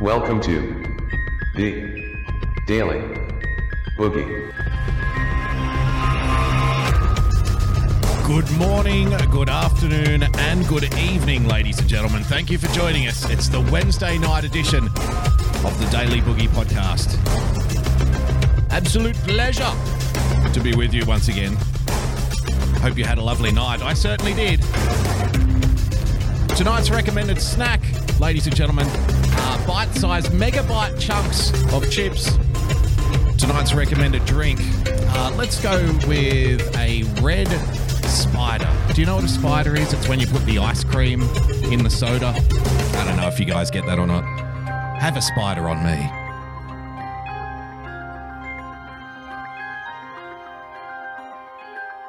Welcome to the Daily Boogie. Good morning, good afternoon, and good evening, ladies and gentlemen. Thank you for joining us. It's the Wednesday night edition of the Daily Boogie podcast. Absolute pleasure to be with you once again. Hope you had a lovely night. I certainly did. Tonight's recommended snack, ladies and gentlemen, bite sized megabyte chunks of chips. Tonight's recommended drink, uh, let's go with a red spider. Do you know what a spider is? It's when you put the ice cream in the soda. I don't know if you guys get that or not. Have a spider on me.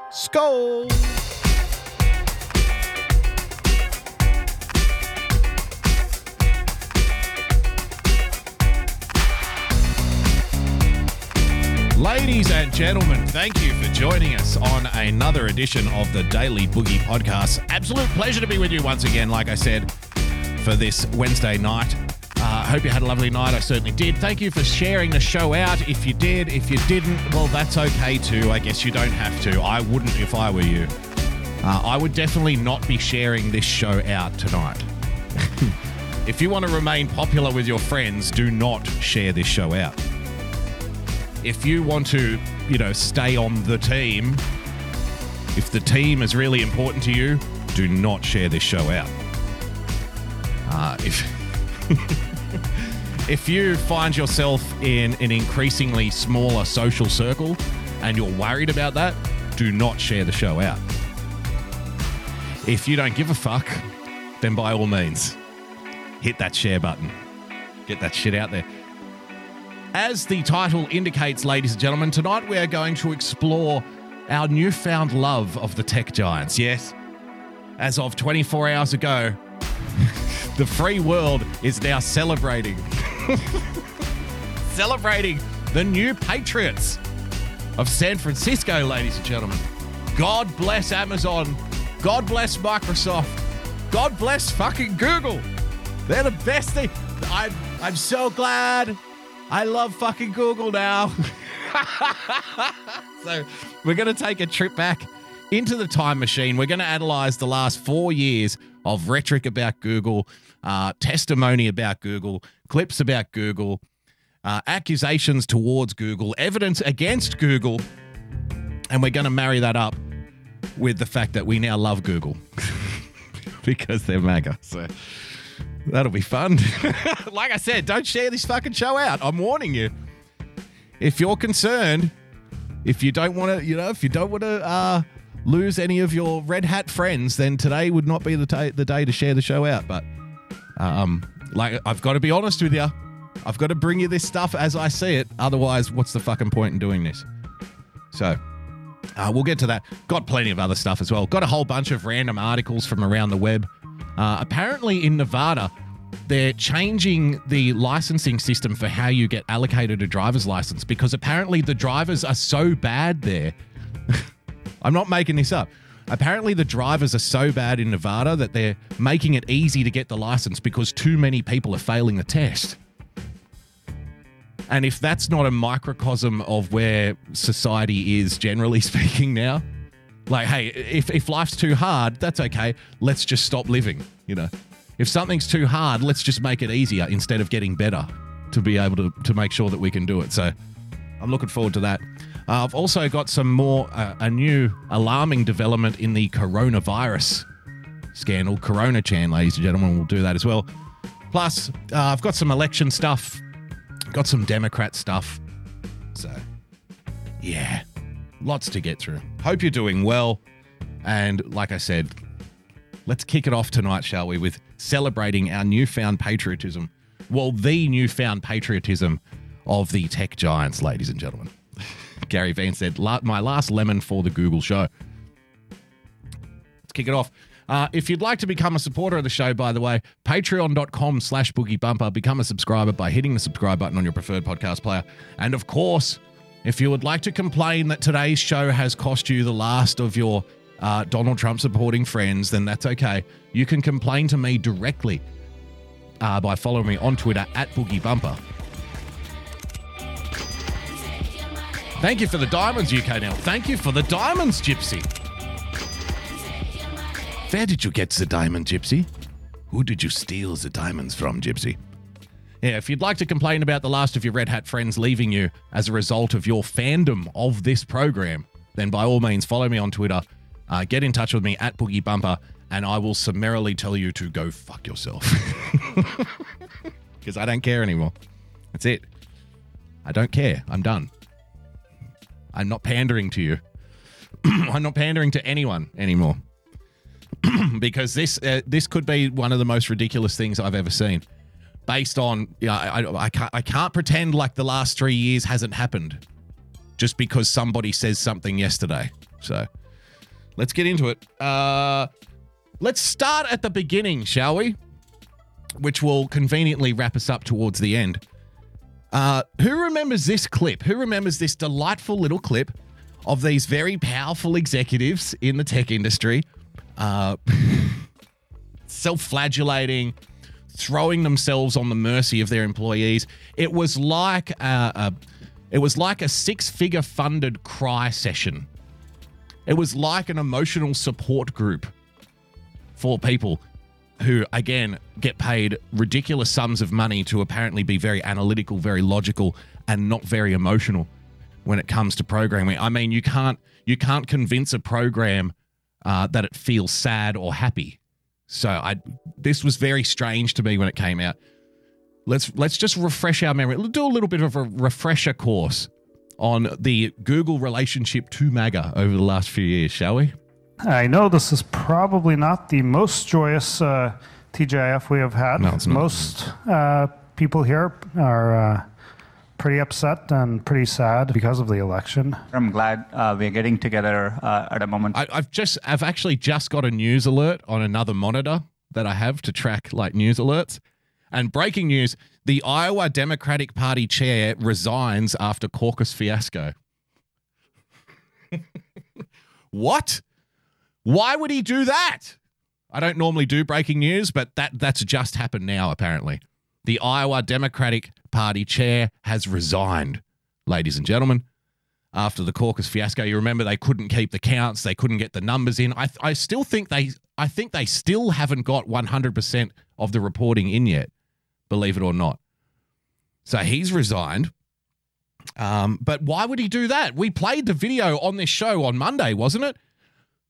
Skull. Ladies and gentlemen, thank you for joining us on another edition of the Daily Boogie Podcast. Absolute pleasure to be with you once again, like I said, for this Wednesday night. I uh, hope you had a lovely night. I certainly did. Thank you for sharing the show out. If you did, if you didn't, well, that's okay too. I guess you don't have to. I wouldn't if I were you. Uh, I would definitely not be sharing this show out tonight. if you want to remain popular with your friends, do not share this show out if you want to, you know, stay on the team, if the team is really important to you, do not share this show out. Uh, if if you find yourself in an increasingly smaller social circle and you're worried about that, do not share the show out. If you don't give a fuck, then by all means, hit that share button. Get that shit out there. As the title indicates, ladies and gentlemen, tonight we are going to explore our newfound love of the tech giants. Yes, as of 24 hours ago, the free world is now celebrating. celebrating the new patriots of San Francisco, ladies and gentlemen. God bless Amazon. God bless Microsoft. God bless fucking Google. They're the best thing. I'm, I'm so glad I love fucking Google now. so we're going to take a trip back into the time machine. We're going to analyze the last four years of rhetoric about Google, uh, testimony about Google, clips about Google, uh, accusations towards Google, evidence against Google, and we're going to marry that up with the fact that we now love Google because they're MAGA. So That'll be fun. like I said, don't share this fucking show out. I'm warning you. If you're concerned, if you don't want to, you know, if you don't want to uh, lose any of your red hat friends, then today would not be the, the day to share the show out. But um, like, I've got to be honest with you. I've got to bring you this stuff as I see it. Otherwise, what's the fucking point in doing this? So, uh, we'll get to that. Got plenty of other stuff as well. Got a whole bunch of random articles from around the web. Uh, apparently, in Nevada, they're changing the licensing system for how you get allocated a driver's license because apparently the drivers are so bad there. I'm not making this up. Apparently, the drivers are so bad in Nevada that they're making it easy to get the license because too many people are failing the test. And if that's not a microcosm of where society is generally speaking now, like, hey, if, if life's too hard, that's okay. Let's just stop living, you know? If something's too hard, let's just make it easier instead of getting better to be able to, to make sure that we can do it. So I'm looking forward to that. Uh, I've also got some more, uh, a new alarming development in the coronavirus scandal. Corona Chan, ladies and gentlemen, We'll do that as well. Plus, uh, I've got some election stuff, got some Democrat stuff. So, yeah, lots to get through. Hope you're doing well. And like I said, let's kick it off tonight, shall we, with celebrating our newfound patriotism. Well, the newfound patriotism of the tech giants, ladies and gentlemen. Gary Vee said, My last lemon for the Google show. Let's kick it off. Uh, if you'd like to become a supporter of the show, by the way, patreon.com slash boogie bumper. Become a subscriber by hitting the subscribe button on your preferred podcast player. And of course, if you would like to complain that today's show has cost you the last of your uh, Donald Trump supporting friends, then that's okay. You can complain to me directly uh, by following me on Twitter at Boogie Bumper. Thank you for the diamonds, UK now. Thank you for the diamonds, Gypsy. Where did you get the diamond, Gypsy? Who did you steal the diamonds from, Gypsy? Yeah, if you'd like to complain about the last of your Red Hat friends leaving you as a result of your fandom of this program, then by all means follow me on Twitter. Uh, get in touch with me at Boogie Bumper, and I will summarily tell you to go fuck yourself. Because I don't care anymore. That's it. I don't care. I'm done. I'm not pandering to you. I'm not pandering to anyone anymore. because this uh, this could be one of the most ridiculous things I've ever seen. Based on, you know, I, I, can't, I can't pretend like the last three years hasn't happened just because somebody says something yesterday. So let's get into it. Uh, let's start at the beginning, shall we? Which will conveniently wrap us up towards the end. Uh, who remembers this clip? Who remembers this delightful little clip of these very powerful executives in the tech industry uh, self flagellating, throwing themselves on the mercy of their employees? It was like a, a it was like a six figure funded cry session. It was like an emotional support group for people who, again, get paid ridiculous sums of money to apparently be very analytical, very logical, and not very emotional when it comes to programming. I mean, you can't you can't convince a program uh, that it feels sad or happy. So I this was very strange to me when it came out. Let's let's just refresh our memory. Let's do a little bit of a refresher course on the Google relationship to MAGA over the last few years, shall we? I know this is probably not the most joyous uh, TGIF we have had. No, it's not. Most uh, people here are uh, pretty upset and pretty sad because of the election. I'm glad uh, we're getting together uh, at a moment. I, I've just I've actually just got a news alert on another monitor that I have to track like news alerts. And breaking news: the Iowa Democratic Party chair resigns after caucus fiasco. what? Why would he do that? I don't normally do breaking news, but that that's just happened now apparently. The Iowa Democratic Party chair has resigned, ladies and gentlemen, after the caucus fiasco. You remember they couldn't keep the counts, they couldn't get the numbers in. I I still think they I think they still haven't got 100% of the reporting in yet, believe it or not. So he's resigned. Um, but why would he do that? We played the video on this show on Monday, wasn't it?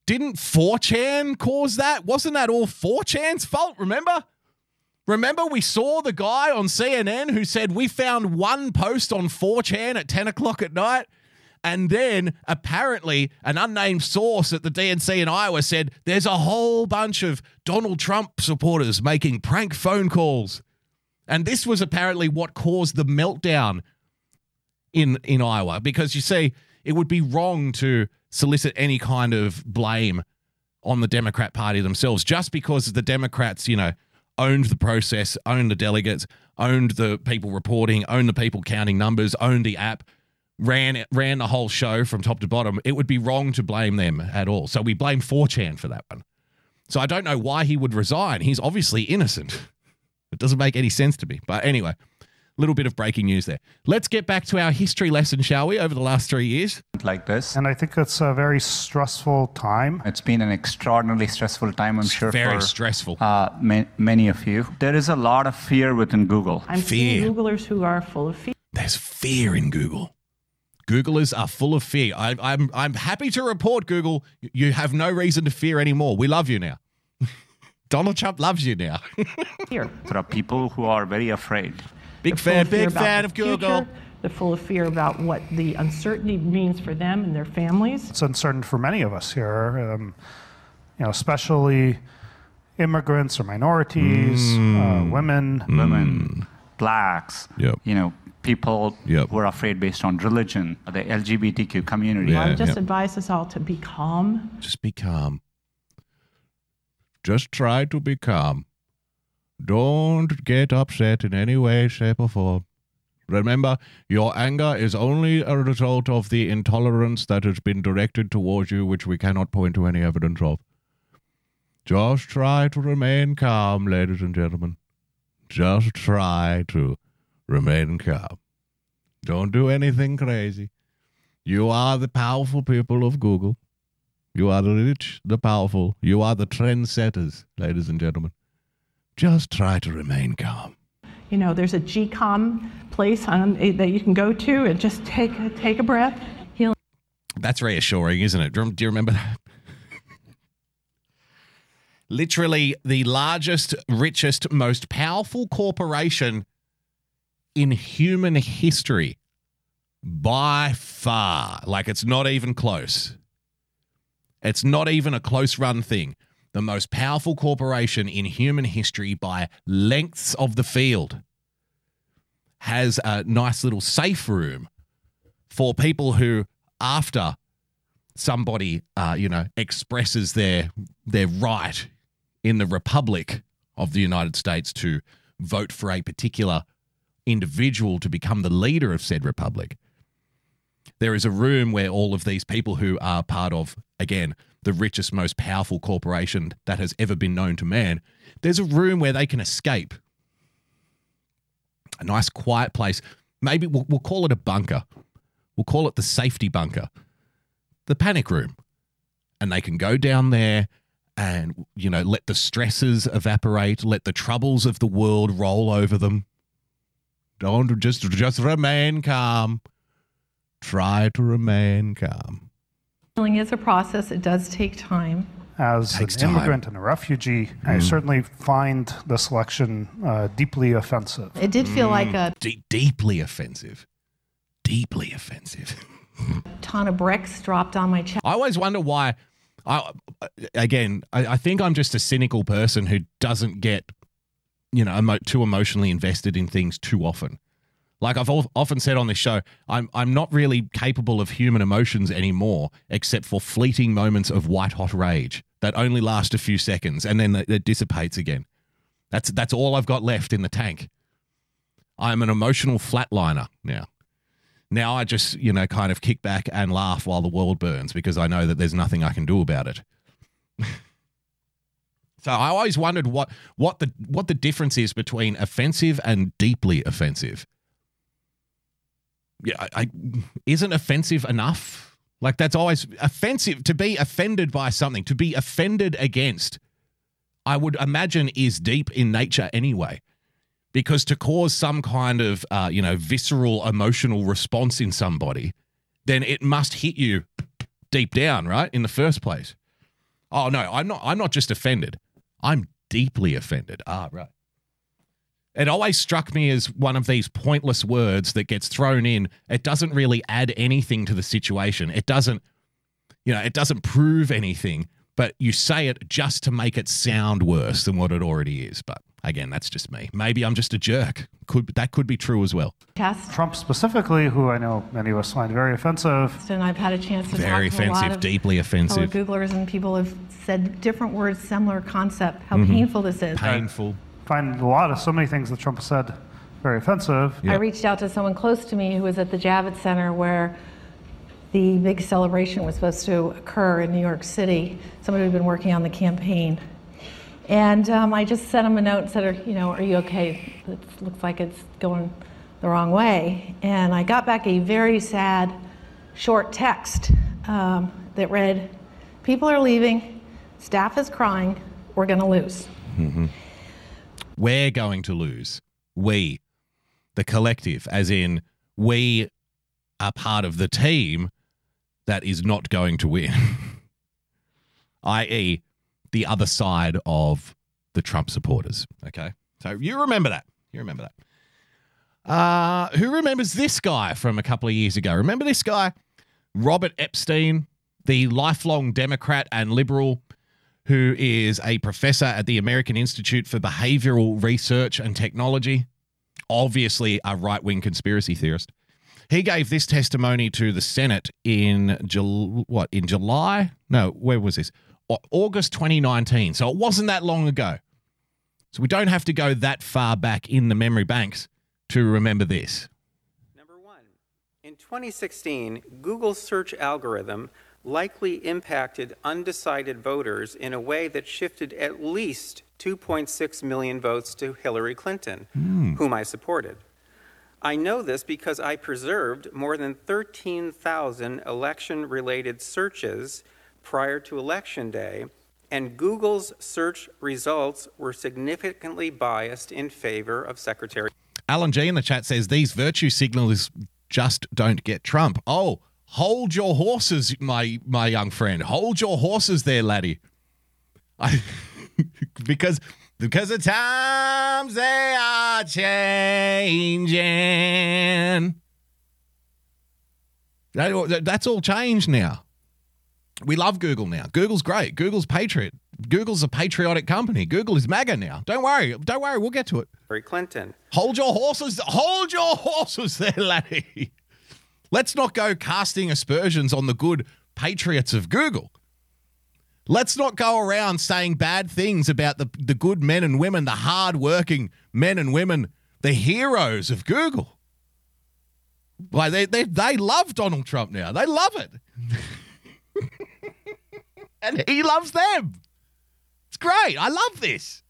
Didn't 4chan cause that? Wasn't that all 4chan's fault? Remember? Remember, we saw the guy on CNN who said we found one post on 4chan at 10 o'clock at night. And then apparently, an unnamed source at the DNC in Iowa said there's a whole bunch of Donald Trump supporters making prank phone calls. And this was apparently what caused the meltdown in, in Iowa. Because you see, it would be wrong to solicit any kind of blame on the Democrat Party themselves just because the Democrats, you know, owned the process, owned the delegates, owned the people reporting, owned the people counting numbers, owned the app, ran ran the whole show from top to bottom. It would be wrong to blame them at all. So we blame 4chan for that one. So I don't know why he would resign. He's obviously innocent. It doesn't make any sense to me. But anyway, little bit of breaking news there. Let's get back to our history lesson, shall we, over the last three years? like this. And I think it's a very stressful time. It's been an extraordinarily stressful time, I'm sure, Very for stressful. uh, ma- many of you. There is a lot of fear within Google. I'm Fear. seeing Googlers who are full of fear. There's fear in Google. Googlers are full of fear. I, I'm I'm happy to report, Google, you have no reason to fear anymore. We love you now. Donald Trump loves you now. Here. There are people who are very afraid. Big They're fan, big fan of Google. future. They're full of fear about what the uncertainty means for them and their families. It's uncertain for many of us here, um, you know, especially immigrants or minorities, uh, women. Women, blacks, Yep. you know, people Yep. who are afraid based on religion, the LGBTQ community. Yeah. I just yeah. advise us all to be calm. Just be calm. Just try to be calm. Don't get upset in any way, shape, or form. Remember, your anger is only a result of the intolerance that has been directed towards you, which we cannot point to any evidence of. Just try to remain calm, ladies and gentlemen. just try to remain calm. Don't do anything crazy. You are the powerful people of Google. You are the rich, the powerful. You are the trendsetters, ladies and gentlemen. Just try to remain calm. You know, there's a GCOM place on, that you can go to and just take, a- take a breath, heal That's reassuring, isn't it? Do you do you remember that? Literally the largest, richest, most powerful corporation in human history by far. Like it's not even close. It's not even a close run thing. The most powerful corporation in human history by lengths of the field has a nice little safe room for people who, after somebody, uh, you know, expresses their their right in the Republic of the United States to vote for a particular individual to become the leader of said republic. There is a room where all of these people who are part of, again, the richest, most powerful corporation that has ever been known to man, there's a room where they can escape. A nice, quiet place. Maybe we'll, we'll call it a bunker. We'll call it the safety bunker, the panic room. And they can go down there and, you know, let the stresses evaporate, let the troubles of the world roll over them. Don't just just remain calm. Try to remain calm. Healing is a process. It does take time. As Takes an time. immigrant and a refugee, I certainly find the selection uh, deeply offensive. It did feel like a deeply offensive. Deeply offensive. ton of bricks dropped on my chest. I always wonder why. I again, I, I think I'm just a cynical person who doesn't get, you know, emo- too emotionally invested in things too often. Like I've often said on this show, I'm I'm not really capable of human emotions anymore, except for fleeting moments of white hot rage that only last a few seconds and then it, dissipates again. That's that's all I've got left in the tank. I'm an emotional flatliner now. Now I just, you know, kind of kick back and laugh while the world burns because I know that there's nothing I can do about it. so I always wondered what what the what the difference is between offensive and deeply offensive. Yeah, I, I isn't offensive enough. Like that's always offensive to be offended by something, to be offended against. I would imagine is deep in nature anyway because to cause some kind of uh, you know visceral emotional response in somebody then it must hit you deep down right in the first place oh no i'm not i'm not just offended i'm deeply offended ah right it always struck me as one of these pointless words that gets thrown in. It doesn't really add anything to the situation. It doesn't you know it doesn't prove anything but you say it just to make it sound worse than what it already is. But again that's just me. Maybe i'm just a jerk. Could that could be true as well. Chest. Trump specifically, who I know many of us find very offensive, And I've had a chance to very talk to a lot offensive of deeply offensive. Googlers, and people have said different words, similar concept, how Mm-hmm. painful this is. painful find a lot of so many things that Trump said very offensive. Yeah. I reached out to someone close to me who was at the Javits Center where the big celebration was supposed to occur in New York City. Somebody who'd been working on the campaign. And um, I just sent him a note and said, you know, are you okay? It looks like it's going the wrong way. And I got back a very sad, short text um, that read, people are leaving, staff is crying, we're going to lose. We're going to lose. We, the collective, as in we are part of the team that is not going to win, i.e., the other side of the Trump supporters. Okay. So you remember that. You remember that. Uh, who remembers this guy from a couple of years ago? Remember this guy? Robert Epstein, the lifelong Democrat and liberal who is a professor at the American Institute for Behavioral Research and Technology, obviously a right wing conspiracy theorist. He gave this testimony to the Senate in Jul- what in July? No, where was this? August 2019. So it wasn't that long ago. So we don't have to go that far back in the memory banks to remember this. Number one, in 2016, Google's search algorithm likely impacted undecided voters in a way that shifted at least 2.6 million votes to Hillary Clinton, hmm. whom I supported. I know this because I preserved more than 13,000 election related searches prior to Election Day, and Google's search results were significantly biased in favor of Secretary. Alan G in the chat says these virtue signals just don't get Trump. Oh, hold your horses, my my young friend. Hold your horses there, laddie. I because because the times they are changing. That- That's all changed now. We love Google now. Google's great. Google's patriot. Google's a patriotic company. Google is MAGA now. Don't worry. Don't worry. We'll get to it. Hillary Clinton. Hold your horses. Hold your horses there, laddie. Let's not go casting aspersions on the good patriots of Google. Let's not go around saying bad things about the, the good men and women, the hard-working men and women, the heroes of Google. Like they, they, they love Donald Trump now. They love it. and he loves them. It's great. I love this.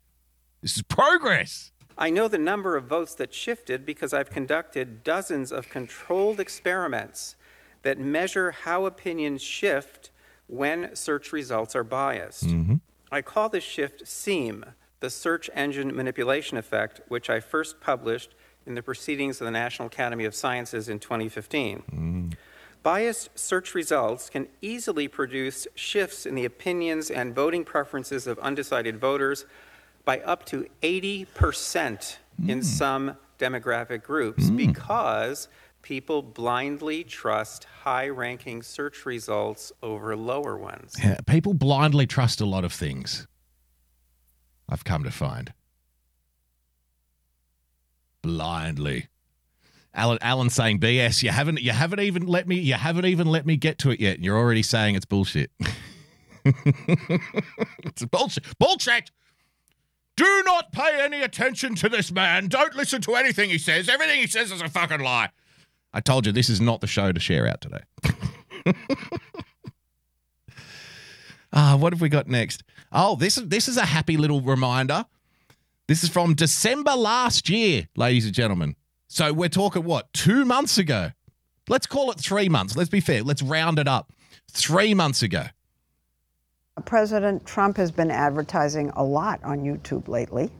This is progress. I know the number of votes that shifted because I've conducted dozens of controlled experiments that measure how opinions shift when search results are biased. Mm-hmm. I call this shift SEME, the search engine manipulation effect, which I first published in the Proceedings of the National Academy of Sciences in 2015. Mm. Biased search results can easily produce shifts in the opinions and voting preferences of undecided voters by up to 80% in hmm. some demographic groups hmm. because people blindly trust high ranking search results over lower ones. Yeah, people blindly trust a lot of things. I've come to find. Blindly. Alan Alan saying BS. You haven't you haven't even let me you haven't even let me get to it yet. And you're already saying it's bullshit. it's bullshit. Bullshit. Do not pay any attention to this man. Don't listen to anything he says. Everything he says is a fucking lie. I told you this is not the show to share out today. Ah, what have we got next? Oh, this is this is a happy little reminder. This is from December last year, ladies and gentlemen. So we're talking what two months ago? Let's call it three months. Let's be fair. Let's round it up. Three months ago. President Trump has been advertising a lot on YouTube lately.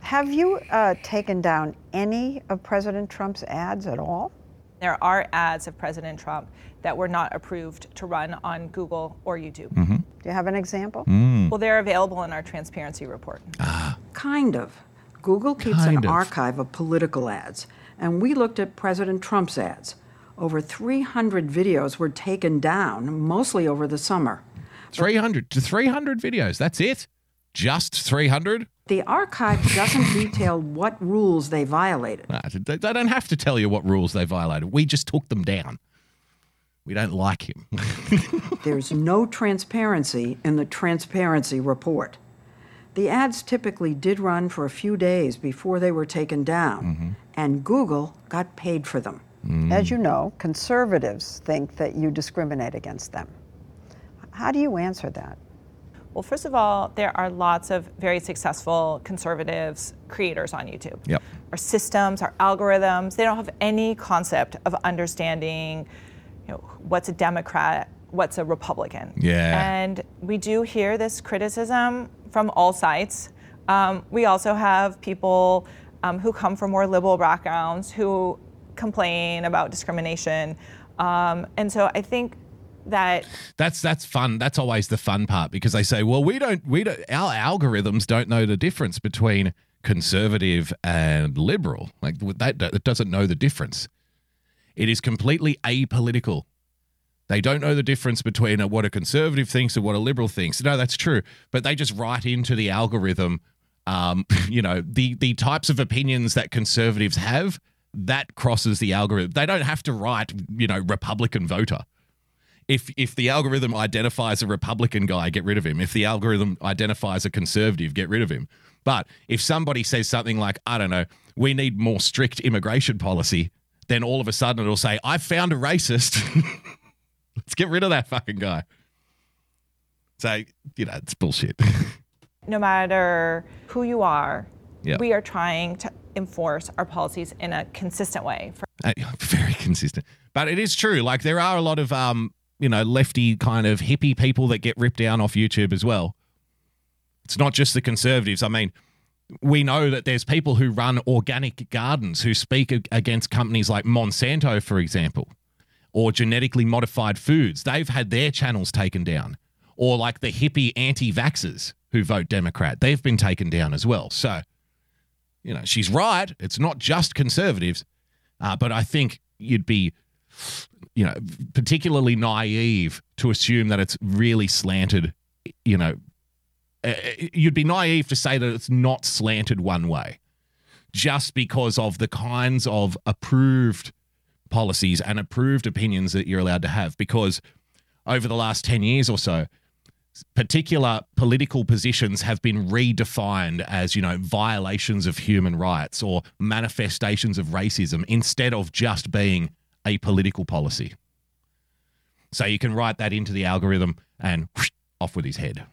Have you uh, taken down any of President Trump's ads at all? There are ads of President Trump that were not approved to run on Google or YouTube. Mm-hmm. Do you have an example? Mm. Well, they're available in our transparency report. Ah. Kind of. Google keeps Kind an of. archive of political ads, and we looked at President Trump's ads. Over 300 videos were taken down, mostly over the summer. 300 to 300 videos. That's it. Just 300. The archive doesn't detail what rules they violated. Nah, They they don't have to tell you what rules they violated. We just took them down. We don't like him. There's no transparency in the transparency report. The ads typically did run for a few days before they were taken down, mm-hmm. and Google got paid for them. As you know, conservatives think that you discriminate against them. How do you answer that? Well, first of all, there are lots of very successful conservatives creators on YouTube. Yep. Our systems, our algorithms, they don't have any concept of understanding, you know, what's a Democrat, what's a Republican. Yeah. And we do hear this criticism from all sides. Um, we also have people um, who come from more liberal backgrounds who complain about discrimination. Um, and so I think that That's that's fun. That's always the fun part because they say, "Well, we don't we don't our algorithms don't know the difference between conservative and liberal. Like that that doesn't know the difference. It is completely apolitical. They don't know the difference between what a conservative thinks and what a liberal thinks. No, that's true, but they just write into the algorithm um, you know, the the types of opinions that conservatives have, that crosses the algorithm. They don't have to write, you know, Republican voter if if the algorithm identifies a Republican guy, get rid of him. If the algorithm identifies a conservative, get rid of him. But if somebody says something like, I don't know, we need more strict immigration policy, then all of a sudden it'll say, I found a racist. Let's get rid of that fucking guy. So, you know, it's bullshit. no matter who you are, Yeah. we are trying to enforce our policies in a consistent way. For- Uh, very consistent. But it is true. Like there are a lot of um, you know, lefty kind of hippie people that get ripped down off YouTube as well. It's not just the conservatives. I mean, we know that there's people who run organic gardens who speak against companies like Monsanto, for example, or genetically modified foods. They've had their channels taken down. Or like the hippie anti vaxxers who vote Democrat. They've been taken down as well. So, you know, she's right. It's not just conservatives. Uh, but I think you'd be, you know, particularly naive to assume that it's really slanted. You know, uh, you'd be naive to say that it's not slanted one way, just because of the kinds of approved policies and approved opinions that you're allowed to have. Because over the last ten years or so, particular political positions have been redefined as you know violations of human rights or manifestations of racism instead of just being a political policy so you can write that into the algorithm and whoosh, off with his head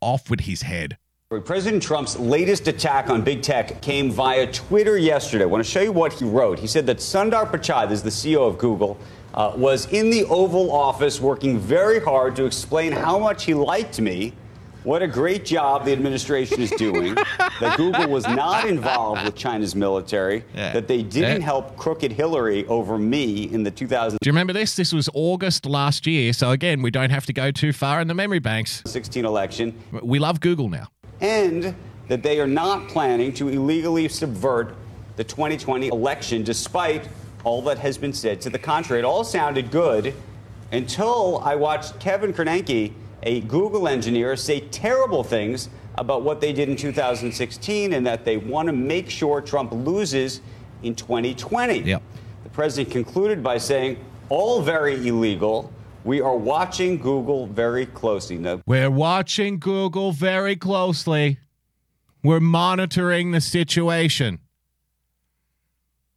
off with his head President Trump's latest attack on big tech came via Twitter yesterday. I want to show you what he wrote. He said that Sundar Pichai, this is the CEO of Google, uh, was in the Oval Office working very hard to explain how much he liked me, what a great job the administration is doing, that Google was not involved with China's military, Yeah. that they didn't Yeah. help crooked Hillary over me in the 2000. do you remember this this was august last year so again we don't have to go too far in the memory banks 16 election we love google now and that they are not planning to illegally subvert the 2020 election, despite all that has been said to the contrary. It all sounded good until I watched Kevin Cernekee, a Google engineer, say terrible things about what they did in 2016 and that they want to make sure Trump loses in 2020. Yep. The president concluded by saying, all very illegal. We are watching Google very closely. Now, We're watching Google very closely. We're monitoring the situation.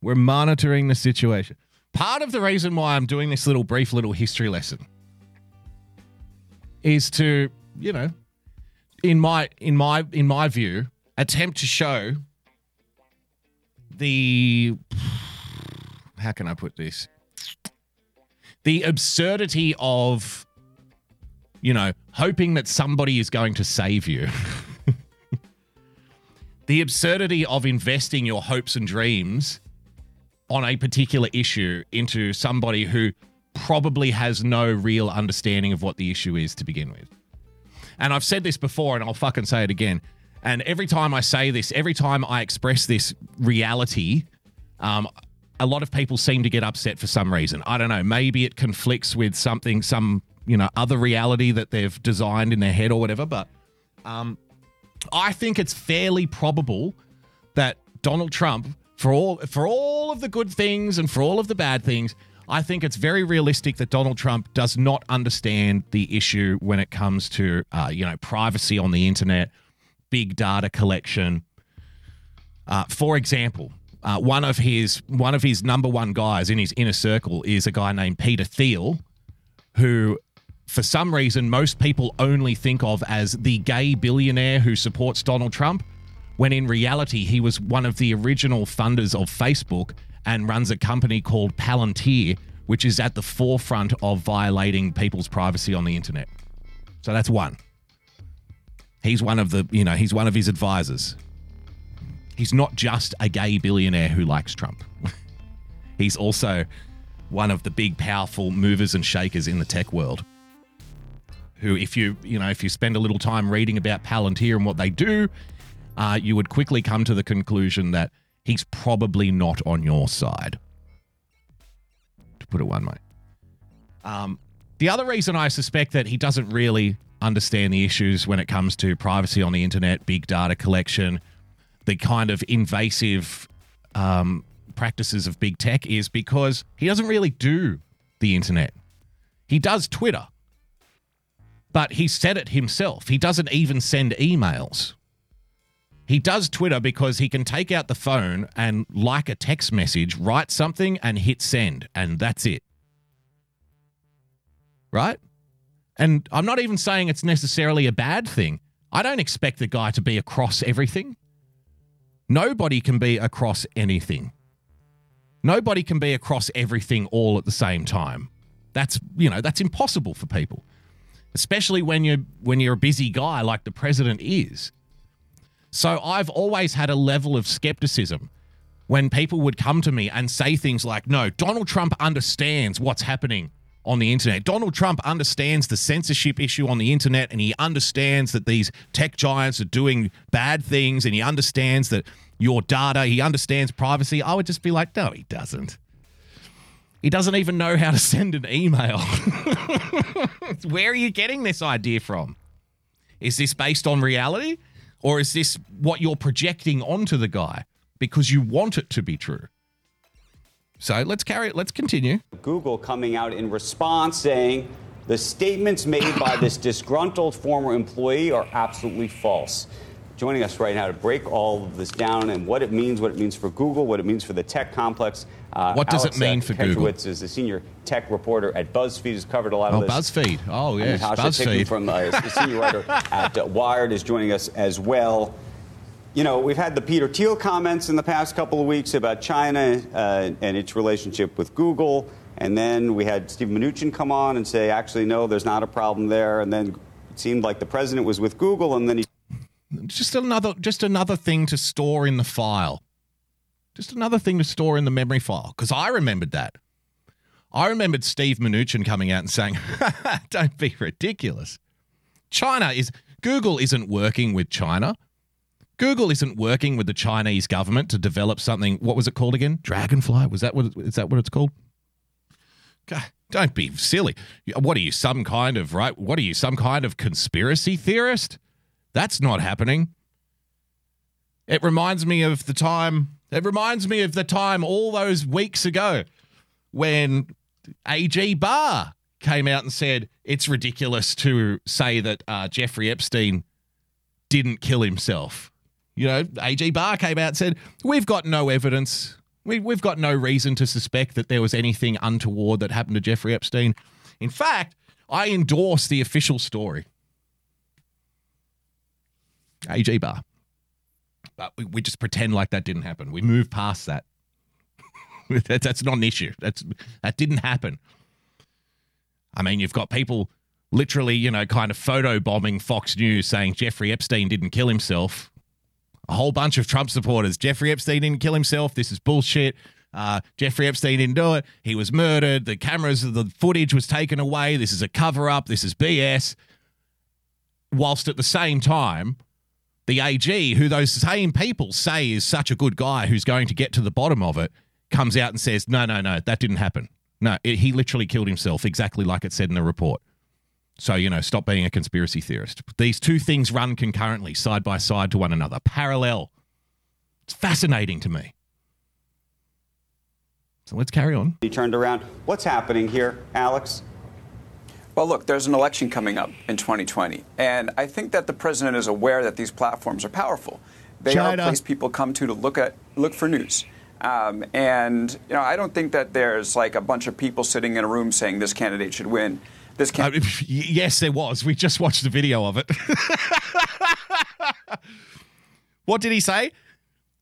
We're monitoring the situation. Part of the reason why I'm doing this little brief little history lesson is to, you know, in my in my in my view, attempt to show the how can I put this? The absurdity of you know, hoping that somebody is going to save you. the absurdity of investing your hopes and dreams on a particular issue into somebody who probably has no real understanding of what the issue is to begin with. And I've said this before and I'll fucking say it again. And every time I say this, every time I express this reality, um, a lot of people seem to get upset for some reason. I don't know. Maybe it conflicts with something, some you know other reality that they've designed in their head or whatever. But um, I think it's fairly probable that Donald Trump, for all for all of the good things and for all of the bad things, I think it's very realistic that Donald Trump does not understand the issue when it comes to uh, you know privacy on the internet, big data collection. Uh, for example, uh, one of his one of his number one guys in his inner circle is a guy named Peter Thiel, who, for some reason, most people only think of as the gay billionaire who supports Donald Trump, when in reality he was one of the original funders of Facebook and runs a company called Palantir, which is at the forefront of violating people's privacy on the internet. So that's one. He's one of the, you know, he's one of his advisors. He's not just a gay billionaire who likes Trump. he's also one of the big, powerful movers and shakers in the tech world. Who, if you, you know, if you spend a little time reading about Palantir and what they do, uh, you would quickly come to the conclusion that he's probably not on your side. To put it one way. Um, the other reason I suspect that he doesn't really understand the issues when it comes to privacy on the internet, big data collection, the kind of invasive um, practices of big tech is because he doesn't really do the internet. He does Twitter, but he said it himself. He doesn't even send emails. He does Twitter because he can take out the phone and, like a text message, write something and hit send, and that's it. right? And I'm not even saying it's necessarily a bad thing. I don't expect the guy to be across everything. Nobody can be across anything. Nobody can be across everything all at the same time. That's, you know, that's impossible for people. Especially when you're when you're a busy guy like the president is. So I've always had a level of skepticism when people would come to me and say things like, no, Donald Trump understands what's happening on the internet. Donald Trump understands the censorship issue on the internet and he understands that these tech giants are doing bad things and he understands that your data, he understands privacy. I would just be like, no, he doesn't. He doesn't even know how to send an email. Where are you getting this idea from? Is this based on reality? Or is this what you're projecting onto the guy because you want it to be true? So let's carry it. Let's continue. Google coming out in response saying the statements made by this disgruntled former employee are absolutely false. Joining us right now to break all of this down and what it means, what it means for Google, what it means for the tech complex. Uh, What does it mean uh, for Google? Kantrowitz is the senior tech reporter at BuzzFeed. Has covered a lot Oh, of this. Oh, BuzzFeed. Oh, And yes, Natasha BuzzFeed. from uh, the senior writer at uh, Wired is joining us as well. You know, we've had the Peter Thiel comments in the past couple of weeks about China uh, and its relationship with Google. And then we had Steve Mnuchin come on and say, actually, no, there's not a problem there. And then it seemed like the president was with Google, and then he just another just another thing to store in the file. Just another thing to store in the memory file. Because I remembered that. I remembered Steve Mnuchin coming out and saying, Don't be ridiculous. China is Google isn't working with China. Google isn't working with the Chinese government to develop something. What was it called again? Dragonfly? Was that what is that what it's called? God, don't be silly. What are you, some kind of right? What are you, some kind of conspiracy theorist? That's not happening. It reminds me of the time. It reminds me of the time all those weeks ago when AG Barr came out and said it's ridiculous to say that uh, Jeffrey Epstein didn't kill himself. You know, AG Barr came out and said, We've got no evidence. We, we've got no reason to suspect that there was anything untoward that happened to Jeffrey Epstein. In fact, I endorse the official story. AG Barr. But we, we just pretend like that didn't happen. We move past that. that that's not an issue. That's that didn't happen. I mean, you've got people literally, you know, kind of photo bombing Fox News saying Jeffrey Epstein didn't kill himself. A whole bunch of Trump supporters. Jeffrey Epstein didn't kill himself. This is bullshit. Uh, Jeffrey Epstein didn't do it. He was murdered. The cameras, the footage was taken away. This is a cover up. This is BS. Whilst at the same time, the AG, who those same people say is such a good guy who's going to get to the bottom of it, comes out and says, no, no, no, that didn't happen. No, it, he literally killed himself, exactly like it said in the report. So, you know, stop being a conspiracy theorist. These two things run concurrently, side by side to one another, parallel. It's fascinating to me. So let's carry on. he turned around. What's happening here, Alex? Well, look, there's an election coming up in 2020, and I think that the president is aware that these platforms are powerful. They are China. a place people come to to look at look for news. Um, and you know, I don't think that there's like a bunch of people sitting in a room saying this candidate should win. This Uh, candidate. yes, there was. We just watched the video of it. what did he say?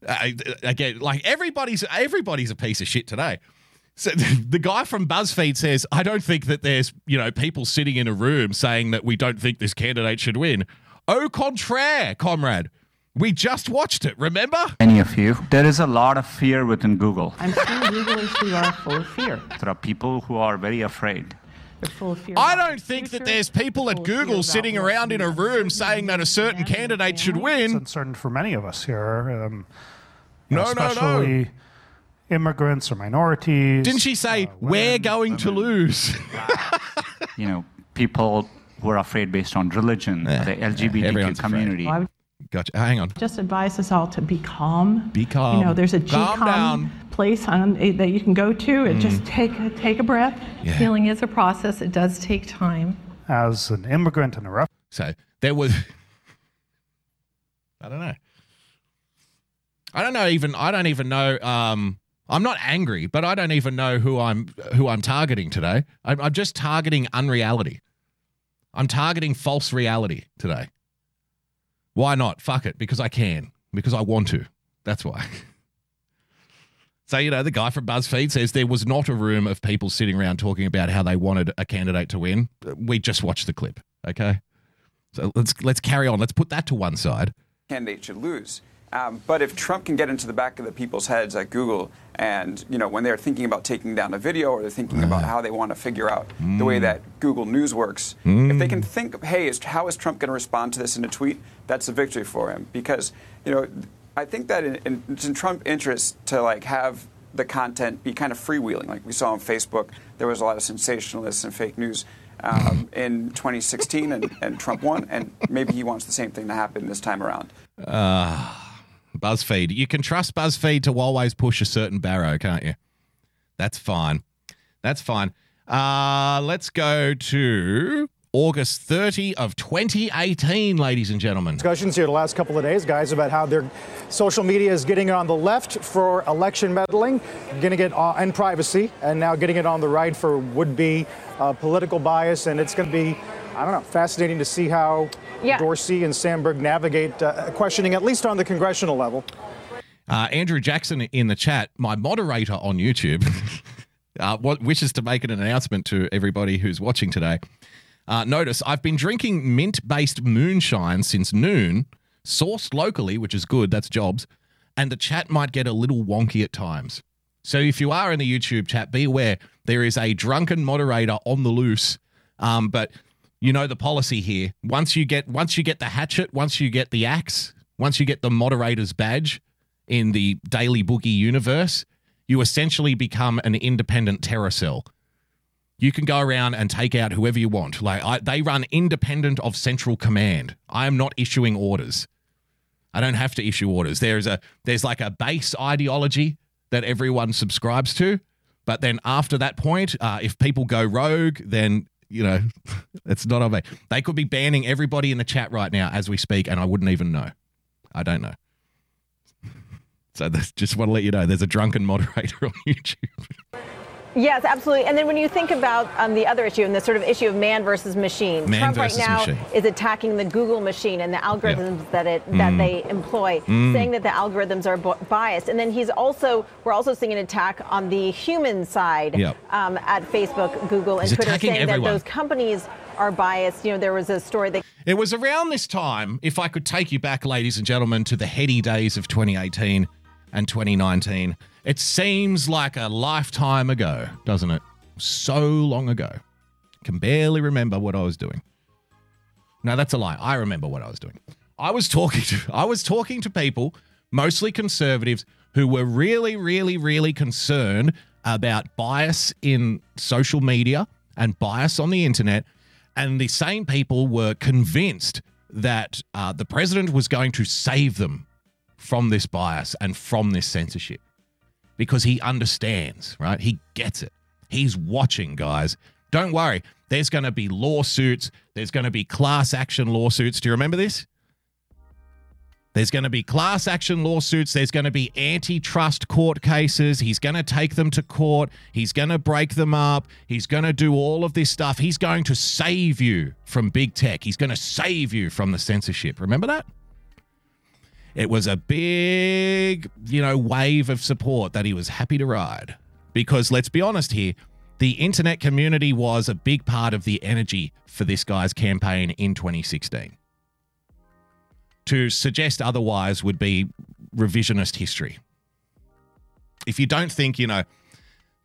Uh, again, like everybody's everybody's a piece of shit today. So the guy from BuzzFeed says, "I don't think that there's you know people sitting in a room saying that we don't think this candidate should win." Au contraire, comrade. We just watched it. Remember? Many of you. There is a lot of fear within Google. I'm sure Googlers are full of fear. There are people who are very afraid. They're full of fear. I don't the think that there's people at full of fear Google sitting around in a room saying that a certain candidate should win. It's win. uncertain for many of us here. Um, No, know, no, no. Especially immigrants or minorities. Didn't she say we're going to lose? You know, people who are afraid based on religion, Yeah, the yeah, LGBTQ everyone's afraid. community. Well, I Gotcha. Hang on. just advise us all to be calm. Be calm. You know, there's a Calm GCOM down. place on, eh, that you can go to and just take a, take a breath. Yeah. Healing is a process, it does take time. As an immigrant and a refugee. So there was. I don't know. I don't know even. I don't even know. Um, I'm not angry, but I don't even know who I'm who I'm targeting today. I'm, I'm just targeting unreality. I'm targeting false reality today. Why not? Fuck it, because I can, because I want to. That's why. So, you know, the guy from BuzzFeed says there was not a room of people sitting around talking about how they wanted a candidate to win. We just watched the clip, okay? So let's let's carry on. Let's put that to one side. candidate should lose. Um, but if Trump can get into the back of the people's heads at Google, and you know when they're thinking about taking down a video or they're thinking about how they want to figure out the way that Google News works, if they can think, hey, is, how is Trump going to respond to this in a tweet? That's a victory for him because you know I think that in, in, it's in Trump's interest to like have the content be kind of freewheeling, like we saw on Facebook. There was a lot of sensationalists and fake news. Um, in 2016, and, and Trump won, and maybe he wants the same thing to happen this time around. Uh, BuzzFeed. You can trust BuzzFeed to always push a certain barrow, can't you? That's fine. That's fine. Uh, let's go to August 30 of 2018, ladies and gentlemen. discussions here the last couple of days, guys, about how their social media is getting on the left for election meddling, getting it on, and privacy, and now getting it on the right for would-be uh, political bias. And it's going to be, I don't know, fascinating to see how Yeah. Dorsey and Sandberg navigate uh, questioning, at least on the congressional level. Uh, Andrew Jackson in the chat, my moderator on YouTube, uh, what wishes to make an announcement to everybody who's watching today. Uh, notice I've been drinking mint based moonshine since noon, sourced locally, which is good, that's jobs, and the chat might get a little wonky at times. So if you are in the YouTube chat, be aware there is a drunken moderator on the loose. Um, but you know the policy here. Once you get once you get the hatchet, once you get the axe, once you get the moderator's badge in the Daily Boogie universe, you essentially become an independent terror cell. You can go around and take out whoever you want. Like I, they run independent of central command. I am not issuing orders. I don't have to issue orders. There's a there's like a base ideology that everyone subscribes to, but then after that point, uh, if people go rogue, then you know it's not on me. They could be banning everybody in the chat right now as we speak, and I wouldn't even know. I don't know. So just want to let you know, there's a drunken moderator on YouTube. Yes, absolutely. And then when you think about um, the other issue and the sort of issue of man versus machine, Man Trump right now machine. is attacking the Google machine and the algorithms that it that Mm. they employ, Mm. saying that the algorithms are biased. And then he's also we're also seeing an attack on the human side Yep. um, at Facebook, Google, and He's Twitter, saying everyone. that those companies are biased. You know, there was a story that It was around this time, if I could take you back, ladies and gentlemen, to the heady days of 2018 and 2019. It seems like a lifetime ago, doesn't it? So long ago. Can barely remember what I was doing. No, that's a lie. I remember what I was doing. I was talking to I was talking to people, mostly conservatives, who were really, really, really concerned about bias in social media and bias on the internet. And the same people were convinced that uh, the president was going to save them from this bias and from this censorship because he understands, right? He gets it. He's watching, guys. Don't worry. There's going to be lawsuits. There's going to be class action lawsuits. Do you remember this? There's going to be class action lawsuits. There's going to be antitrust court cases. He's going to take them to court. He's going to break them up. He's going to do all of this stuff. He's going to save you from big tech. He's going to save you from the censorship. Remember that? It was a big, you know, wave of support that he was happy to ride. Because let's be honest here, the internet community was a big part of the energy for this guy's campaign in 2016. To suggest otherwise would be revisionist history. If you don't think, you know,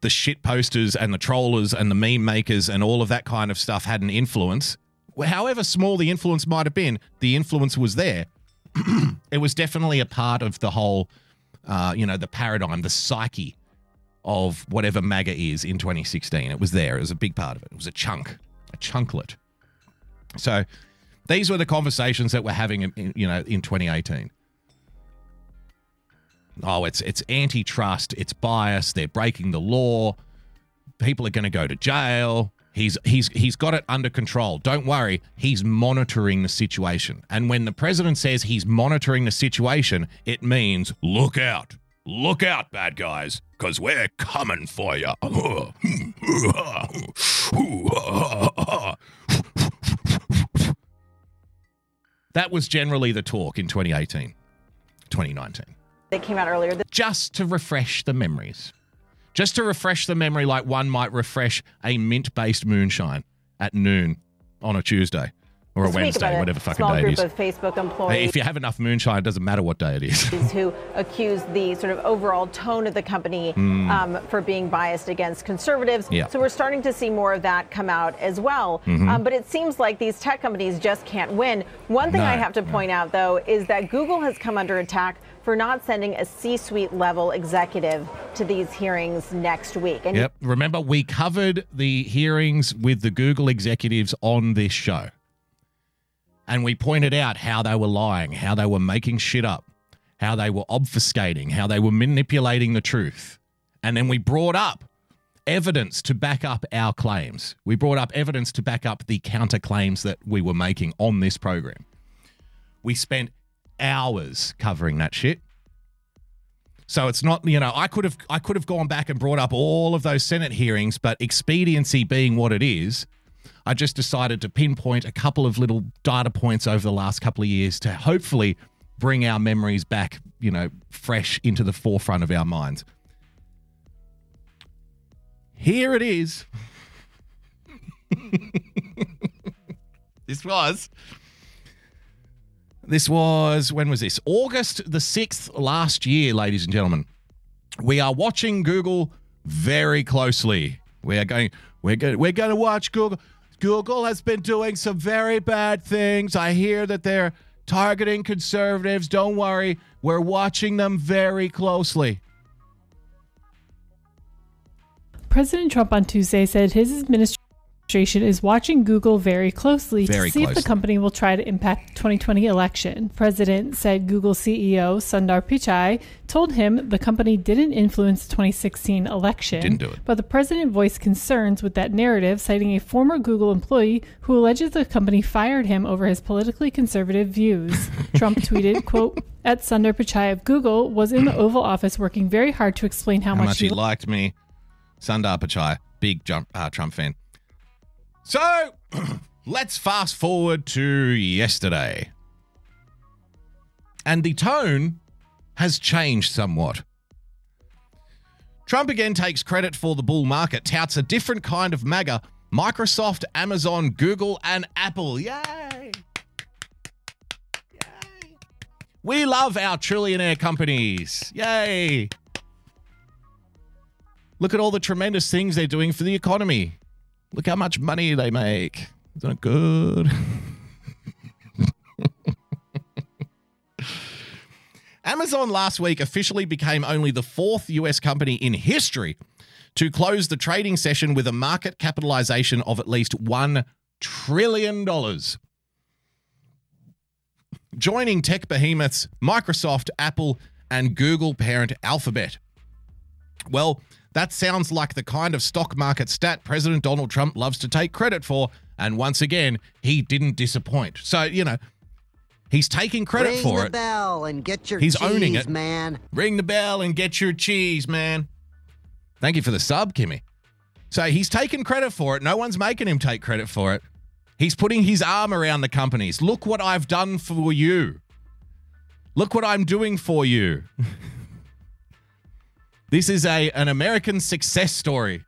the shit posters and the trollers and the meme makers and all of that kind of stuff had an influence, however small the influence might have been, the influence was there. it was definitely a part of the whole, uh, you know, the paradigm, the psyche of whatever MAGA is in 2016. It was there. It was a big part of it. It was a chunk, a chunklet. So these were the conversations that we're having, in, in, you know, in 2018. Oh, it's it's antitrust. It's bias. They're breaking the law. People are going to go to jail. He's he's he's got it under control. Don't worry. He's monitoring the situation. And when the president says he's monitoring the situation, it means look out. Look out, bad guys, because we're coming for you. that was generally the talk in 2018, 2019. That came out earlier. Just to refresh the memories. Just to refresh the memory, like one might refresh a mint based moonshine at noon on a Tuesday or a Wednesday, whatever fucking small day it group is. of Facebook employees If you have enough moonshine, it doesn't matter what day it is. who accuse the sort of overall tone of the company Mm. um, for being biased against conservatives. Yeah. So we're starting to see more of that come out as well. Mm-hmm. Um, but it seems like these tech companies just can't win. One thing No, I have to point out, though, is that Google has come under attack for not sending a C-suite level executive to these hearings next week. And Yep. Remember, we covered the hearings with the Google executives on this show. And we pointed out how they were lying, how they were making shit up, how they were obfuscating, how they were manipulating the truth. And then we brought up evidence to back up our claims. We brought up evidence to back up the counterclaims that we were making on this program. We spent hours covering that shit. So it's not, you know, I could have I could have gone back and brought up all of those Senate hearings, but expediency being what it is, I just decided to pinpoint a couple of little data points over the last couple of years to hopefully bring our memories back, you know, fresh into the forefront of our minds. Here it is. this was this was when was this? August the 6th last year, ladies and gentlemen. We are watching Google very closely. We are going we're going we're going to watch Google. Google has been doing some very bad things. I hear that they're targeting conservatives. Don't worry. We're watching them very closely. President Trump on Tuesday said his administration is watching Google very closely Very to see if the company will try to impact the 2020 election. President said Google CEO Sundar Pichai told him the company didn't influence the 2016 election. Didn't do it. But the president voiced concerns with that narrative, citing a former Google employee who alleges the company fired him over his politically conservative views. Trump tweeted, quote, at Sundar Pichai of Google was in the Oval Office working very hard to explain how, How much he liked me. Sundar Pichai, big jump, uh, Trump fan. So let's fast forward to yesterday. And the tone has changed somewhat. Trump again takes credit for the bull market, touts a different kind of MAGA Microsoft, Amazon, Google, and Apple. Yay! Yay! We love our trillionaire companies. Yay! Look at all the tremendous things they're doing for the economy. Look how much money they make. Isn't it good? Amazon last week officially became only the fourth US company in history to close the trading session with a market capitalization of at least $1 trillion. Joining tech behemoths Microsoft, Apple, and Google parent Alphabet. Well, that sounds like the kind of stock market stat President Donald Trump loves to take credit for. And once again, he didn't disappoint. So, you know, he's taking credit Ring for the it. bell and get your He's cheese, owning it. man. Ring the bell and get your cheese, man. Thank you for the sub, Kimmy. So he's taking credit for it. No one's making him take credit for it. He's putting his arm around the companies. Look what I've done for you. Look what I'm doing for you. this is a an American success story.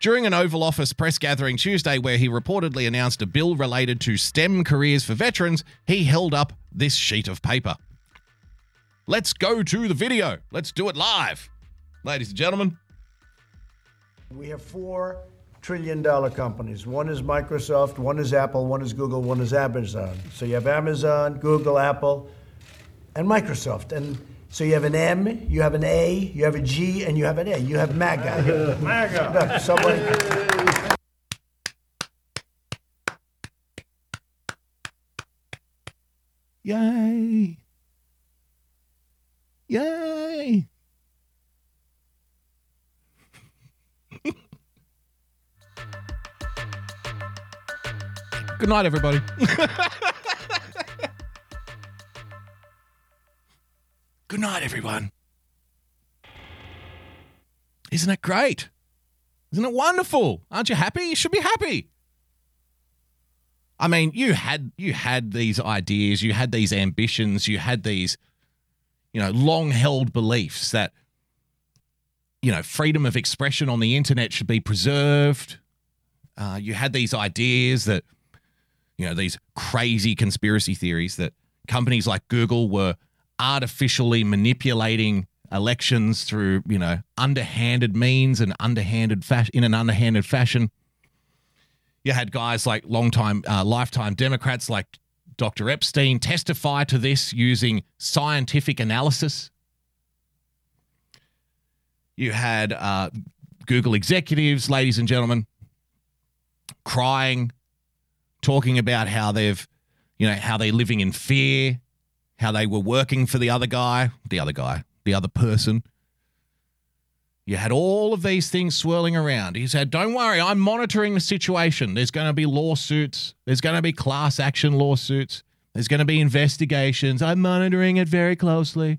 During an Oval Office press gathering Tuesday, where he reportedly announced a bill related to STEM careers for veterans, he held up this sheet of paper. Let's go to the video. Let's do it live. Ladies and gentlemen, We have four trillion dollar companies. One is Microsoft, one is Apple, one is Google, one is Amazon. So you have Amazon, Google, Apple, and Microsoft. And so you have an M, you have an A, you have a G, and you have an A. You have MAGA. MAGA. Look, somebody. Yay. Yay. Good night, everybody. Good night, everyone. Isn't it great? Isn't it wonderful? Aren't you happy? You should be happy. I mean, you had you had these ideas, you had these ambitions, you had these, you know, long-held beliefs that, you know, freedom of expression on the internet should be preserved. Uh, you had these ideas that, you know, these crazy conspiracy theories that companies like Google were artificially manipulating elections through, you know, underhanded means and underhanded fashion in an underhanded fashion. You had guys like longtime, uh, lifetime Democrats like Dr. Epstein testify to this using scientific analysis. You had uh, Google executives, ladies and gentlemen, crying, talking about how they've, you know, how they're living in fear, how they were working for the other guy, the other guy, the other person. You had all of these things swirling around. He said, Don't worry, I'm monitoring the situation. There's going to be lawsuits, there's going to be class action lawsuits, there's going to be investigations. I'm monitoring it very closely.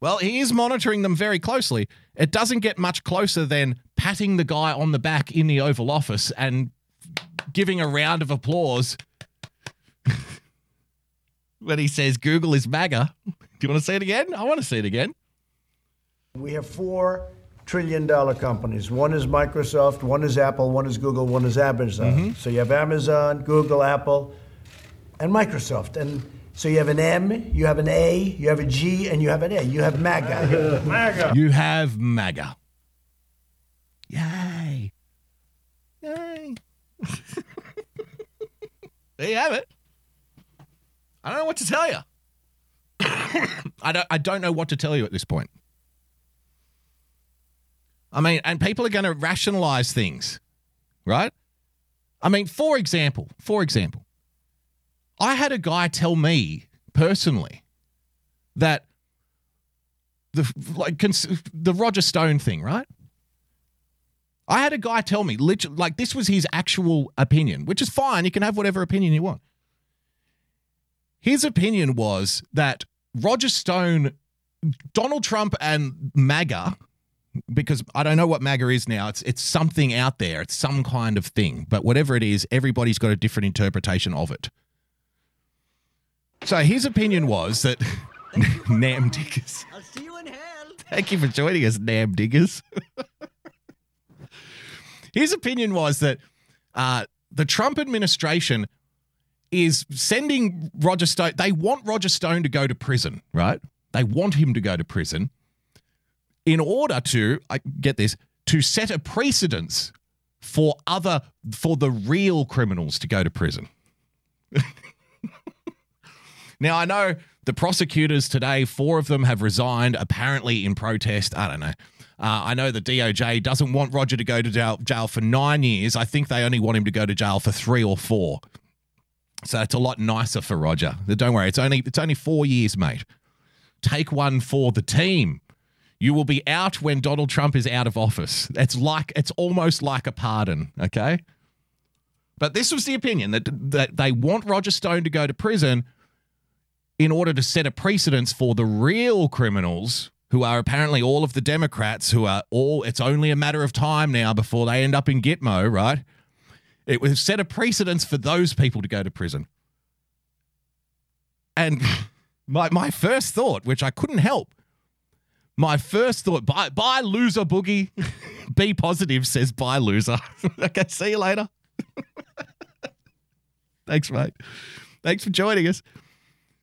Well, he is monitoring them very closely. It doesn't get much closer than patting the guy on the back in the Oval Office and giving a round of applause when he says Google is MAGA. Do you want to say it again? I want to see it again. We have four trillion dollar companies. One is Microsoft, one is Apple, one is Google, one is Amazon. Mm-hmm. So you have Amazon, Google, Apple, and Microsoft. And so you have an M, you have an A, you have a G, and you have an A. You have MAGA. MAGA. You have MAGA. Yay. Yay. there you have it. I don't know what to tell you. I don't I don't know what to tell you at this point. I mean, and people are going to rationalize things, right? I mean, for example, for example, I had a guy tell me personally that the like the Roger Stone thing, right? I had a guy tell me, literally, like this was his actual opinion, which is fine. You can have whatever opinion you want. His opinion was that Roger Stone, Donald Trump, and MAGA, because I don't know what MAGA is now. It's it's something out there. It's some kind of thing. But whatever it is, everybody's got a different interpretation of it. So his opinion was that Nam Diggers. I'll see you in hell. Thank you for joining us, Nam Diggers. His opinion was that uh, the Trump administration is sending Roger Stone. They want Roger Stone to go to prison, right? They want him to go to prison in order to, I get this, to set a precedence for other, for the real criminals to go to prison. now, I know the prosecutors today, four of them have resigned, apparently in protest. I don't know. Uh, I know the DOJ doesn't want Roger to go to jail, jail for nine years. I think they only want him to go to jail for three or four. So it's a lot nicer for Roger. Don't worry, it's only it's only four years, mate. Take one for the team. You will be out when Donald Trump is out of office. It's like it's almost like a pardon, okay? But this was the opinion that that they want Roger Stone to go to prison in order to set a precedence for the real criminals who are apparently all of the Democrats who are all it's only a matter of time now before they end up in Gitmo, right? It was set a precedence for those people to go to prison. And my my first thought, which I couldn't help, my first thought, bye bye loser boogie. Be positive says bye loser. okay, see you later. Thanks, mate. Thanks for joining us.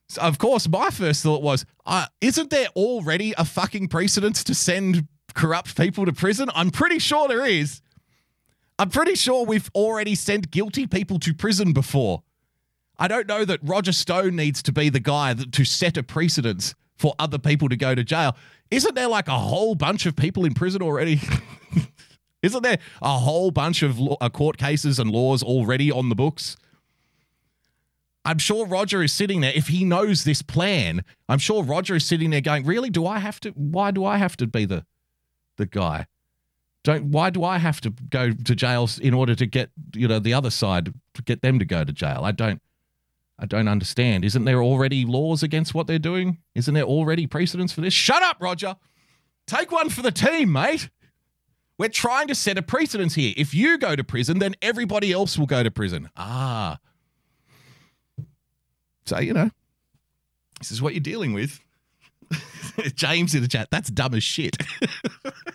So of course, my first thought was, uh, isn't there already a fucking precedence to send corrupt people to prison? I'm pretty sure there is. I'm pretty sure we've already sent guilty people to prison before. I don't know that Roger Stone needs to be the guy that, to set a precedence for other people to go to jail. Isn't there like a whole bunch of people in prison already? Isn't there a whole bunch of law, uh, court cases and laws already on the books? I'm sure Roger is sitting there. If he knows this plan, I'm sure Roger is sitting there going, "Really? Do I have to? Why do I have to be the the guy? Don't. Why do I have to go to jail in order to get you know the other side to get them to go to jail? I don't. I don't understand. Isn't there already laws against what they're doing? Isn't there already precedents for this? Shut up, Roger. Take one for the team, mate. We're trying to set a precedence here. If you go to prison, then everybody else will go to prison. Ah. So, you know, this is what you're dealing with. James in the chat, that's dumb as shit.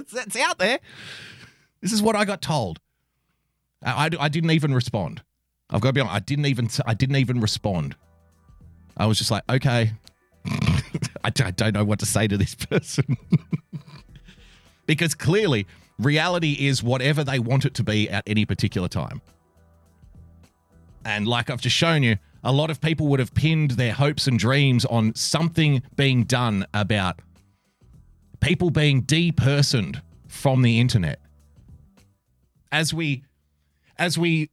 that's, that's out there. This is what I got told. I, I, I didn't even respond. I've got to be honest. I didn't even. I didn't even respond. I was just like, okay. I, I don't know what to say to this person because clearly reality is whatever they want it to be at any particular time. And like I've just shown you, a lot of people would have pinned their hopes and dreams on something being done about people being depersoned from the internet. As we as we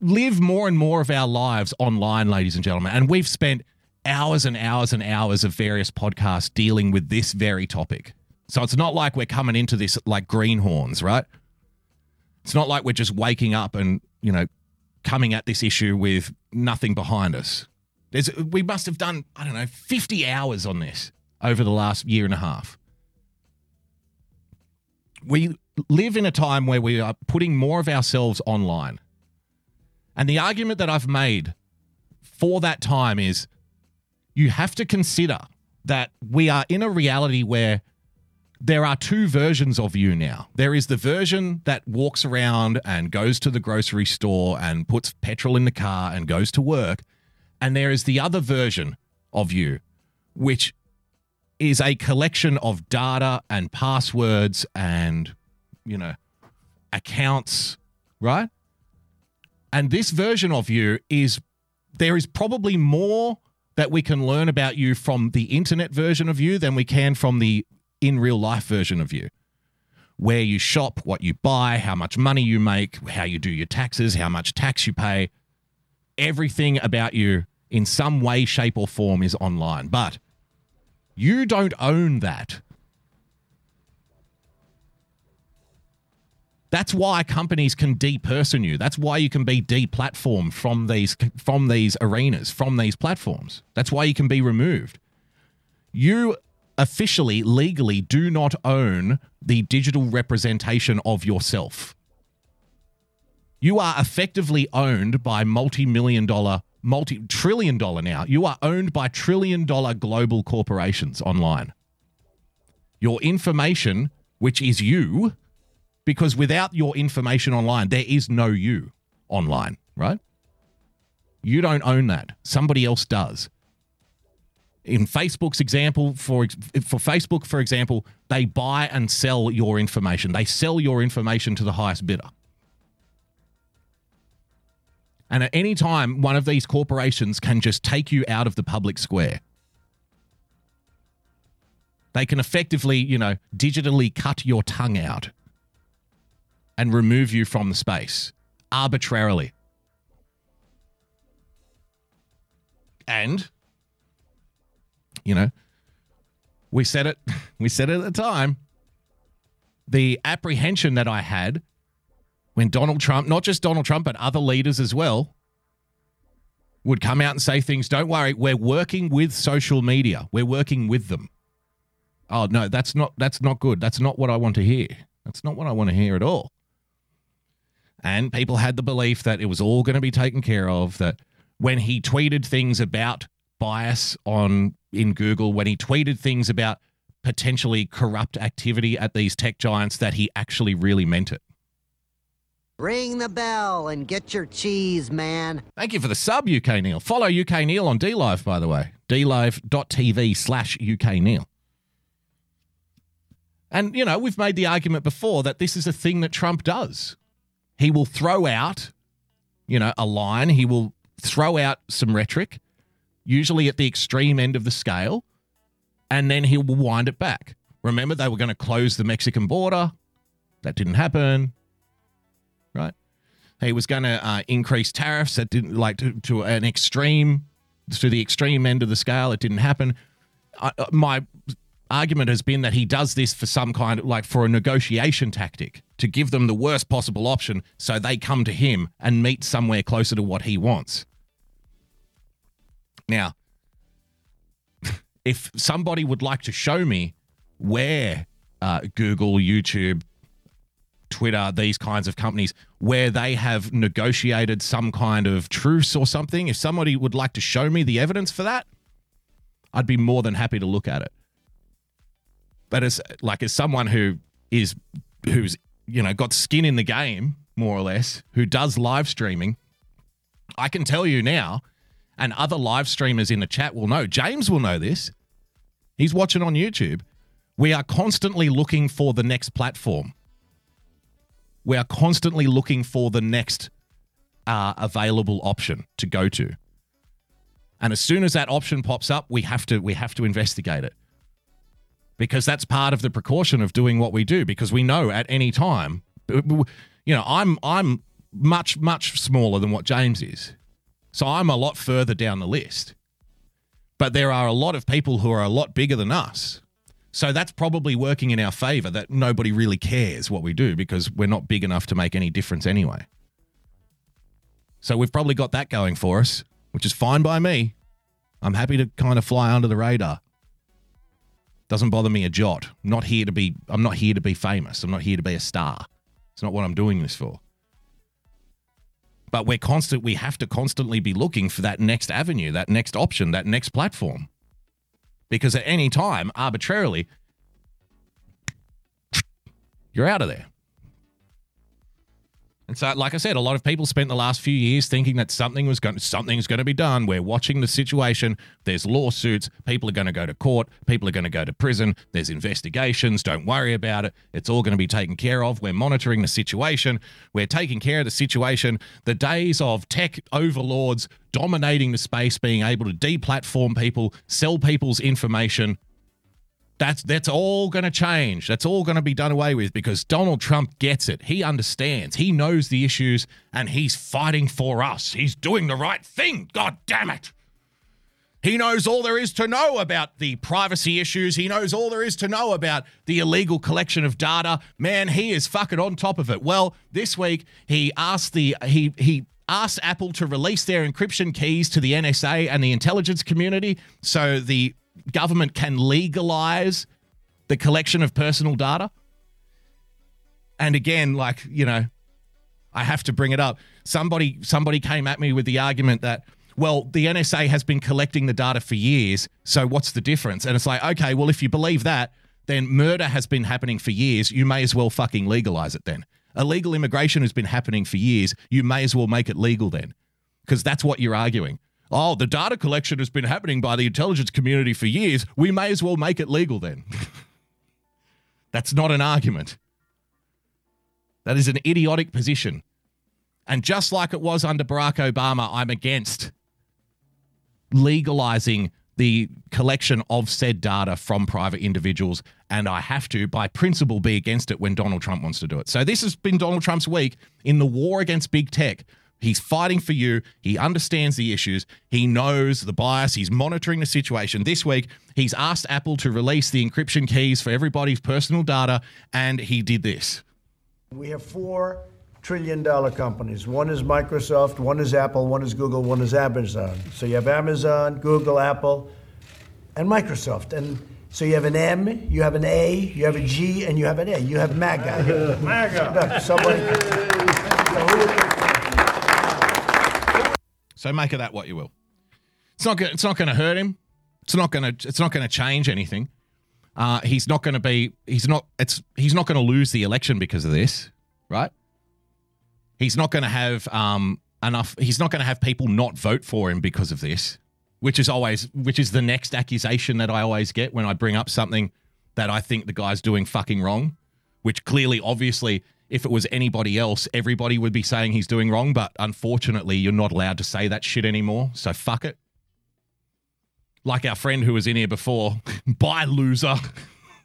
live more and more of our lives online, ladies and gentlemen, and we've spent hours and hours and hours of various podcasts dealing with this very topic. So it's not like we're coming into this like greenhorns, right? It's not like we're just waking up and, you know, coming at this issue with nothing behind us. There's, we must have done, I don't know, 50 hours on this over the last year and a half. We live in a time where we are putting more of ourselves online. And the argument that I've made for that time is you have to consider that we are in a reality where there are two versions of you now. There is the version that walks around and goes to the grocery store and puts petrol in the car and goes to work. And there is the other version of you, which is a collection of data and passwords and, you know, accounts, right? And this version of you is, there is probably more that we can learn about you from the internet version of you than we can from the in real life version of you. Where you shop, what you buy, how much money you make, how you do your taxes, how much tax you pay. Everything about you in some way, shape, or form is online. But you don't own that. That's why companies can deperson you. That's why you can be deplatformed from these from these arenas, from these platforms. That's why you can be removed. You officially, legally, do not own the digital representation of yourself. You are effectively owned by multi-million dollar, multi-trillion dollar now. You are owned by trillion dollar global corporations online. Your information, which is you, because without your information online, there is no you online, right? You don't own that. Somebody else does. In Facebook's example, for for Facebook, for example, they buy and sell your information. They sell your information to the highest bidder. And at any time, one of these corporations can just take you out of the public square. They can effectively, you know, digitally cut your tongue out and remove you from the space arbitrarily. And, you know, we said it, we said it at the time. The apprehension that I had when Donald Trump, not just Donald Trump, but other leaders as well, would come out and say things, don't worry, we're working with social media. We're working with them. Oh no, that's not that's not good. That's not what I want to hear. That's not what I want to hear at all. And people had the belief that it was all going to be taken care of, that when he tweeted things about bias on in Google, when he tweeted things about potentially corrupt activity at these tech giants, that he actually really meant it. Ring the bell and get your cheese, man. Thank you for the sub, UK Neil. Follow UK Neil on DLive, by the way. DLive.tv slash UK Neil. And, you know, we've made the argument before that this is a thing that Trump does. He will throw out, you know, a line. He will throw out some rhetoric, usually at the extreme end of the scale, and then he will wind it back. Remember, they were going to close the Mexican border. That didn't happen, right? He was going to uh, increase tariffs. That didn't like to, to an extreme, to the extreme end of the scale. It didn't happen. I, uh, my argument has been that he does this for some kind of like for a negotiation tactic to give them the worst possible option so they come to him and meet somewhere closer to what he wants. Now, if somebody would like to show me where uh, Google, YouTube, Twitter, these kinds of companies, where they have negotiated some kind of truce or something, if somebody would like to show me the evidence for that, I'd be more than happy to look at it. But as like as someone who is who's you know got skin in the game more or less, who does live streaming, I can tell you now, and other live streamers in the chat will know. James will know this. He's watching on YouTube. We are constantly looking for the next platform. We are constantly looking for the next uh, available option to go to. And as soon as that option pops up, we have to we have to investigate it. Because that's part of the precaution of doing what we do because we know at any time you know, I'm I'm much much smaller than what James is. So I'm a lot further down the list. But there are a lot of people who are a lot bigger than us. So that's probably working in our favor that nobody really cares what we do because we're not big enough to make any difference anyway. So we've probably got that going for us, which is fine by me. I'm happy to kind of fly under the radar. Doesn't bother me a jot. Not here to be I'm not here to be famous. I'm not here to be a star. It's not what I'm doing this for. But we're constant we have to constantly be looking for that next avenue, that next option, that next platform. Because at any time, arbitrarily, you're out of there. And so, like I said, a lot of people spent the last few years thinking that something was going, something's going to be done. We're watching the situation. There's lawsuits. People are going to go to court. People are going to go to prison. There's investigations. Don't worry about it. It's all going to be taken care of. We're monitoring the situation. We're taking care of the situation. The days of tech overlords dominating the space, being able to deplatform people, sell people's information, that's that's all going to change. That's all going to be done away with because Donald Trump gets it. He understands. He knows the issues and he's fighting for us. He's doing the right thing. God damn it. He knows all there is to know about the privacy issues. He knows all there is to know about the illegal collection of data. Man, he is fucking on top of it. Well, this week he asked the he he asked Apple to release their encryption keys to the NSA and the intelligence community so the government can legalize the collection of personal data. And again, like, you know, I have to bring it up. Somebody somebody came at me with the argument that well, the NSA has been collecting the data for years, so what's the difference? And it's like, okay, well if you believe that, then murder has been happening for years, you may as well fucking legalize it then. Illegal immigration has been happening for years, you may as well make it legal then. Because that's what you're arguing. Oh, the data collection has been happening by the intelligence community for years. We may as well make it legal then. That's not an argument. That is an idiotic position. And just like it was under Barack Obama, I'm against legalizing the collection of said data from private individuals. And I have to, by principle, be against it when Donald Trump wants to do it. So this has been Donald Trump's week in the war against big tech. He's fighting for you. He understands the issues. He knows the bias. He's monitoring the situation. This week, he's asked Apple to release the encryption keys for everybody's personal data, and he did this. We have four trillion dollar companies. One is Microsoft, one is Apple, one is Google, one is Amazon. So you have Amazon, Google, Apple, and Microsoft. And so you have an M, you have an A, you have a G, and you have an A. You have MAGA. MAGA. Somebody. So make of that what you will. It's not. It's not going to hurt him. It's not going to. It's not going to change anything. Uh, he's not going to be. He's not. It's. He's not going to lose the election because of this, right? He's not going to have um, enough. He's not going to have people not vote for him because of this, which is always. Which is the next accusation that I always get when I bring up something that I think the guy's doing fucking wrong. Which clearly, obviously, if it was anybody else, everybody would be saying he's doing wrong. But unfortunately, you're not allowed to say that shit anymore. So fuck it. Like our friend who was in here before, bye loser.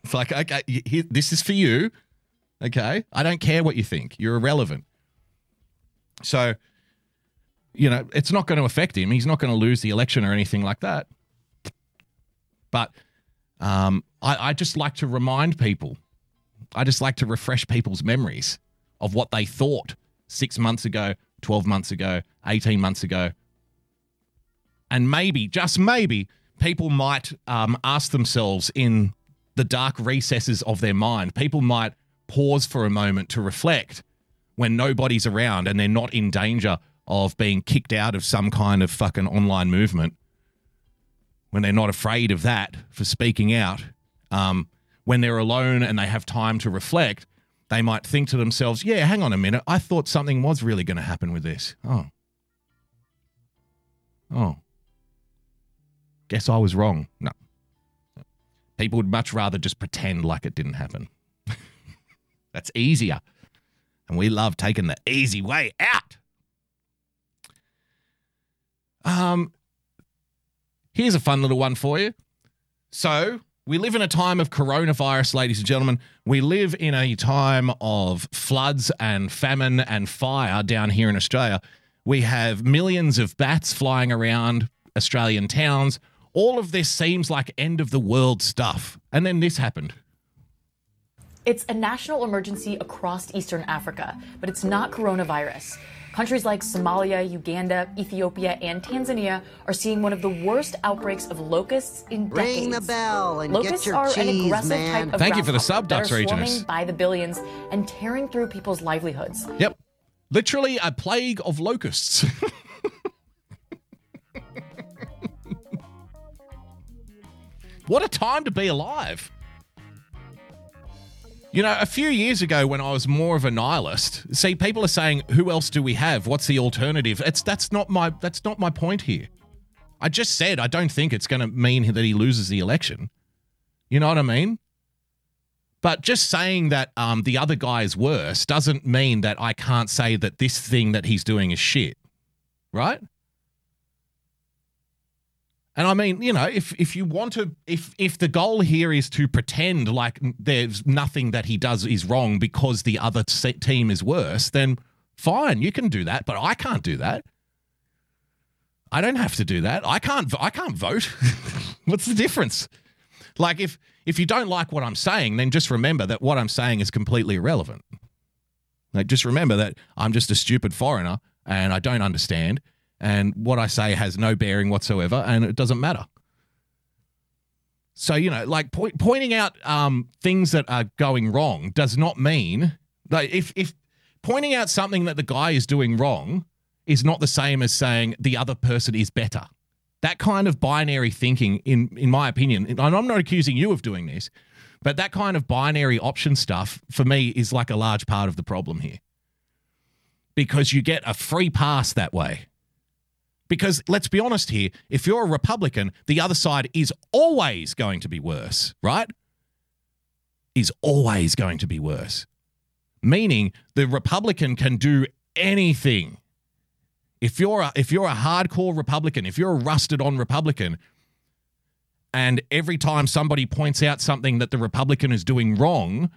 It's like, okay, here- this is for you. Okay. I don't care what you think. You're irrelevant. So, you know, it's not going to affect him. He's not going to lose the election or anything like that. But um, I, I just like to remind people, I just like to refresh people's memories of what they thought six months ago, 12 months ago, 18 months ago. And maybe, just maybe, people might um, ask themselves in the dark recesses of their mind, people might pause for a moment to reflect when nobody's around and they're not in danger of being kicked out of some kind of fucking online movement, when they're not afraid of that for speaking out, um, when they're alone and they have time to reflect, they might think to themselves, yeah, hang on a minute, I thought something was really going to happen with this. Oh. Oh. Guess I was wrong. No. People would much rather just pretend like it didn't happen. That's easier. And we love taking the easy way out. Um, here's a fun little one for you. So, we live in a time of coronavirus, ladies and gentlemen. We live in a time of floods and famine and fire down here in Australia. We have millions of bats flying around Australian towns. All of this seems like end of the world stuff. And then this happened. It's a national emergency across Eastern Africa, but it's not coronavirus. Countries like Somalia, Uganda, Ethiopia, and Tanzania are seeing one of the worst outbreaks of locusts in decades. Ring the bell and locusts get your are an cheese, aggressive man. type of Thank you for the grasshopper that subducts, are by the billions and tearing through people's livelihoods. Yep. Literally a plague of locusts. what a time to be alive. You know, a few years ago when I was more of a nihilist, see people are saying, "Who else do we have? What's the alternative?" It's that's not my that's not my point here. I just said I don't think it's going to mean that he loses the election. You know what I mean? But just saying that um, the other guy is worse doesn't mean that I can't say that this thing that he's doing is shit, right? And I mean, you know, if if you want to, if if the goal here is to pretend like there's nothing that he does is wrong because the other team is worse, then fine, you can do that. But I can't do that. I don't have to do that. I can't. I can't vote. What's the difference? Like if if you don't like what I'm saying, then just remember that what I'm saying is completely irrelevant. Like just remember that I'm just a stupid foreigner and I don't understand and what I say has no bearing whatsoever and it doesn't matter. So, you know, like point, pointing out um, things that are going wrong does not mean like if if pointing out something that the guy is doing wrong is not the same as saying the other person is better. That kind of binary thinking, in in my opinion, and I'm not accusing you of doing this, but that kind of binary option stuff for me is like a large part of the problem here. Because you get a free pass that way. Because let's be honest here, if you're a Republican, the other side is always going to be worse, right? Is always going to be worse. Meaning the Republican can do anything. If you're a, if you're a hardcore Republican, if you're a rusted on Republican, and every time somebody points out something that the Republican is doing wrong,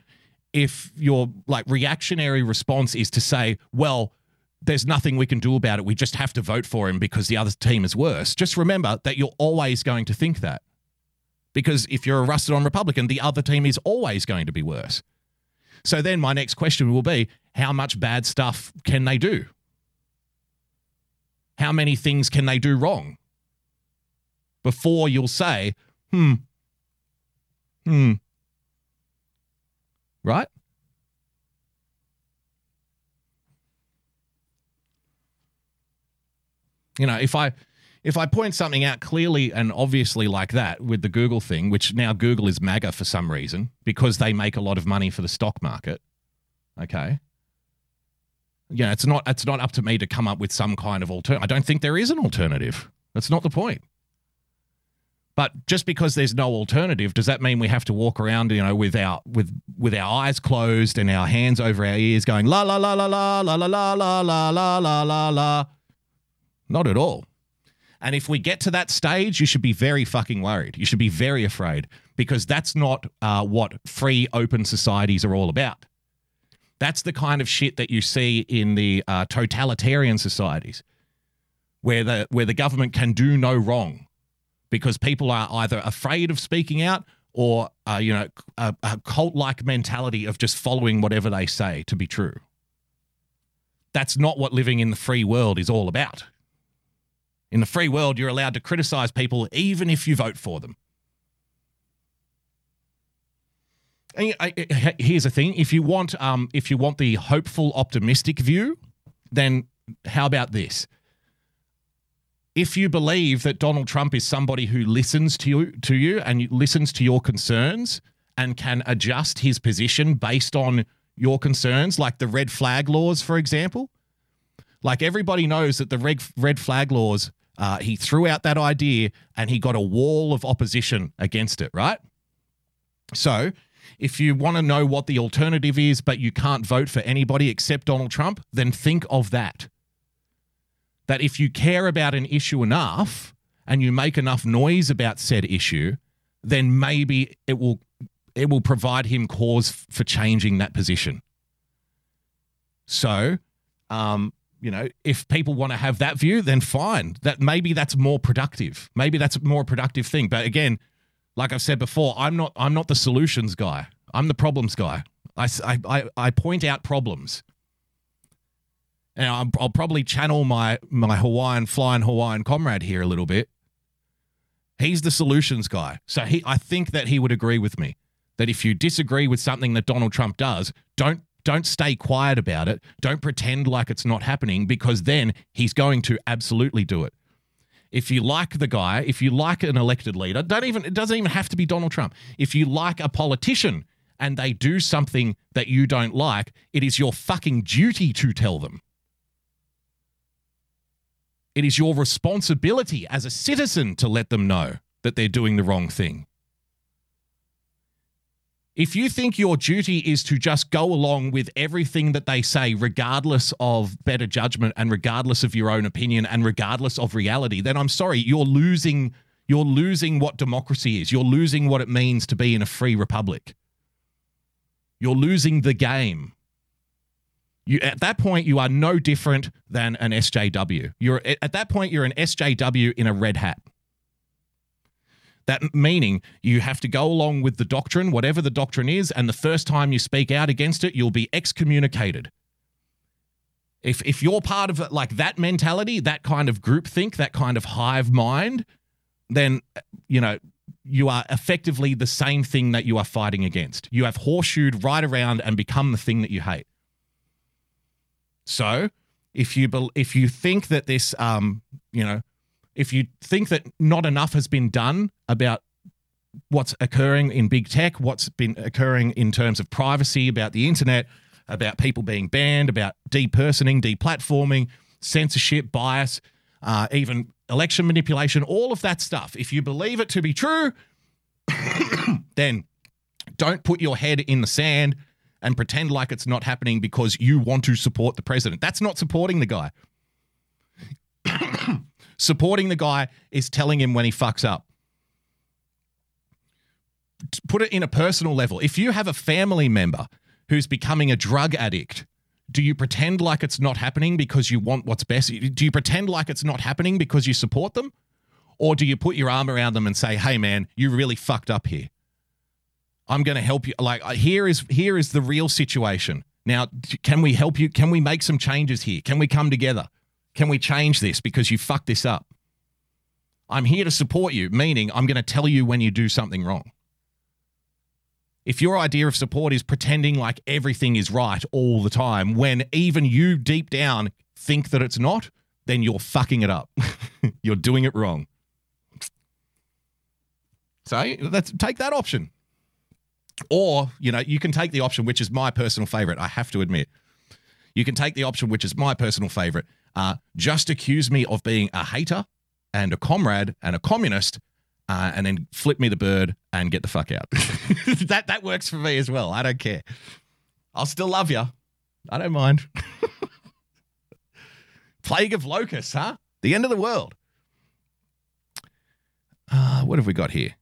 if your like reactionary response is to say, well, there's nothing we can do about it. We just have to vote for him because the other team is worse. Just remember that you're always going to think that. Because if you're a rusted on Republican, the other team is always going to be worse. So then my next question will be how much bad stuff can they do? How many things can they do wrong? Before you'll say, hmm, hmm. Right? You know if i if i point something out clearly and obviously like that with the google thing which now google is maga for some reason because they make a lot of money for the stock market okay know it's not it's not up to me to come up with some kind of alternative i don't think there is an alternative that's not the point but just because there's no alternative does that mean we have to walk around you know with our with with our eyes closed and our hands over our ears going la la la la la la la la la la la la la la not at all. And if we get to that stage, you should be very fucking worried. You should be very afraid because that's not uh, what free, open societies are all about. That's the kind of shit that you see in the uh, totalitarian societies, where the where the government can do no wrong, because people are either afraid of speaking out or uh, you know a, a cult-like mentality of just following whatever they say to be true. That's not what living in the free world is all about. In the free world, you're allowed to criticize people even if you vote for them. And I- I- here's the thing: if you want, um, if you want the hopeful, optimistic view, then how about this? If you believe that Donald Trump is somebody who listens to you, to you and listens to your concerns and can adjust his position based on your concerns, like the red flag laws, for example, like everybody knows that the red red flag laws, uh, he threw out that idea and he got a wall of opposition against it, right? So, if you want to know what the alternative is, but you can't vote for anybody except Donald Trump, then think of that. That if you care about an issue enough and you make enough noise about said issue, then maybe it will it will provide him cause for changing that position. So, um, you know, if people want to have that view, then fine. That maybe that's more productive. Maybe that's a more productive thing. But again, like I've said before, I'm not I'm not the solutions guy. I'm the problems guy. I, I, I point out problems. And I'm, I'll probably channel my my Hawaiian flying Hawaiian comrade here a little bit. He's the solutions guy. So he I think that he would agree with me that if you disagree with something that Donald Trump does, don't don't stay quiet about it. Don't pretend like it's not happening because then he's going to absolutely do it if you like the guy, if you like an elected leader, don't even it doesn't even have to be Donald Trump. If you like a politician and they do something that you don't like, it is your fucking duty to tell them. It is your responsibility as a citizen to let them know that they're doing the wrong thing. If you think your duty is to just go along with everything that they say, regardless of better judgment and regardless of your own opinion and regardless of reality, then I'm sorry, you're losing you're losing what democracy is. You're losing what it means to be in a free republic. You're losing the game. You, at that point, you are no different than an SJW. You're at that point, you're an SJW in a red hat. That meaning you have to go along with the doctrine, whatever the doctrine is, and the first time you speak out against it, you'll be excommunicated. If if you're part of like that mentality, that kind of groupthink, that kind of hive mind, then you know you are effectively the same thing that you are fighting against. You have horseshoed right around and become the thing that you hate. So, if you if you think that this, um, you know, if you think that not enough has been done about what's occurring in big tech, what's been occurring in terms of privacy, about the internet, about people being banned, about depersoning, deplatforming, censorship, bias, uh, even election manipulation, all of that stuff. If you believe it to be true, then don't put your head in the sand and pretend like it's not happening because you want to support the president. That's not supporting the guy. supporting the guy is telling him when he fucks up. Put it in a personal level. If you have a family member who's becoming a drug addict, do you pretend like it's not happening because you want what's best? Do you pretend like it's not happening because you support them? Or do you put your arm around them and say, "Hey man, you really fucked up here. I'm going to help you. Like uh, here is here is the real situation. Now, can we help you? Can we make some changes here? Can we come together? Can we change this because you fucked this up? I'm here to support you, meaning I'm going to tell you when you do something wrong. If your idea of support is pretending like everything is right all the time, when even you deep down think that it's not, then you're fucking it up. you're doing it wrong. So let's take that option. Or, you know, you can take the option, which is my personal favorite, I have to admit. You can take the option, which is my personal favorite. Uh, just accuse me of being a hater and a comrade and a communist, uh, and then flip me the bird and get the fuck out. that that works for me as well. I don't care. I'll still love you. I don't mind. Plague of locusts, huh? The end of the world. Uh, what have we got here?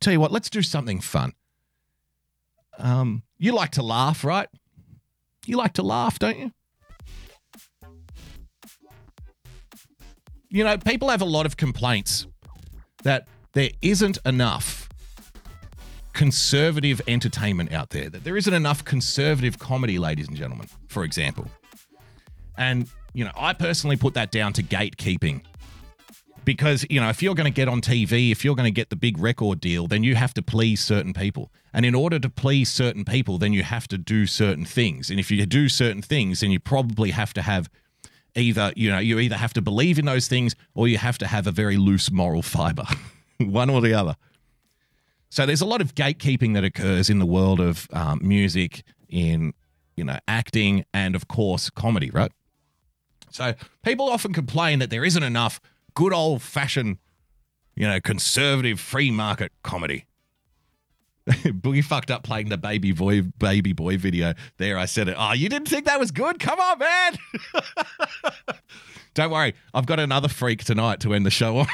Tell you what, let's do something fun. Um, you like to laugh, right? You like to laugh, don't you? You know, people have a lot of complaints that there isn't enough conservative entertainment out there, that there isn't enough conservative comedy, ladies and gentlemen, for example. And, you know, I personally put that down to gatekeeping. because you know if you're going to get on TV, if you're going to get the big record deal, then you have to please certain people, and in order to please certain people, then you have to do certain things, and if you do certain things, then you probably have to have either you know you either have to believe in those things or you have to have a very loose moral fiber, one or the other. So there's a lot of gatekeeping that occurs in the world of um, music, in you know acting, and of course comedy, right? So people often complain that there isn't enough good old fashioned, you know, conservative free market comedy. Boogie fucked up playing the baby boy baby boy video. There, I said it. Oh, you didn't think that was good? Come on, man. Don't worry, I've got another freak tonight to end the show on.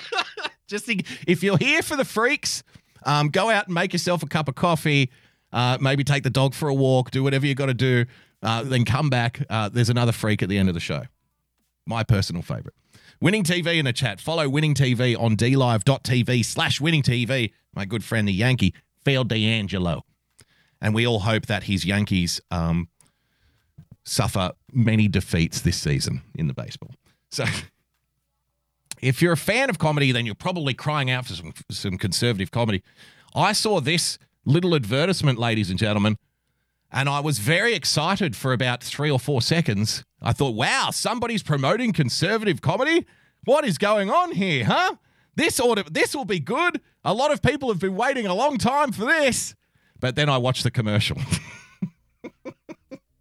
Just think, if you're here for the freaks, um, go out and make yourself a cup of coffee. Uh, maybe take the dog for a walk. Do whatever you got to do. Uh, then come back. Uh, there's another freak at the end of the show. My personal favorite. Winning TV in the chat. Follow Winning TV on dlive.tv slash winning TV. My good friend, the Yankee, Phil D'Angelo. And we all hope that his Yankees um, suffer many defeats this season in the baseball. So if you're a fan of comedy, then you're probably crying out for some, some conservative comedy. I saw this little advertisement, ladies and gentlemen, and I was very excited for about three or four seconds. I thought, wow, somebody's promoting conservative comedy? What is going on here, huh? This ought to, this will be good. A lot of people have been waiting a long time for this. But then I watched the commercial.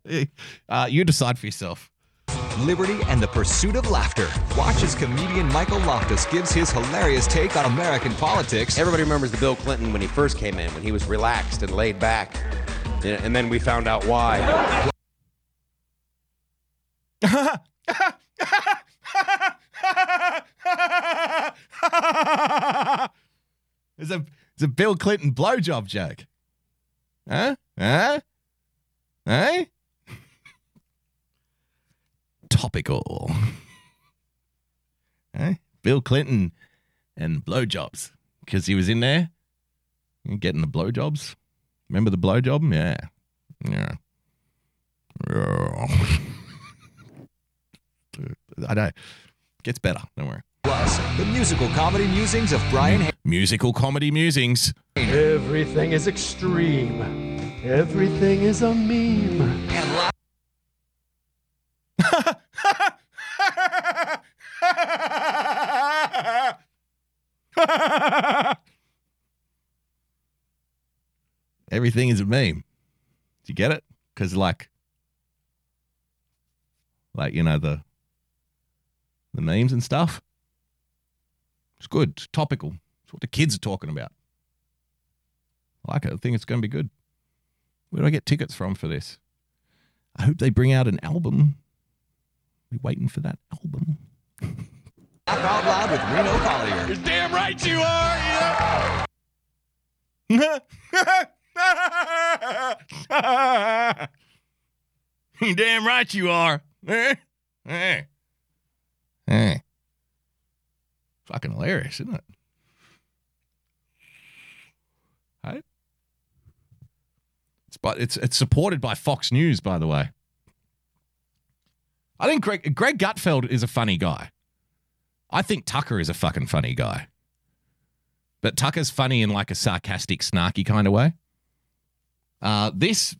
uh, you decide for yourself. Liberty and the pursuit of laughter. Watch as comedian Michael Loftus gives his hilarious take on American politics. Everybody remembers the Bill Clinton when he first came in, when he was relaxed and laid back. And then we found out why. It's a it's a Bill Clinton blowjob joke. Huh? Huh? Hey? Topical. hey? Bill Clinton and blowjobs. Because he was in there getting the blowjobs. Remember the blowjob? Yeah. Yeah. Yeah. I know. Gets better. Don't worry. Plus, the musical comedy musings of Brian Hay- Musical comedy musings. Everything is extreme. Everything is a meme. Everything is a meme. Do you get it? Because like, like you know the the memes and stuff. It's good. It's topical. It's what the kids are talking about. I like it. I think it's going to be good. Where do I get tickets from for this? I hope they bring out an album. We waiting for that album. Out Loud with Reno Collier. You're damn right you are. You damn right you are. Eh? Eh. Eh. Fucking hilarious, isn't it? Hey? It's but it's it's supported by Fox News, by the way. I think Greg Greg Gutfeld is a funny guy. I think Tucker is a fucking funny guy. But Tucker's funny in like a sarcastic, snarky kind of way. Uh, this,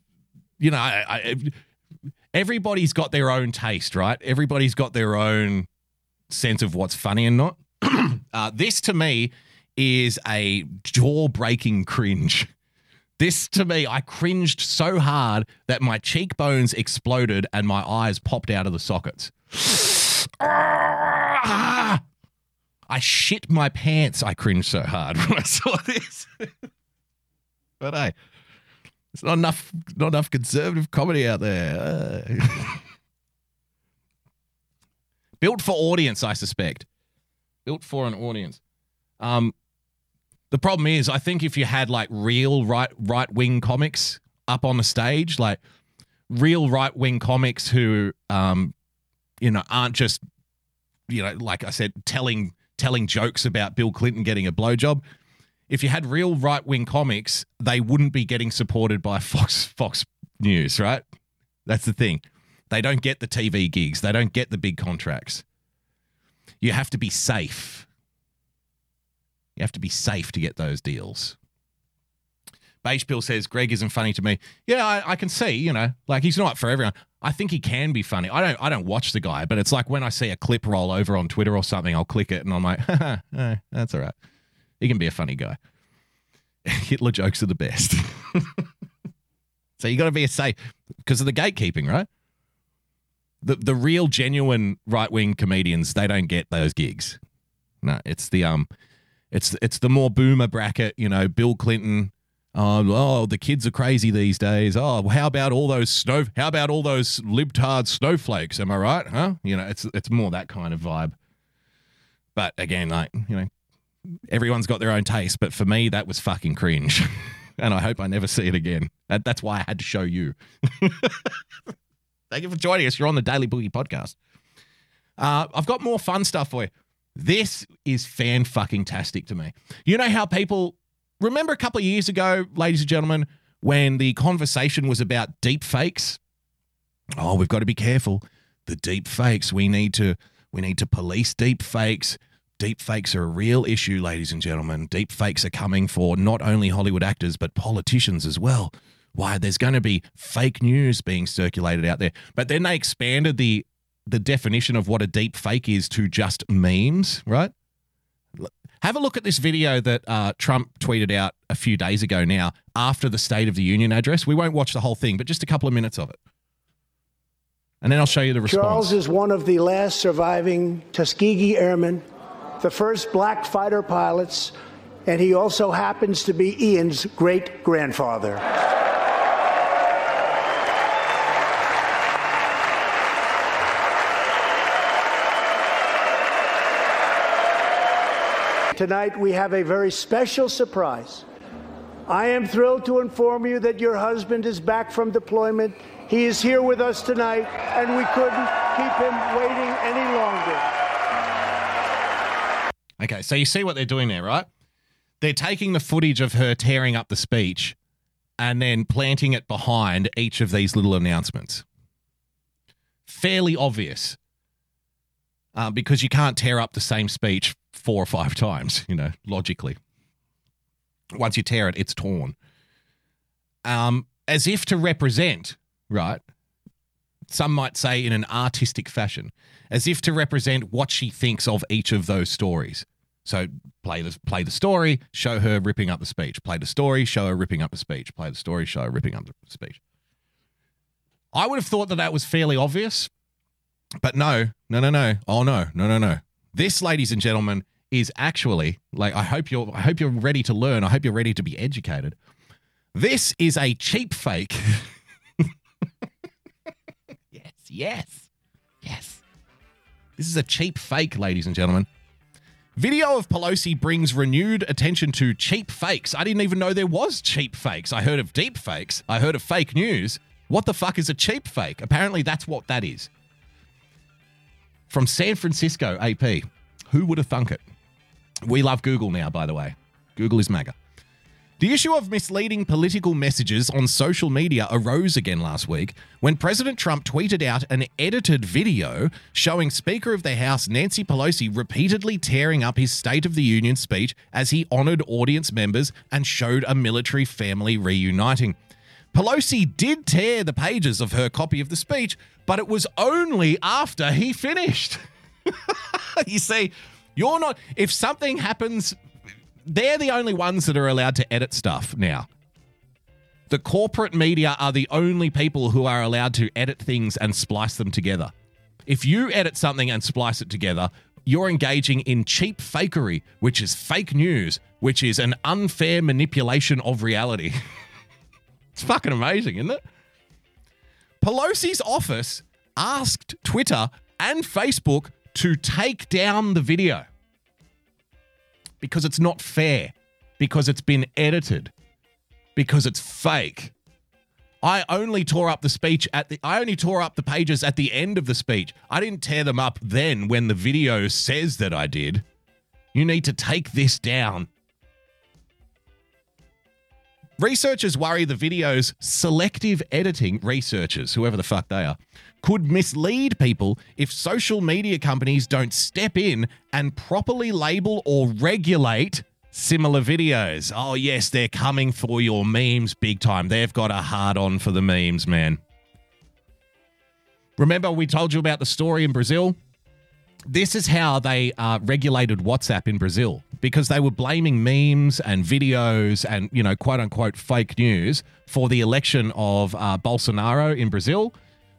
you know, I, I, everybody's got their own taste, right? Everybody's got their own sense of what's funny and not. uh, this to me is a jaw breaking cringe. This to me, I cringed so hard that my cheekbones exploded and my eyes popped out of the sockets. I shit my pants. I cringed so hard when I saw this. but hey, there's not enough, not enough conservative comedy out there. Built for audience, I suspect. Built for an audience. Um, the problem is, I think if you had like real right right wing comics up on the stage, like real right wing comics who, um, you know, aren't just, you know, like I said, telling telling jokes about Bill Clinton getting a blowjob. If you had real right wing comics, they wouldn't be getting supported by Fox Fox News, right? That's the thing. They don't get the TV gigs. They don't get the big contracts. You have to be safe. You have to be safe to get those deals. Beige Bill says Greg isn't funny to me. Yeah, I, I can see, you know, like he's not for everyone. I think he can be funny. I don't I don't watch the guy, but it's like when I see a clip roll over on Twitter or something, I'll click it and I'm like, that's all right. He can be a funny guy. Hitler jokes are the best. so you got to be a safe because of the gatekeeping, right? The the real genuine right wing comedians they don't get those gigs. No, it's the um, it's it's the more boomer bracket. You know, Bill Clinton. Oh, oh, the kids are crazy these days. Oh, how about all those snow? How about all those libtard snowflakes? Am I right? Huh? You know, it's it's more that kind of vibe. But again, like you know, everyone's got their own taste. But for me, that was fucking cringe, and I hope I never see it again. That, that's why I had to show you. Thank you for joining us. You're on the Daily Boogie podcast. Uh, I've got more fun stuff for you. This is fan fucking tastic to me. You know how people remember a couple of years ago, ladies and gentlemen, when the conversation was about deep fakes? Oh, we've got to be careful. The deep fakes. We need to we need to police deep fakes. Deep fakes are a real issue, ladies and gentlemen. Deep fakes are coming for not only Hollywood actors, but politicians as well. Why there's going to be fake news being circulated out there. But then they expanded the the definition of what a deep fake is to just memes, right? Have a look at this video that uh, Trump tweeted out a few days ago now after the State of the Union address. We won't watch the whole thing, but just a couple of minutes of it. And then I'll show you the response. Charles is one of the last surviving Tuskegee Airmen, the first black fighter pilots, and he also happens to be Ian's great grandfather. Tonight, we have a very special surprise. I am thrilled to inform you that your husband is back from deployment. He is here with us tonight, and we couldn't keep him waiting any longer. Okay, so you see what they're doing there, right? They're taking the footage of her tearing up the speech and then planting it behind each of these little announcements. Fairly obvious. Uh, because you can't tear up the same speech four or five times, you know, logically. Once you tear it, it's torn. Um, as if to represent, right? Some might say in an artistic fashion, as if to represent what she thinks of each of those stories. So play the play the story, show her ripping up the speech. Play the story, show her ripping up the speech. Play the story, show her ripping up the speech. I would have thought that that was fairly obvious, but no, no, no, no. Oh no, no, no, no. This, ladies and gentlemen, is actually like I hope you're I hope you're ready to learn. I hope you're ready to be educated. This is a cheap fake. yes, yes, yes. This is a cheap fake, ladies and gentlemen. Video of Pelosi brings renewed attention to cheap fakes. I didn't even know there was cheap fakes. I heard of deep fakes. I heard of fake news. What the fuck is a cheap fake? Apparently, that's what that is. From San Francisco, AP. Who would have thunk it? We love Google now, by the way. Google is MAGA. The issue of misleading political messages on social media arose again last week when President Trump tweeted out an edited video showing Speaker of the House Nancy Pelosi repeatedly tearing up his State of the Union speech as he honored audience members and showed a military family reuniting. Pelosi did tear the pages of her copy of the speech, but it was only after he finished. you see, you're not, if something happens, they're the only ones that are allowed to edit stuff now. The corporate media are the only people who are allowed to edit things and splice them together. If you edit something and splice it together, you're engaging in cheap fakery, which is fake news, which is an unfair manipulation of reality. it's fucking amazing, isn't it? Pelosi's office asked Twitter and Facebook to take down the video because it's not fair, because it's been edited, because it's fake. I only tore up the speech at the I only tore up the pages at the end of the speech. I didn't tear them up then when the video says that I did. You need to take this down. Researchers worry the video's selective editing, researchers, whoever the fuck they are, could mislead people if social media companies don't step in and properly label or regulate similar videos. Oh, yes, they're coming for your memes big time. They've got a hard on for the memes, man. Remember, we told you about the story in Brazil? This is how they uh, regulated WhatsApp in Brazil because they were blaming memes and videos and, you know, quote unquote fake news for the election of uh, Bolsonaro in Brazil.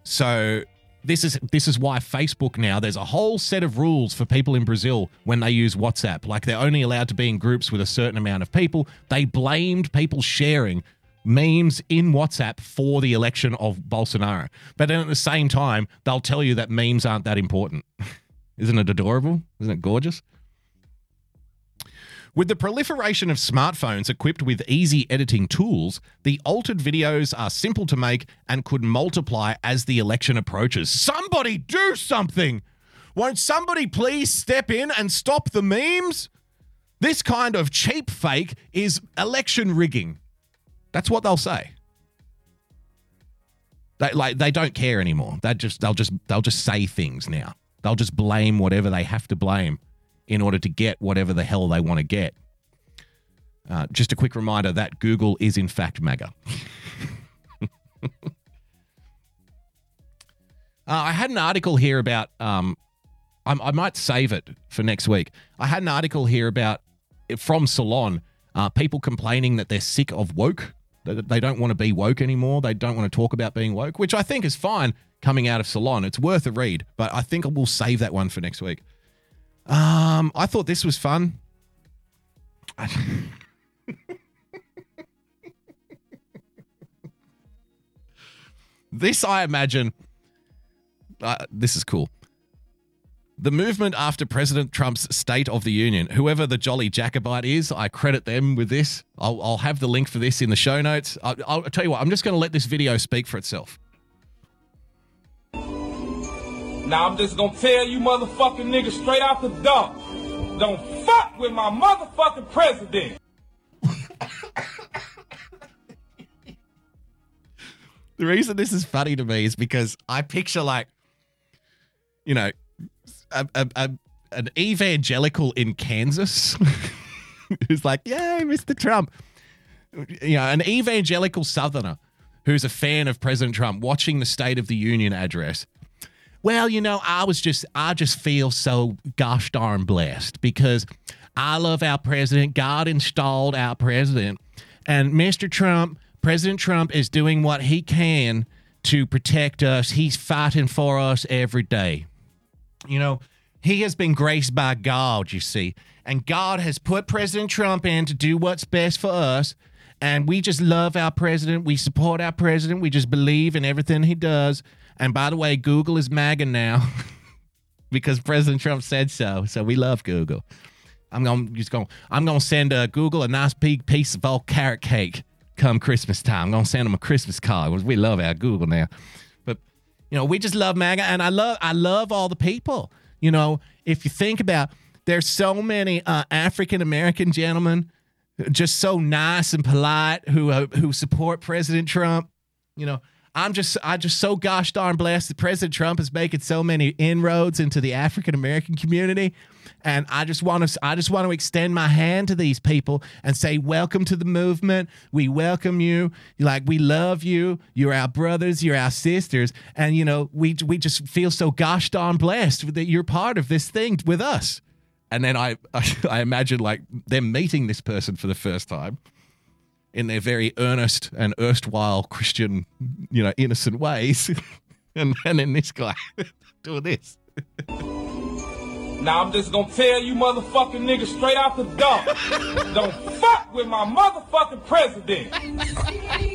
So this is this is why Facebook now there's a whole set of rules for people in Brazil when they use WhatsApp. Like they're only allowed to be in groups with a certain amount of people. They blamed people sharing memes in WhatsApp for the election of Bolsonaro. But then at the same time, they'll tell you that memes aren't that important. Isn't it adorable? Isn't it gorgeous? With the proliferation of smartphones equipped with easy editing tools, the altered videos are simple to make and could multiply as the election approaches. Somebody do something! Won't somebody please step in and stop the memes? This kind of cheap fake is election rigging. That's what they'll say. They like they don't care anymore. They just they'll just they'll just say things now. They'll just blame whatever they have to blame in order to get whatever the hell they want to get. Uh, just a quick reminder that Google is in fact MAGA. uh, I had an article here about. Um, I, I might save it for next week. I had an article here about from Salon uh, people complaining that they're sick of woke. That they don't want to be woke anymore. They don't want to talk about being woke, which I think is fine coming out of Salon. It's worth a read, but I think we'll save that one for next week. Um, I thought this was fun. this, I imagine, uh, this is cool. The movement after President Trump's State of the Union, whoever the Jolly Jacobite is, I credit them with this. I'll, I'll have the link for this in the show notes. I'll, I'll tell you what, I'm just going to let this video speak for itself. Now I'm just gonna tell you motherfucking niggas straight out the door. Don't fuck with my motherfucking president. The reason this is funny to me is because I picture like, you know, a, a, a an evangelical in Kansas who's like, "Yay, Mr. Trump!" You know, an evangelical Southerner who's a fan of President Trump watching the State of the Union address. Well, you know, I was just, I just feel so gosh darn blessed because I love our president. God installed our president, and Mr. Trump, President Trump, is doing what he can to protect us. He's fighting for us every day. You know, he has been graced by God, you see, and God has put President Trump in to do what's best for us. And we just love our president. We support our president. We just believe in everything he does. And by the way, Google is MAGA now because President Trump said so. So we love Google. I'm going just going. I'm to send uh, Google a nice big piece of all carrot cake come Christmas time. I'm to send them a Christmas card. We love our Google now, but you know we just love MAGA, and I love I love all the people. You know, if you think about, there's so many uh, African American gentlemen, just so nice and polite, who uh, who support President Trump. You know, I'm just I just so gosh darn blessed that President Trump is making so many inroads into the African American community. And I just want to I just want to extend my hand to these people and say welcome to the movement. We welcome you. Like we love you. You're our brothers, you're our sisters. And you know, we we just feel so gosh darn blessed that you're part of this thing with us. And then I I imagine like them meeting this person for the first time in their very earnest and erstwhile Christian, you know, innocent ways. and, and then this guy doing this. Now I'm just gonna tell you motherfucking niggas straight out the door. Don't fuck with my motherfucking president.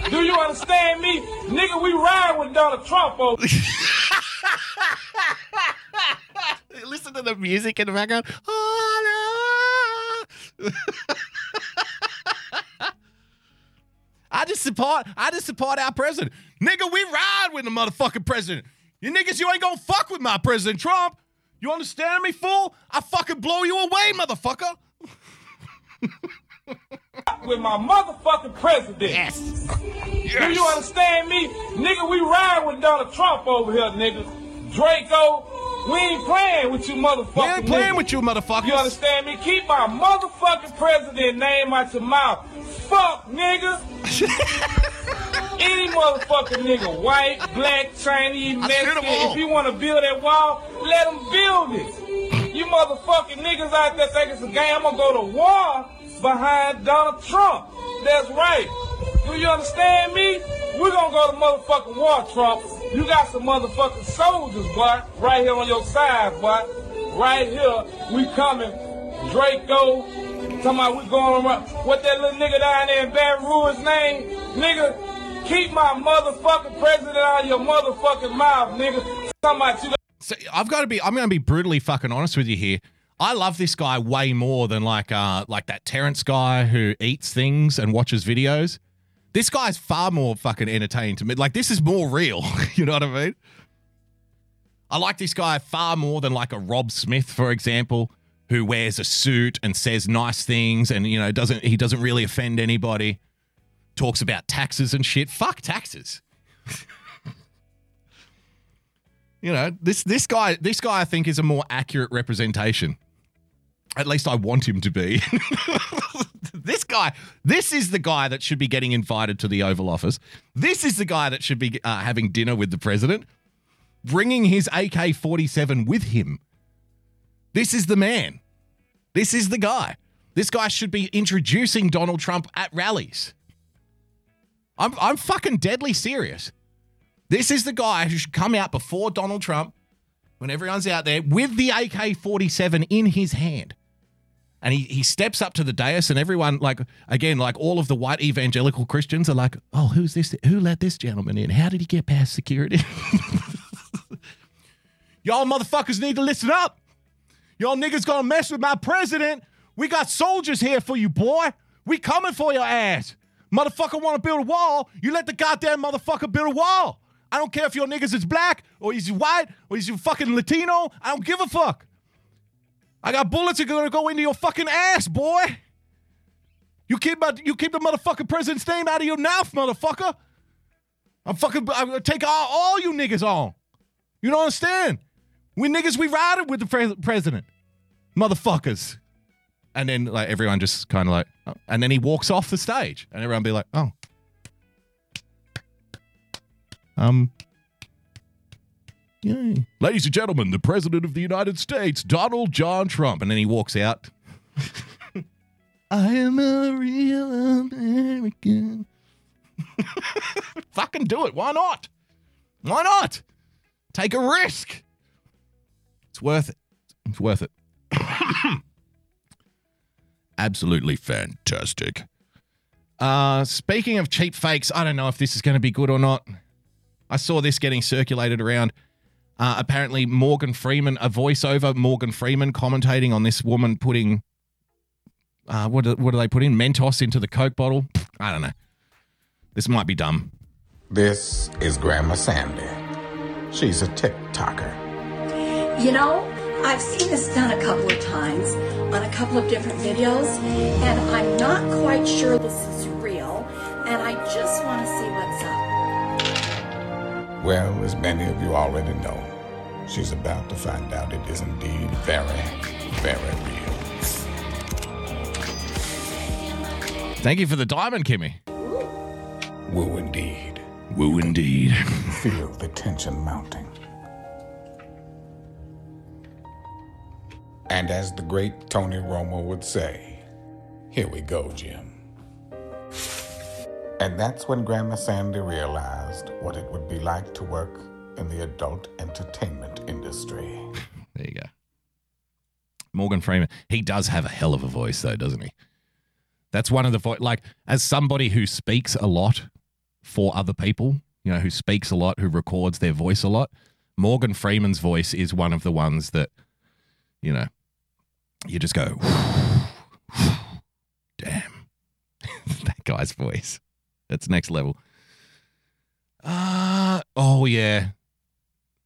Do you understand me? Nigga, we ride with Donald Trump over. Listen to the music in the background. I just support I just support our president. Nigga, we ride with the motherfucking president. You niggas, you ain't gonna fuck with my President Trump. You understand me, fool? I fucking blow you away, motherfucker. with my motherfucking president. Yes. Do you understand me? Nigga, we ride with Donald Trump over here, nigga. Draco, we ain't playing with you motherfuckers. We ain't playing with you motherfuckers. You understand me? Keep my motherfucking president name out your mouth. Fuck, nigga. Any motherfucking nigga, white, black, Chinese, I shoot 'em Mexican, if you want to build that wall, let them build it. You motherfucking niggas out there think it's a game. I'm gonna go to war behind Donald Trump. That's right. Do you understand me? We're gonna go to motherfucking war, Trump. You got some motherfucking soldiers, boy, right here on your side, boy. Right here, we coming. Draco, talking about we going around. What that little nigga down there in Baton Rouge name? Nigga, keep my motherfucking president out of your motherfucking mouth, nigga. Talking about you So I've got to be. I'm going to be brutally fucking honest with you here. I love this guy way more than like uh like that Terrence guy who eats things and watches videos. This guy's far more fucking entertaining to me. Like this is more real. you know what I mean? I like this guy far more than like a Rob Smith, for example, who wears a suit and says nice things and you know doesn't he doesn't really offend anybody. Talks about taxes and shit. Fuck taxes. you know this this guy this guy I think is a more accurate representation. At least I want him to be. this guy, this is the guy that should be getting invited to the Oval Office. This is the guy that should be uh, having dinner with the president, bringing his AK 47 with him. This is the man. This is the guy. This guy should be introducing Donald Trump at rallies. I'm, I'm fucking deadly serious. This is the guy who should come out before Donald Trump when everyone's out there with the AK 47 in his hand. And he, he steps up to the dais, and everyone, like, again, like all of the white evangelical Christians are like, oh, who's this? Who let this gentleman in? How did he get past security? Y'all motherfuckers need to listen up. Y'all niggas gonna mess with my president. We got soldiers here for you, boy. We coming for your ass. Motherfucker wanna build a wall, you let the goddamn motherfucker build a wall. I don't care if your niggas is black or he's white or he's fucking Latino. I don't give a fuck. I got bullets that are gonna go into your fucking ass, boy. You keep my, you keep the motherfucking president's name out of your mouth, motherfucker. I'm fucking I'm gonna take all, all you niggas on. You don't understand? We niggas we riding with the pres- president, motherfuckers. And then like everyone just kind of like, oh. and then he walks off the stage, and everyone be like, oh, um, yay. ladies and gentlemen, the president of the United States, Donald John Trump, and then he walks out. I am a real American. Fucking do it. Why not? Why not? Take a risk. It's worth it. It's worth it. Absolutely fantastic. Uh, speaking of cheap fakes, I don't know if this is going to be good or not. I saw this getting circulated around. Uh, apparently, Morgan Freeman, a voiceover, Morgan Freeman commentating on this woman putting, uh, what, do, what do they put in? Mentos into the Coke bottle? I don't know. This might be dumb. This is Grandma Sandy. She's a TikToker. You know, I've seen this done a couple of times on a couple of different videos, and I'm not quite sure this is real, and I just want to see what's up. Well, as many of you already know, she's about to find out it is indeed very, very real. Thank you for the diamond, Kimmy. Woo indeed. Woo indeed. Feel the tension mounting. And as the great Tony Romo would say, here we go, Jim. And that's when Grandma Sandy realized what it would be like to work in the adult entertainment industry. There you go. Morgan Freeman. He does have a hell of a voice, though, doesn't he? That's one of the voice. Like, as somebody who speaks a lot for other people, you know, who speaks a lot, who records their voice a lot, Morgan Freeman's voice is one of the ones that, you know, you just go, damn, that guy's voice. That's next level. Uh, oh yeah.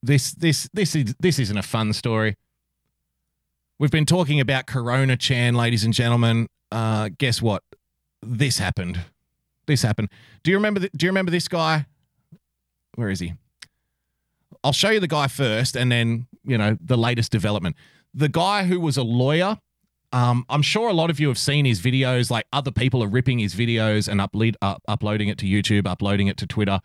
This this this is this isn't a fun story. We've been talking about Corona Chan, ladies and gentlemen. Uh, guess what? this happened. This happened. Do you remember? th- do you remember this guy? Where is he? I'll show you the guy first, and then you know the latest development. The guy who was a lawyer. Um, I'm sure a lot of you have seen his videos. Like other people are ripping his videos and upload, uh, uploading it to YouTube, uploading it to Twitter.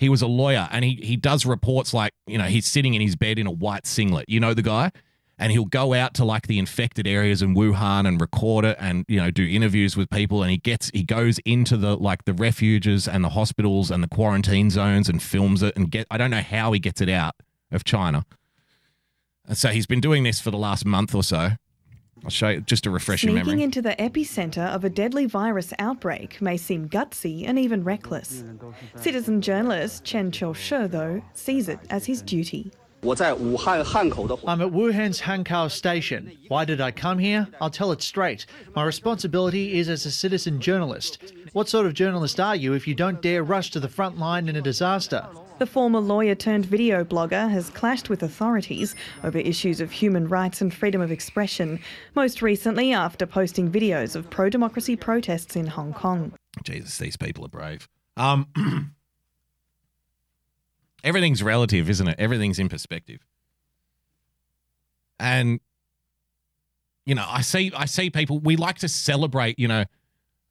He was a lawyer, and he he does reports like you know he's sitting in his bed in a white singlet. You know the guy, and he'll go out to like the infected areas in Wuhan and record it, and you know do interviews with people, and he gets he goes into the like the refuges and the hospitals and the quarantine zones and films it and get. I don't know how he gets it out of China. And so he's been doing this for the last month or so. I'll show you just to refresh your Sneaking memory. into the epicenter of a deadly virus outbreak may seem gutsy and even reckless. Citizen journalist Chen Qiushi, though, sees it as his duty. I'm at Wuhan's Hankou station. Why did I come here? I'll tell it straight. My responsibility is as a citizen journalist. What sort of journalist are you if you don't dare rush to the front line in a disaster? The former lawyer turned video blogger has clashed with authorities over issues of human rights and freedom of expression, most recently after posting videos of pro democracy protests in Hong Kong. Jesus, these people are brave. Um, everything's relative, isn't it? Everything's in perspective. And you know, I see I see people we like to celebrate, you know,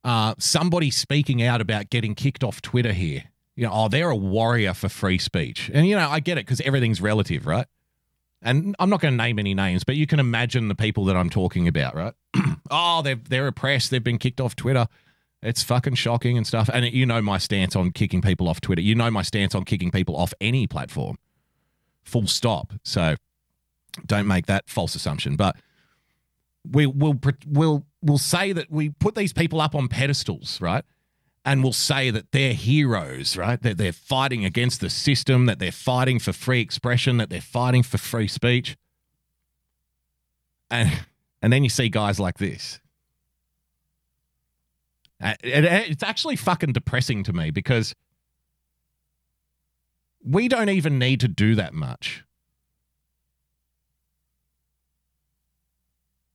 uh somebody speaking out about getting kicked off Twitter here. You know, oh, they're a warrior for free speech. And you know, I get it because everything's relative, right? And I'm not going to name any names, but you can imagine the people that I'm talking about, right? oh, they're they're oppressed. They've been kicked off Twitter. It's fucking shocking and stuff. And you know my stance on kicking people off Twitter. You know my stance on kicking people off any platform. Full stop. So don't make that false assumption. But we will we'll we'll say that we put these people up on pedestals, right? And we'll say that they're heroes, right? That they're fighting against the system, that they're fighting for free expression, that they're fighting for free speech. And and then you see guys like this. Uh, it's actually fucking depressing to me because we don't even need to do that much.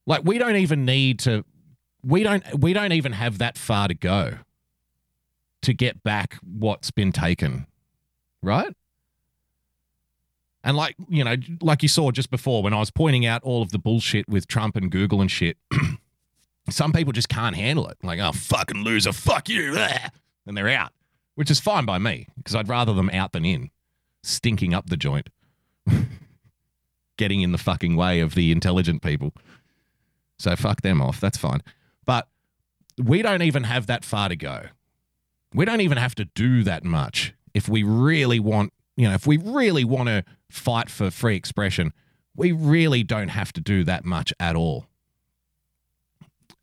Like we don't even need to we don't we don't even have that far to go to get back what's been taken. Right? And like, you know, like you saw just before when I was pointing out all of the bullshit with Trump and Google and shit, some people just can't handle it. Like, oh, fucking loser, fuck you. And they're out, which is fine by me because I'd rather them out than in, stinking up the joint, getting in the fucking way of the intelligent people. So fuck them off. That's fine. But we don't even have that far to go. We don't even have to do that much if we really want, you know, if we really want to fight for free expression, we really don't have to do that much at all.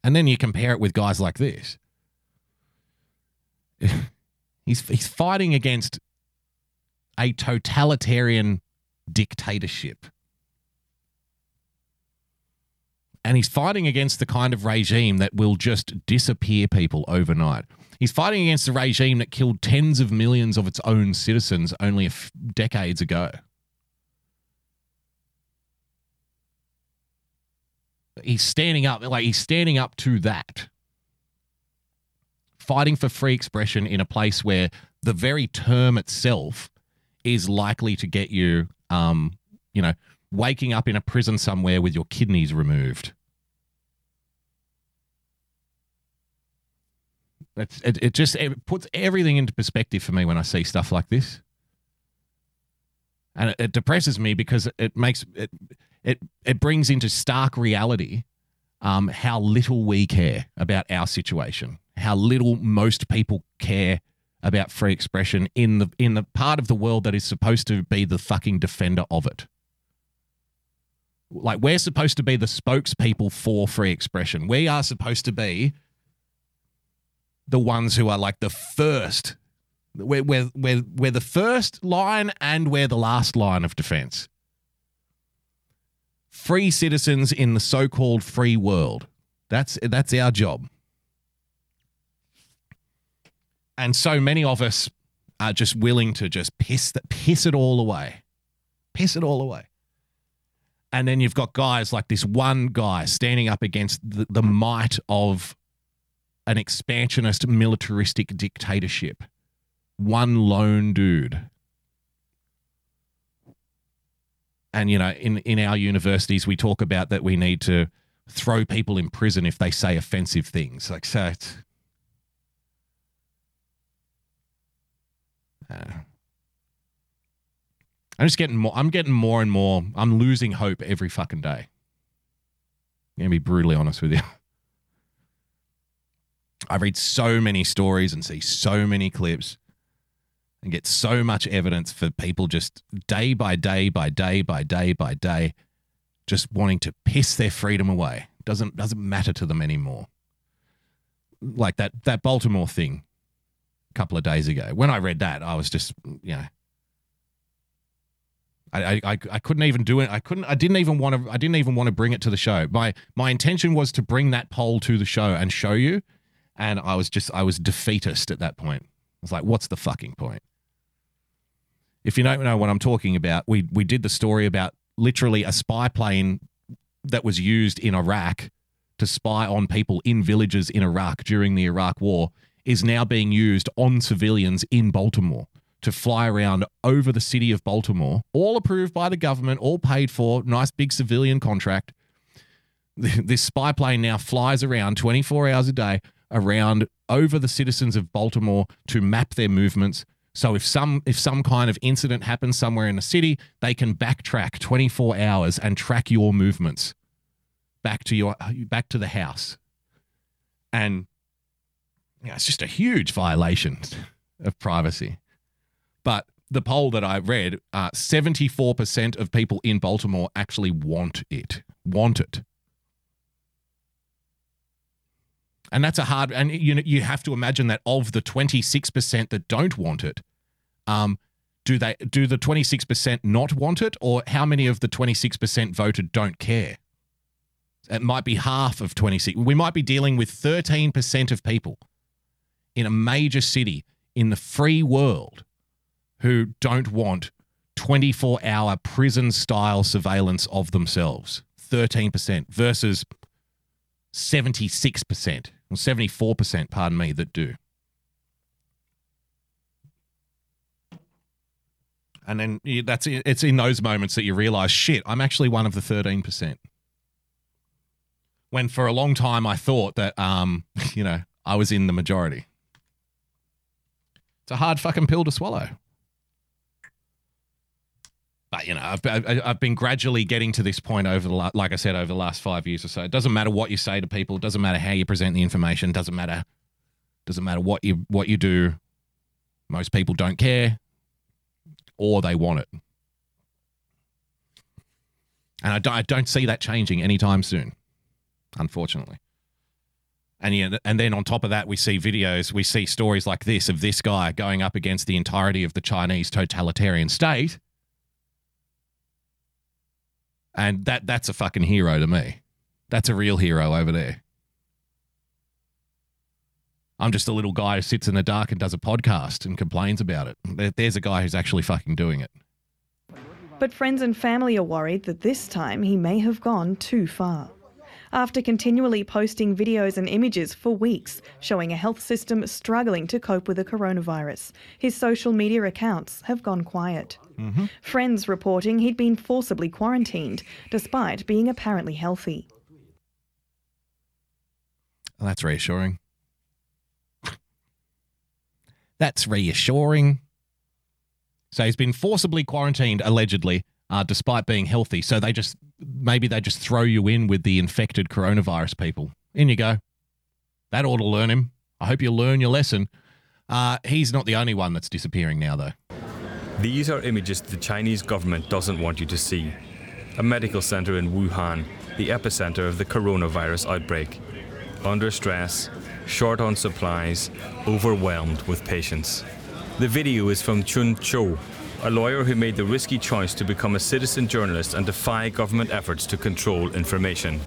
And then you compare it with guys like this. he's he's fighting against a totalitarian dictatorship. And he's fighting against the kind of regime that will just disappear people overnight. He's fighting against a regime that killed tens of millions of its own citizens only a f- decades ago. He's standing up, like he's standing up to that. Fighting for free expression in a place where the very term itself is likely to get you, um, you know, waking up in a prison somewhere with your kidneys removed. It's, it, it just it puts everything into perspective for me when I see stuff like this. And it, it depresses me because it makes it it it brings into stark reality um, how little we care about our situation, how little most people care about free expression in the in the part of the world that is supposed to be the fucking defender of it. Like we're supposed to be the spokespeople for free expression. We are supposed to be the ones who are like the first. We're, we're, we're, we're the first line and we're the last line of defense. Free citizens in the so called free world. That's, that's our job. And so many of us are just willing to just piss, piss it all away. Piss it all away. And then you've got guys like this one guy standing up against the, the might of an expansionist militaristic dictatorship. One lone dude. And you know, in in our universities, we talk about that we need to throw people in prison if they say offensive things. Like so, I'm just getting more. I'm getting more and more. I'm losing hope every fucking day. I'm gonna be brutally honest with you. I read so many stories and see so many clips and get so much evidence for people just day by day by day by day by day just wanting to piss their freedom away. Doesn't doesn't matter to them anymore. Like that that Baltimore thing a couple of days ago. When I read that, I was just you know I, I, I couldn't even do it. I couldn't. I didn't even want to. I didn't even want to bring it to the show. My my intention was to bring that poll to the show and show you, and I was just I was defeatist at that point. I was like, what's the fucking point? If you don't know what I'm talking about, we we did the story about literally a spy plane that was used in Iraq to spy on people in villages in Iraq during the Iraq War is now being used on civilians in Baltimore to fly around over the city of Baltimore, all approved by the government, all paid for, nice big civilian contract. This spy plane now flies around 24 hours a day around over the citizens of Baltimore to map their movements. So if some if some kind of incident happens somewhere in the city, they can backtrack 24 hours and track your movements back to your back to the house. And yeah, it's just a huge violation of privacy. But the poll that I read, uh, 74% of people in Baltimore actually want it. Want it. And that's a hard, and you know, you have to imagine that of the 26% that don't want it, um, do they do the 26% not want it, or how many of the 26% voted don't care? It might be half of 26. We might be dealing with 13% of people in a major city in the free world who don't want 24 hour prison style surveillance of themselves. 13% versus 76%, or 74%, pardon me, that do. And then that's it's in those moments that you realize, shit, I'm actually one of the 13%. When for a long time I thought that, um, you know, I was in the majority. It's a hard fucking pill to swallow. But you know, I've I've been gradually getting to this point over the like I said over the last five years or so. It doesn't matter what you say to people. It doesn't matter how you present the information. It doesn't matter. Doesn't matter what you what you do. Most people don't care, or they want it. And I don't, I don't see that changing anytime soon, unfortunately. And yeah, and then on top of that, we see videos, we see stories like this of this guy going up against the entirety of the Chinese totalitarian state. And that that's a fucking hero to me. That's a real hero over there. I'm just a little guy who sits in the dark and does a podcast and complains about it. There's a guy who's actually fucking doing it. But friends and family are worried that this time he may have gone too far. After continually posting videos and images for weeks showing a health system struggling to cope with the coronavirus, his social media accounts have gone quiet. Friends reporting he'd been forcibly quarantined despite being apparently healthy. Well, that's reassuring. That's reassuring. So he's been forcibly quarantined, allegedly, uh, despite being healthy. So they just maybe they just throw you in with the infected coronavirus people. In you go. That ought to learn him. I hope you learn your lesson. Uh, he's not the only one that's disappearing now, though. These are images the Chinese government doesn't want you to see. A medical center in Wuhan, the epicenter of the coronavirus outbreak. Under stress, short on supplies, overwhelmed with patients. The video is from Chen Qiushi, a lawyer who made the risky choice to become a citizen journalist and defy government efforts to control information.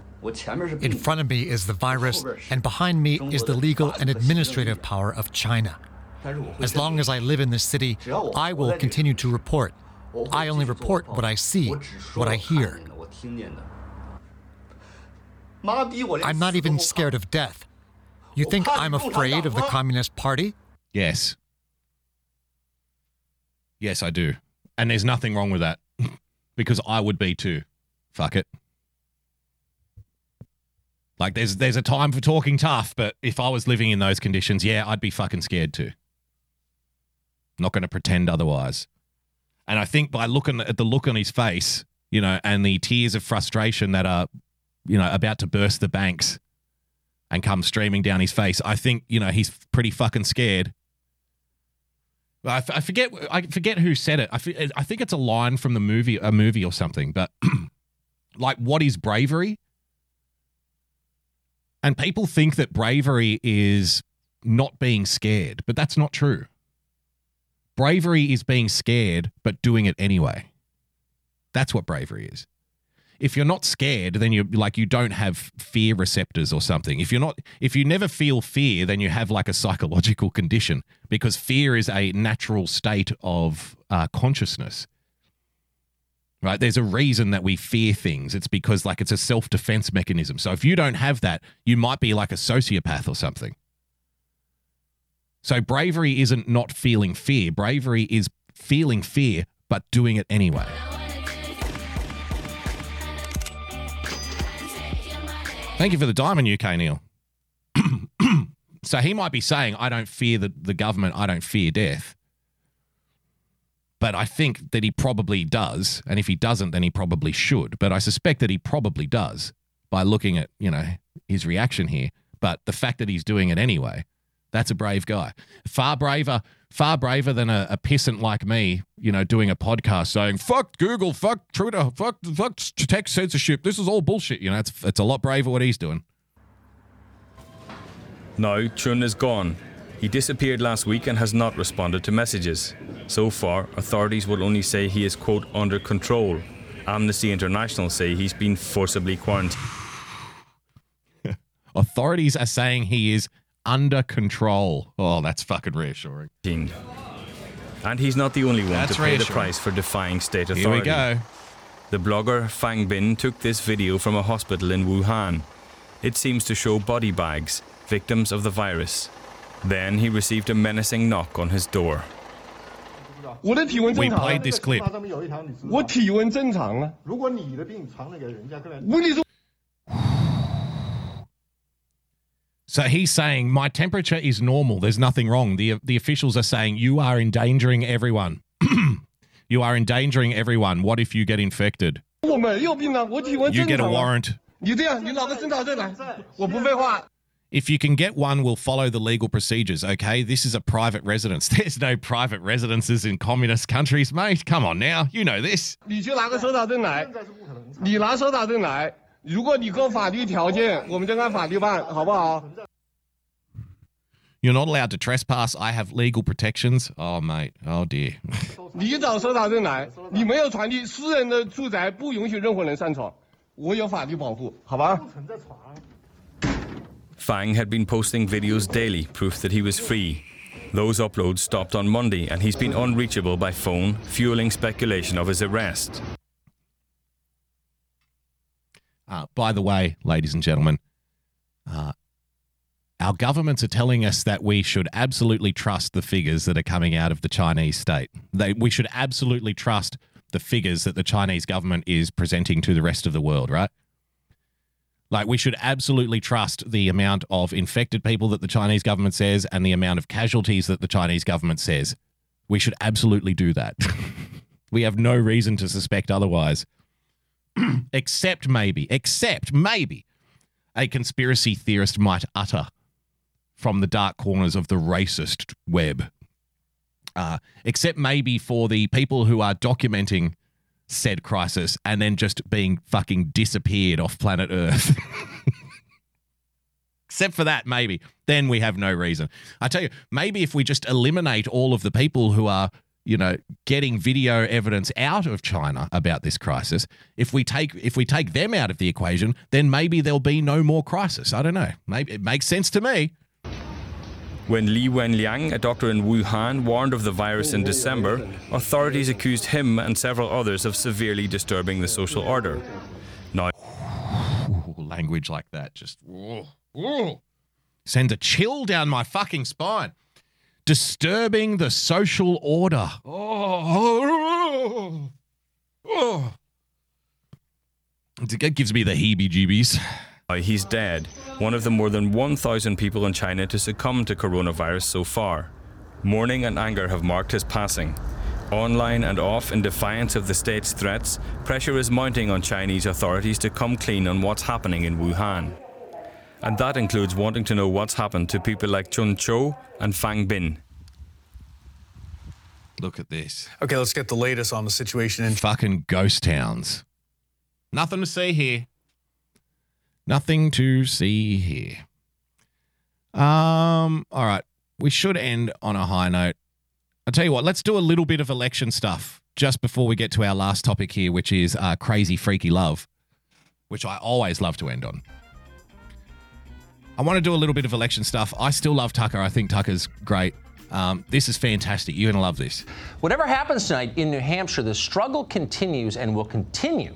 In front of me is the virus, and behind me is the legal and administrative power of China. As long as I live in this city, I will continue to report. I only report what I see, what I hear. I'm not even scared of death. You think I'm afraid of the Communist Party? Yes. Yes, I do. And there's nothing wrong with that because I would be too. Fuck it. Like there's there's a time for talking tough, but if I was living in those conditions, yeah, I'd be fucking scared too. Not going to pretend otherwise. And I think by looking at the look on his face, you know, and the tears of frustration that are, you know, about to burst the banks and come streaming down his face, I think, you know, he's pretty fucking scared. I, f- I forget I forget who said it. I, f- I think it's a line from the movie a movie or something, but like what is bravery? And people think that bravery is not being scared, but that's not true. Bravery is being scared, but doing it anyway. That's what bravery is. If you're not scared, then you're like you don't have fear receptors or something. If you're not, if you never feel fear, then you have like a psychological condition because fear is a natural state of uh, consciousness. Right? There's a reason that we fear things. It's because like it's a self defense mechanism. So if you don't have that, you might be like a sociopath or something. So bravery isn't not feeling fear. Bravery is feeling fear, but doing it anyway. Thank you for the diamond, UK Neil. so he might be saying, I don't fear the, the government, I don't fear death. But I think that he probably does. And if he doesn't, then he probably should. But I suspect that he probably does by looking at, you know, his reaction here. But the fact that he's doing it anyway, that's a brave guy. Far braver, far braver than a, a pissant like me, you know, doing a podcast saying, fuck Google, fuck Twitter, fuck, fuck tech censorship. This is all bullshit. You know, it's, it's a lot braver what he's doing. Now, Chen is gone. He disappeared last week and has not responded to messages. So far, authorities will only say he is, quote, under control. Amnesty International say he's been forcibly quarantined. Authorities are saying he is under control. Oh, that's fucking reassuring. And he's not the only one That's to pay the reassuring. price for defying state Here authority. we go. The blogger Fang Bin took this video from a hospital in Wuhan. It seems to show body bags, victims of the virus. Then he received a menacing knock on his door. 我的体温正常。 We played this clip. 我体温正常啊。如果你的病传了给人家，问题是 So he's saying, My temperature is normal. There's nothing wrong. The, the officials are saying, You are endangering everyone. you are endangering everyone. What if you get infected? You get a warrant. If you can get one, we'll follow the legal procedures, okay? This is a private residence. There's no private residences in communist countries, mate. Come on now. You know this. 你去拿个收查证来，你拿收查证来。如果你够法律条件，我们就按法律办，好不好？ You're not allowed to trespass. I have legal protections. Oh mate. Oh dear. 你找收查证来，你没有传递私人的住宅不允许任何人上床，我有法律保护，好吧？ Fang had been posting videos daily, proof that he was free. Those uploads stopped on Monday, and he's been unreachable by phone, fueling speculation of his arrest. Uh, by the way, ladies and gentlemen, uh, our governments are telling us that we should absolutely trust the figures that are coming out of the Chinese state. They, we should absolutely trust the figures that the Chinese government is presenting to the rest of the world, right? Like, we should absolutely trust the amount of infected people that the Chinese government says and the amount of casualties that the Chinese government says. We should absolutely do that. we have no reason to suspect otherwise except maybe, except maybe a conspiracy theorist might utter from the dark corners of the racist web. Uh, except maybe for the people who are documenting said crisis and then just being fucking disappeared off planet Earth. Except for that, maybe. Then we have no reason. I tell you, maybe if we just eliminate all of the people who are, you know, getting video evidence out of China about this crisis, if we take if we take them out of the equation, then maybe there'll be no more crisis. I don't know. Maybe it makes sense to me. When Li Wenliang, a doctor in Wuhan, warned of the virus in December, authorities accused him and several others of severely disturbing the social order. Now, language like that just. ooh, ooh. Sends a chill down my fucking spine. Disturbing the social order. Oh, oh. It gives me the heebie jeebies. Oh, he's dead, one of the more than 1,000 people in China to succumb to coronavirus so far. Mourning and anger have marked his passing. Online and off, in defiance of the state's threats, pressure is mounting on Chinese authorities to come clean on what's happening in Wuhan. And that includes wanting to know what's happened to people like Chen Qiushi and Fang Bin. Look at this. Okay, let's get the latest on the situation in Fucking ghost towns. Nothing to see here. Nothing to see here. Um, all right. We should end on a high note. I'll tell you what, let's do a little bit of election stuff just before we get to our last topic here, which is uh, crazy, freaky love, which I always love to end on. I want to do a little bit of election stuff. I still love Tucker. I think Tucker's great. Um, this is fantastic. You're going to love this. Whatever happens tonight in New Hampshire, the struggle continues and will continue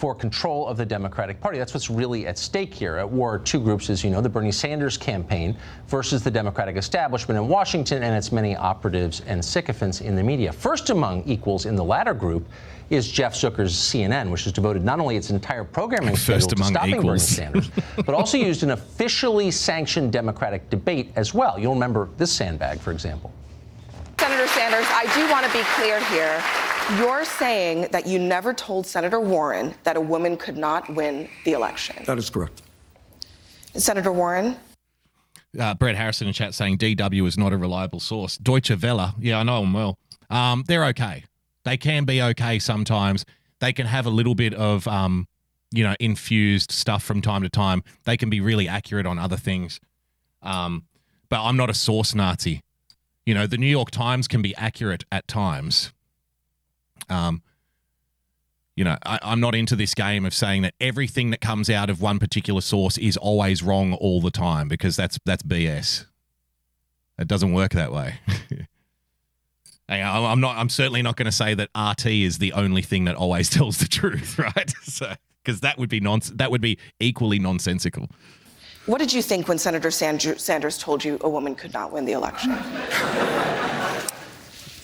for control of the Democratic Party. That's what's really at stake here. At war are two groups, as you know, the Bernie Sanders campaign versus the Democratic establishment in Washington and its many operatives and sycophants in the media. First among equals in the latter group is Jeff Zucker's CNN, which has devoted not only its entire programming First schedule to stopping equals. Bernie Sanders, but also used an officially sanctioned Democratic debate as well. You'll remember this sandbag, for example. Senator Sanders, I do want to be clear here. You're saying that you never told Senator Warren that a woman could not win the election. That is correct. Senator Warren, Uh, Brett Harrison in chat saying DW is not a reliable source. Deutsche Welle, yeah, I know them well. Um, they're okay. They can be okay sometimes. They can have a little bit of, um, you know, infused stuff from time to time. They can be really accurate on other things. Um, but I'm not a source Nazi. You know, the New York Times can be accurate at times. Um, you know, I, I'm not into this game of saying that everything that comes out of one particular source is always wrong all the time because that's that's BS. It doesn't work that way. Hey, I'm I'm not. I'm certainly not going to say that RT is the only thing that always tells the truth, right? So, because that would be nonsense. That would be equally nonsensical. what did you think when Senator Sanders told you a woman could not win the election?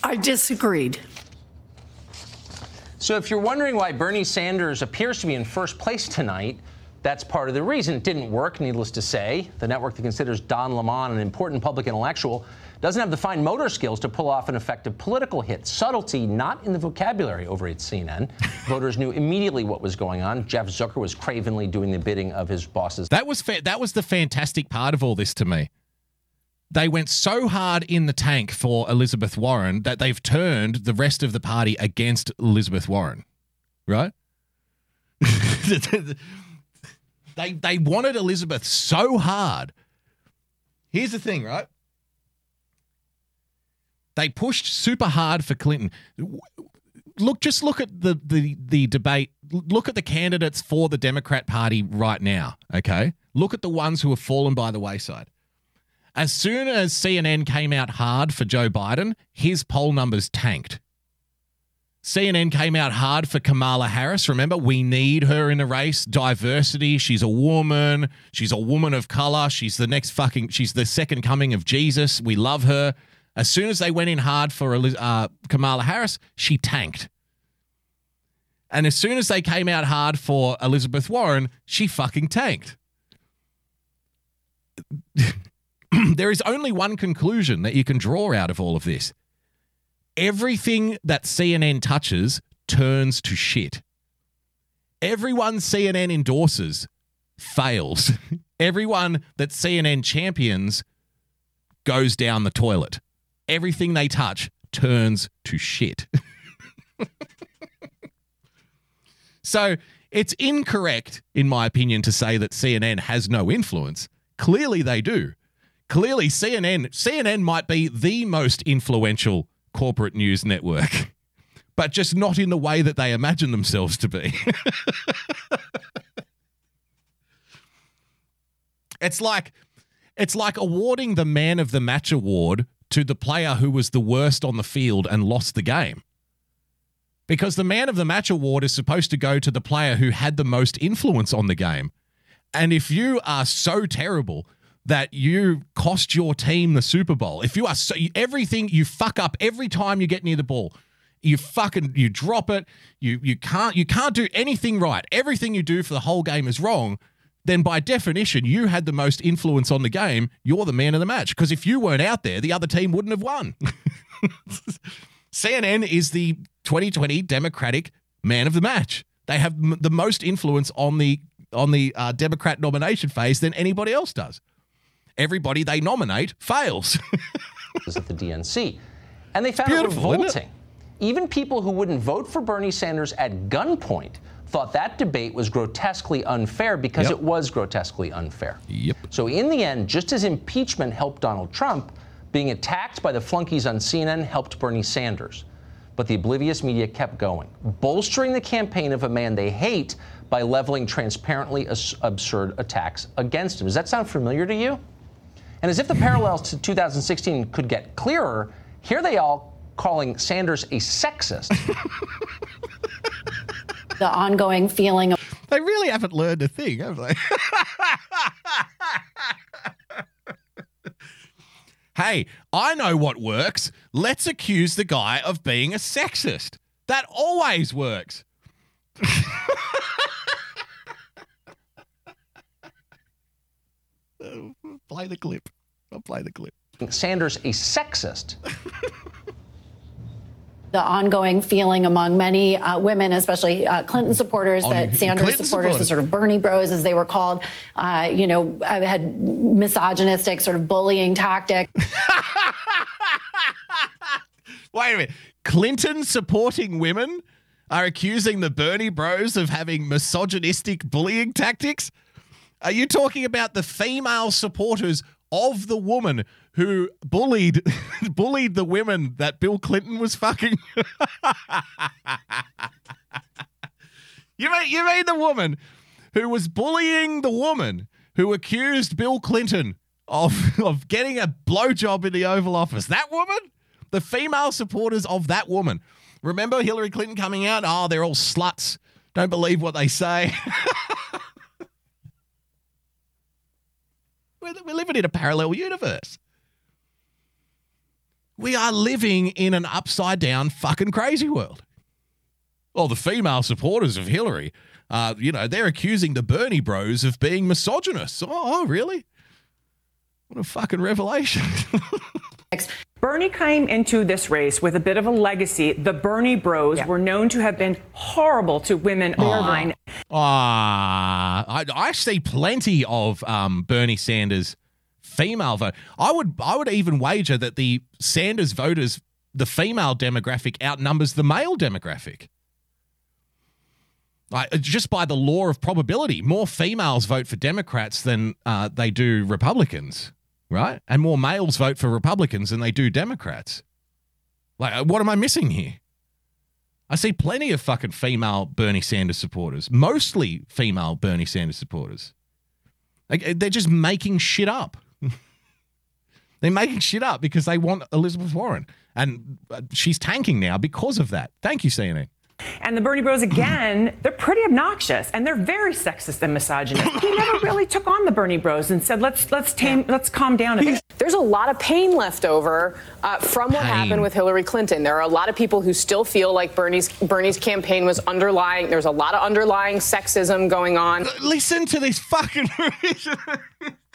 I disagreed. So, if you're wondering why Bernie Sanders appears to be in first place tonight, that's part of the reason. It didn't work, needless to say. The network that considers Don Lemon an important public intellectual doesn't have the fine motor skills to pull off an effective political hit. Subtlety not in the vocabulary over at CNN. Voters knew immediately what was going on. Jeff Zucker was cravenly doing the bidding of his bosses. That was fa- that was the fantastic part of all this to me. They went so hard in the tank for Elizabeth Warren that they've turned the rest of the party against Elizabeth Warren, right? they they wanted Elizabeth so hard. Here's the thing, right? They pushed super hard for Clinton. Look, just look at the the the debate. Look at the candidates for the Democrat Party right now. Okay, look at the ones who have fallen by the wayside. As soon as CNN came out hard for Joe Biden, his poll numbers tanked. CNN came out hard for Kamala Harris. Remember, we need her in the race. Diversity. She's a woman. She's a woman of color. She's the next fucking, she's the second coming of Jesus. We love her. As soon as they went in hard for uh, Kamala Harris, she tanked. And as soon as they came out hard for Elizabeth Warren, she fucking tanked. there is only one conclusion that you can draw out of all of this. Everything that CNN touches turns to shit. Everyone CNN endorses fails. Everyone that CNN champions goes down the toilet. Everything they touch turns to shit. so it's incorrect, in my opinion, to say that CNN has no influence. Clearly, they do. Clearly, CNN CNN might be the most influential corporate news network, but just not in the way that they imagine themselves to be. it's like it's like awarding the man of the match award to the player who was the worst on the field and lost the game. Because the man of the match award is supposed to go to the player who had the most influence on the game. And if you are so terrible that you cost your team the Super Bowl. If you are so everything you fuck up every time you get near the ball. You fucking you drop it. You you can't you can't do anything right. Everything you do for the whole game is wrong. Then by definition, you had the most influence on the game. You're the man of the match because if you weren't out there, the other team wouldn't have won. CNN is the 2020 Democratic man of the match. They have the most influence on the on the uh, Democrat nomination phase than anybody else does. Everybody they nominate fails. at the DNC. And they found Beautiful, it revolting. Even people who wouldn't vote for Bernie Sanders at gunpoint thought that debate was grotesquely unfair because Yep. it was grotesquely unfair. Yep. So in the end, just as impeachment helped Donald Trump, being attacked by the flunkies on CNN helped Bernie Sanders. But the oblivious media kept going, bolstering the campaign of a man they hate by leveling transparently as- absurd attacks against him. Does that sound familiar to you? And as if the parallels to 2016 could get clearer, here they all calling Sanders a sexist. the ongoing feeling of they really haven't learned a thing, have they? hey, I know what works. Let's accuse the guy of being a sexist. That always works. play the clip. I'll play the clip. Sanders a sexist. the ongoing feeling among many uh, women, especially uh, Clinton supporters, On that Sanders Clinton supporters, the sort of Bernie Bros, as they were called, uh, you know, uh, had misogynistic sort of bullying tactics. Wait a minute. Clinton supporting women are accusing the Bernie bros of having misogynistic bullying tactics? Are you talking about the female supporters of the woman who bullied bullied the women that Bill Clinton was fucking? you mean you mean the woman who was bullying the woman who accused Bill Clinton of of getting a blowjob in the Oval Office? That woman? The female supporters of that woman. Remember Hillary Clinton coming out? Oh, they're all sluts. Don't believe what they say. We're, we're living in a parallel universe. We are living in an upside down fucking crazy world. Well, the female supporters of Hillary, uh, you know, they're accusing the Bernie bros of being misogynists. Oh, oh really? What a fucking revelation. Bernie came into this race with a bit of a legacy. The Bernie Bros were known to have been horrible to women online. Ah, I, I see plenty of um, Bernie Sanders female vote. I would I would even wager that the Sanders voters, the female demographic outnumbers the male demographic. Like just by the law of probability, more females vote for Democrats than uh, they do Republicans, right? And more males vote for Republicans than they do Democrats. Like, uh, what am I missing here? I see plenty of fucking female Bernie Sanders supporters, mostly female Bernie Sanders supporters. Like, uh, they're just making shit up. they're making shit up because they want Elizabeth Warren. And uh, she's tanking now because of that. Thank you, CNN. And the Bernie Bros, again, they're pretty obnoxious and they're very sexist and misogynist. he never really took on the Bernie Bros and said, let's let's tame, let's calm down a bit. There's a lot of pain left over uh, from what Pain. happened with Hillary Clinton. There are a lot of people who still feel like Bernie's Bernie's campaign was underlying. There's a lot of underlying sexism going on. Listen to this fucking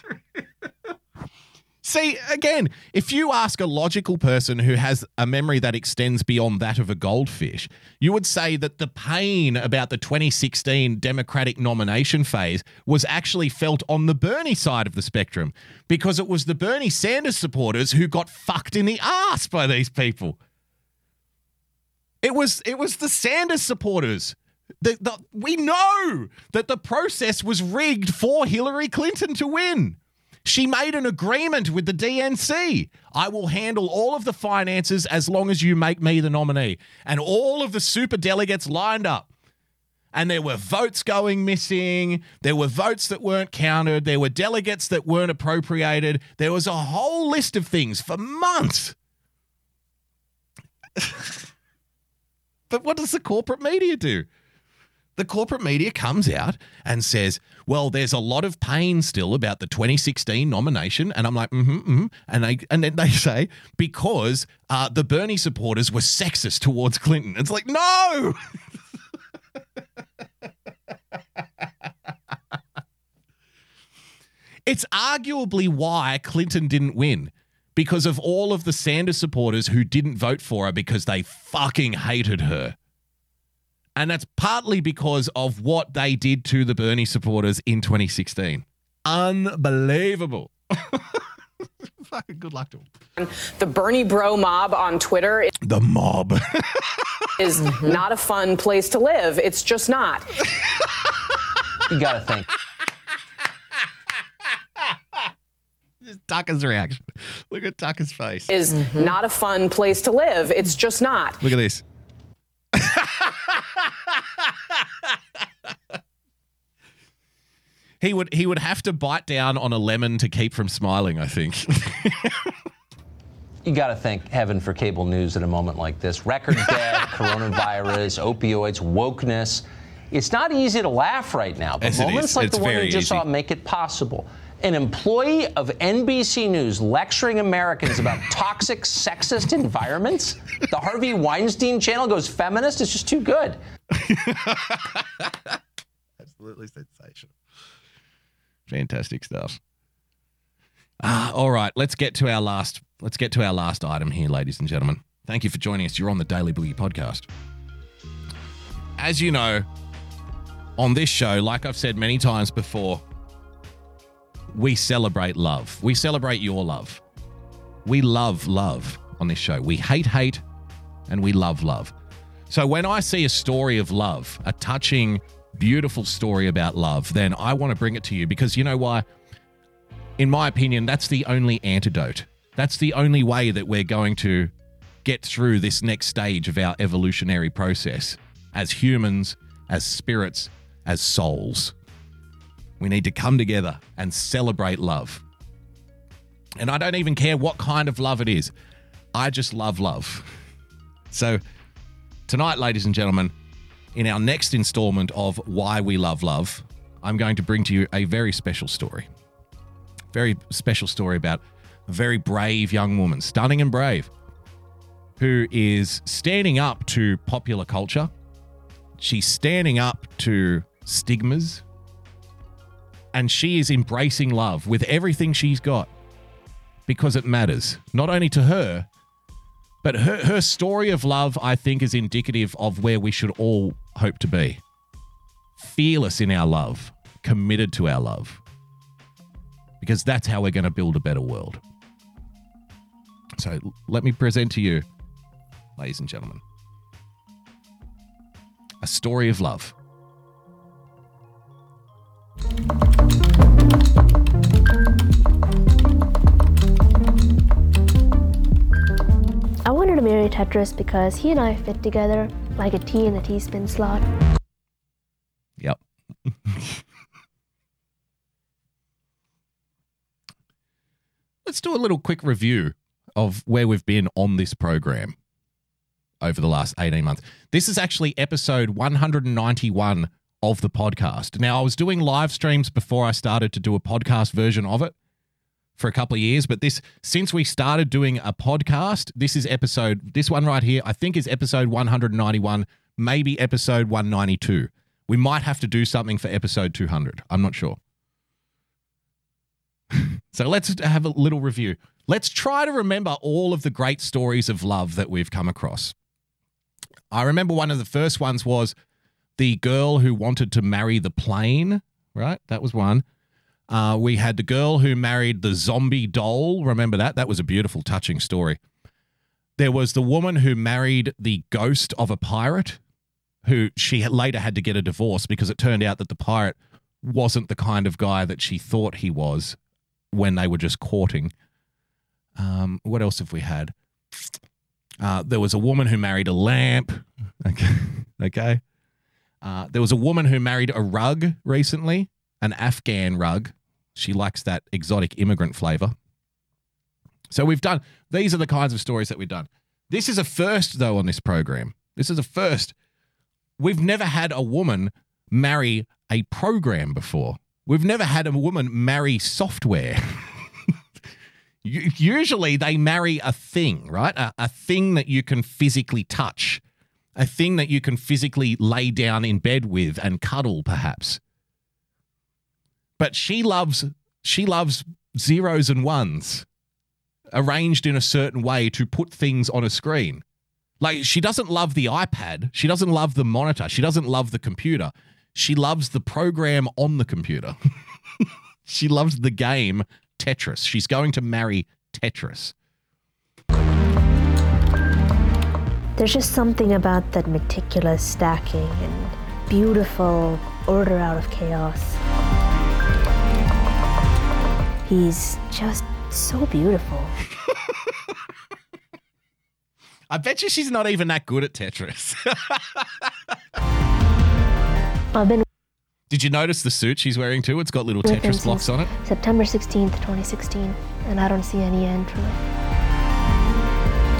See, again, if you ask a logical person who has a memory that extends beyond that of a goldfish, you would say that the pain about the 2016 Democratic nomination phase was actually felt on the Bernie side of the spectrum because it was the Bernie Sanders supporters who got fucked in the ass by these people. It was it was the Sanders supporters. The, the, we know that the process was rigged for Hillary Clinton to win. She made an agreement with the DNC. I will handle all of the finances as long as you make me the nominee. And all of the super delegates lined up. And there were votes going missing. There were votes that weren't counted. There were delegates that weren't appropriated. There was a whole list of things for months. but what does the corporate media do? The corporate media comes out and says, "Well, there's a lot of pain still about the 2016 nomination," and I'm like, "Mm-hmm." mm-hmm. And they and then they say because uh, the Bernie supporters were sexist towards Clinton. It's like, no. it's arguably why Clinton didn't win because of all of the Sanders supporters who didn't vote for her because they fucking hated her. And that's partly because of what they did to the Bernie supporters in 2016. Unbelievable. Fucking good luck to them. The Bernie Bro mob on Twitter The mob. is mm-hmm. not a fun place to live. It's just not. You got to think. Tucker's reaction. Look at Tucker's face. Is mm-hmm. not a fun place to live. It's just not. Look at this. He would he would have to bite down on a lemon to keep from smiling, I think. You got to thank heaven for cable news at a moment like this. Record debt, coronavirus, opioids, wokeness. It's not easy to laugh right now, but Yes, moments like It's the one you just easy. saw make it possible. An employee of NBC News lecturing Americans about toxic, sexist environments. The Harvey Weinstein channel goes feminist. It's just too good. Absolutely sensational. Fantastic stuff. Ah, all right, let's get to our last. Let's get to our last item here, ladies and gentlemen. Thank you for joining us. You're on the Daily Boogie podcast. As you know, on this show, like I've said many times before, we celebrate love. We celebrate your love. We love love on this show. We hate hate and we love love. So when I see a story of love, a touching, beautiful story about love, then I want to bring it to you because you know why? In my opinion, that's the only antidote. That's the only way that we're going to get through this next stage of our evolutionary process as humans, as spirits, as souls. We need to come together and celebrate love. And I don't even care what kind of love it is. I just love love. So, tonight, ladies and gentlemen, in our next installment of Why We Love Love, I'm going to bring to you a very special story. Very special story about a very brave young woman, stunning and brave, who is standing up to popular culture. She's standing up to stigmas. And she is embracing love with everything she's got because it matters, not only to her, but her, her story of love, I think, is indicative of where we should all hope to be. Fearless in our love, committed to our love. Because that's how we're going to build a better world. So let me present to you, ladies and gentlemen, a story of love. To marry Tetris because he and I fit together like a tea in a teaspoon slot. Yep. Let's do a little quick review of where we've been on this program over the last 18 months. This is actually episode 191 of the podcast. Now, I was doing live streams before I started to do a podcast version of it for a couple of years, but this since we started doing a podcast, this is episode this one right here, I think is episode 191, maybe episode 192. We might have to do something for episode 200. I'm not sure. so let's have a little review. Let's try to remember all of the great stories of love that we've come across. I remember one of the first ones was the girl who wanted to marry the plane, right? That was one. Uh, we had the girl who married the zombie doll. Remember that? That was a beautiful, touching story. There was the woman who married the ghost of a pirate, who she later had to get a divorce because it turned out that the pirate wasn't the kind of guy that she thought he was when they were just courting. Um, what else have we had? Uh, there was a woman who married a lamp. Okay. okay. Uh, there was a woman who married a rug recently, an Afghan rug. She likes that exotic immigrant flavor. So we've done, these are the kinds of stories that we've done. This is a first, though, on this program. This is a first. we've never had a woman marry a program before. We've never had a woman marry software. Usually they marry a thing, right? A, a thing that you can physically touch, a thing that you can physically lay down in bed with and cuddle, perhaps. But she loves she loves zeros and ones arranged in a certain way to put things on a screen. Like she doesn't love the iPad, she doesn't love the monitor, she doesn't love the computer. She loves the program on the computer. she loves the game Tetris. She's going to marry Tetris. There's just something about that meticulous stacking and beautiful order out of chaos. He's just so beautiful. I bet you she's not even that good at Tetris. I've been Did you notice the suit she's wearing too? It's got little Tetris blocks on it. September 16th, 2016, and I don't see any end from it.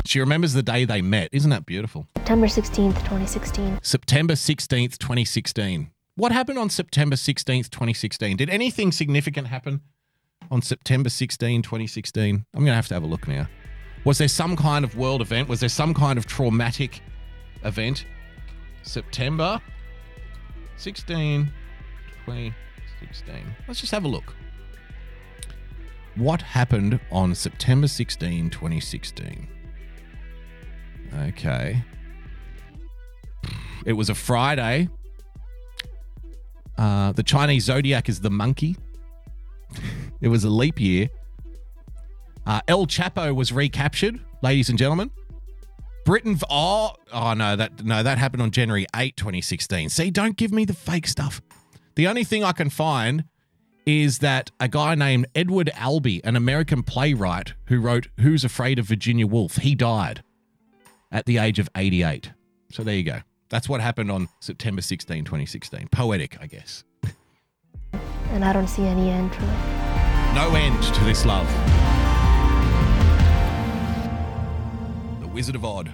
She remembers the day they met. Isn't that beautiful? September 16th, 2016. September 16th, 2016. What happened on September 16th, 2016? Did anything significant happen on September 16, 2016? I'm going to have to have a look now. Was there some kind of world event? Was there some kind of traumatic event? September 16, 2016. Let's just have a look. What happened on September 16, 2016? Okay. It was a Friday. Uh, the Chinese zodiac is the monkey. it was a leap year. Uh, El Chapo was recaptured, ladies and gentlemen. Britain. Oh, oh no, that no, that happened on January 8, 2016. See, don't give me the fake stuff. The only thing I can find is that a guy named Edward Albee, an American playwright who wrote Who's Afraid of Virginia Woolf, he died at the age of 88. So there you go. That's what happened on September 16, 2016. Poetic, I guess. And I don't see any end to it. No end to this love. The Wizard of Odd.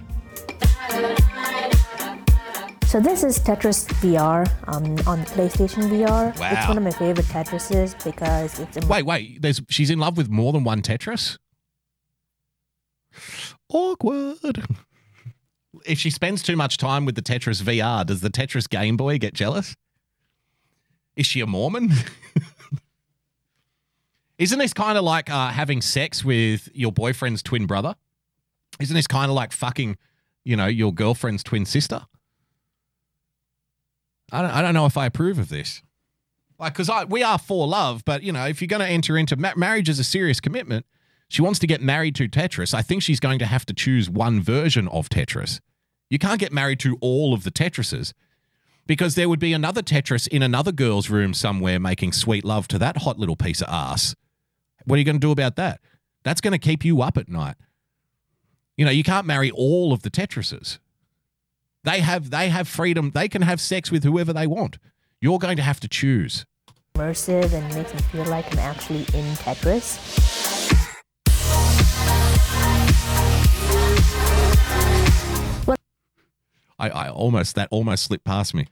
So this is Tetris VR um, on PlayStation VR. Wow. It's one of my favorite Tetrises because it's Wait, wait. There's she's in love with more than one Tetris. Awkward. If she spends too much time with the Tetris VR, does the Tetris Game Boy get jealous? Is she a Mormon? Isn't this kind of like uh, having sex with your boyfriend's twin brother? Isn't this kind of like fucking, you know, your girlfriend's twin sister? I don't, I don't know if I approve of this. Like, because we are for love, but you know, if you're going to enter into ma- marriage as a serious commitment, she wants to get married to Tetris. I think she's going to have to choose one version of Tetris. You can't get married to all of the Tetrises because there would be another Tetris in another girl's room somewhere making sweet love to that hot little piece of ass. What are you going to do about that? That's going to keep you up at night. You know, you can't marry all of the Tetrises. They have they have freedom. They can have sex with whoever they want. You're going to have to choose. immersive and makes me feel like I'm actually in Tetris. I, I almost that almost slipped past me.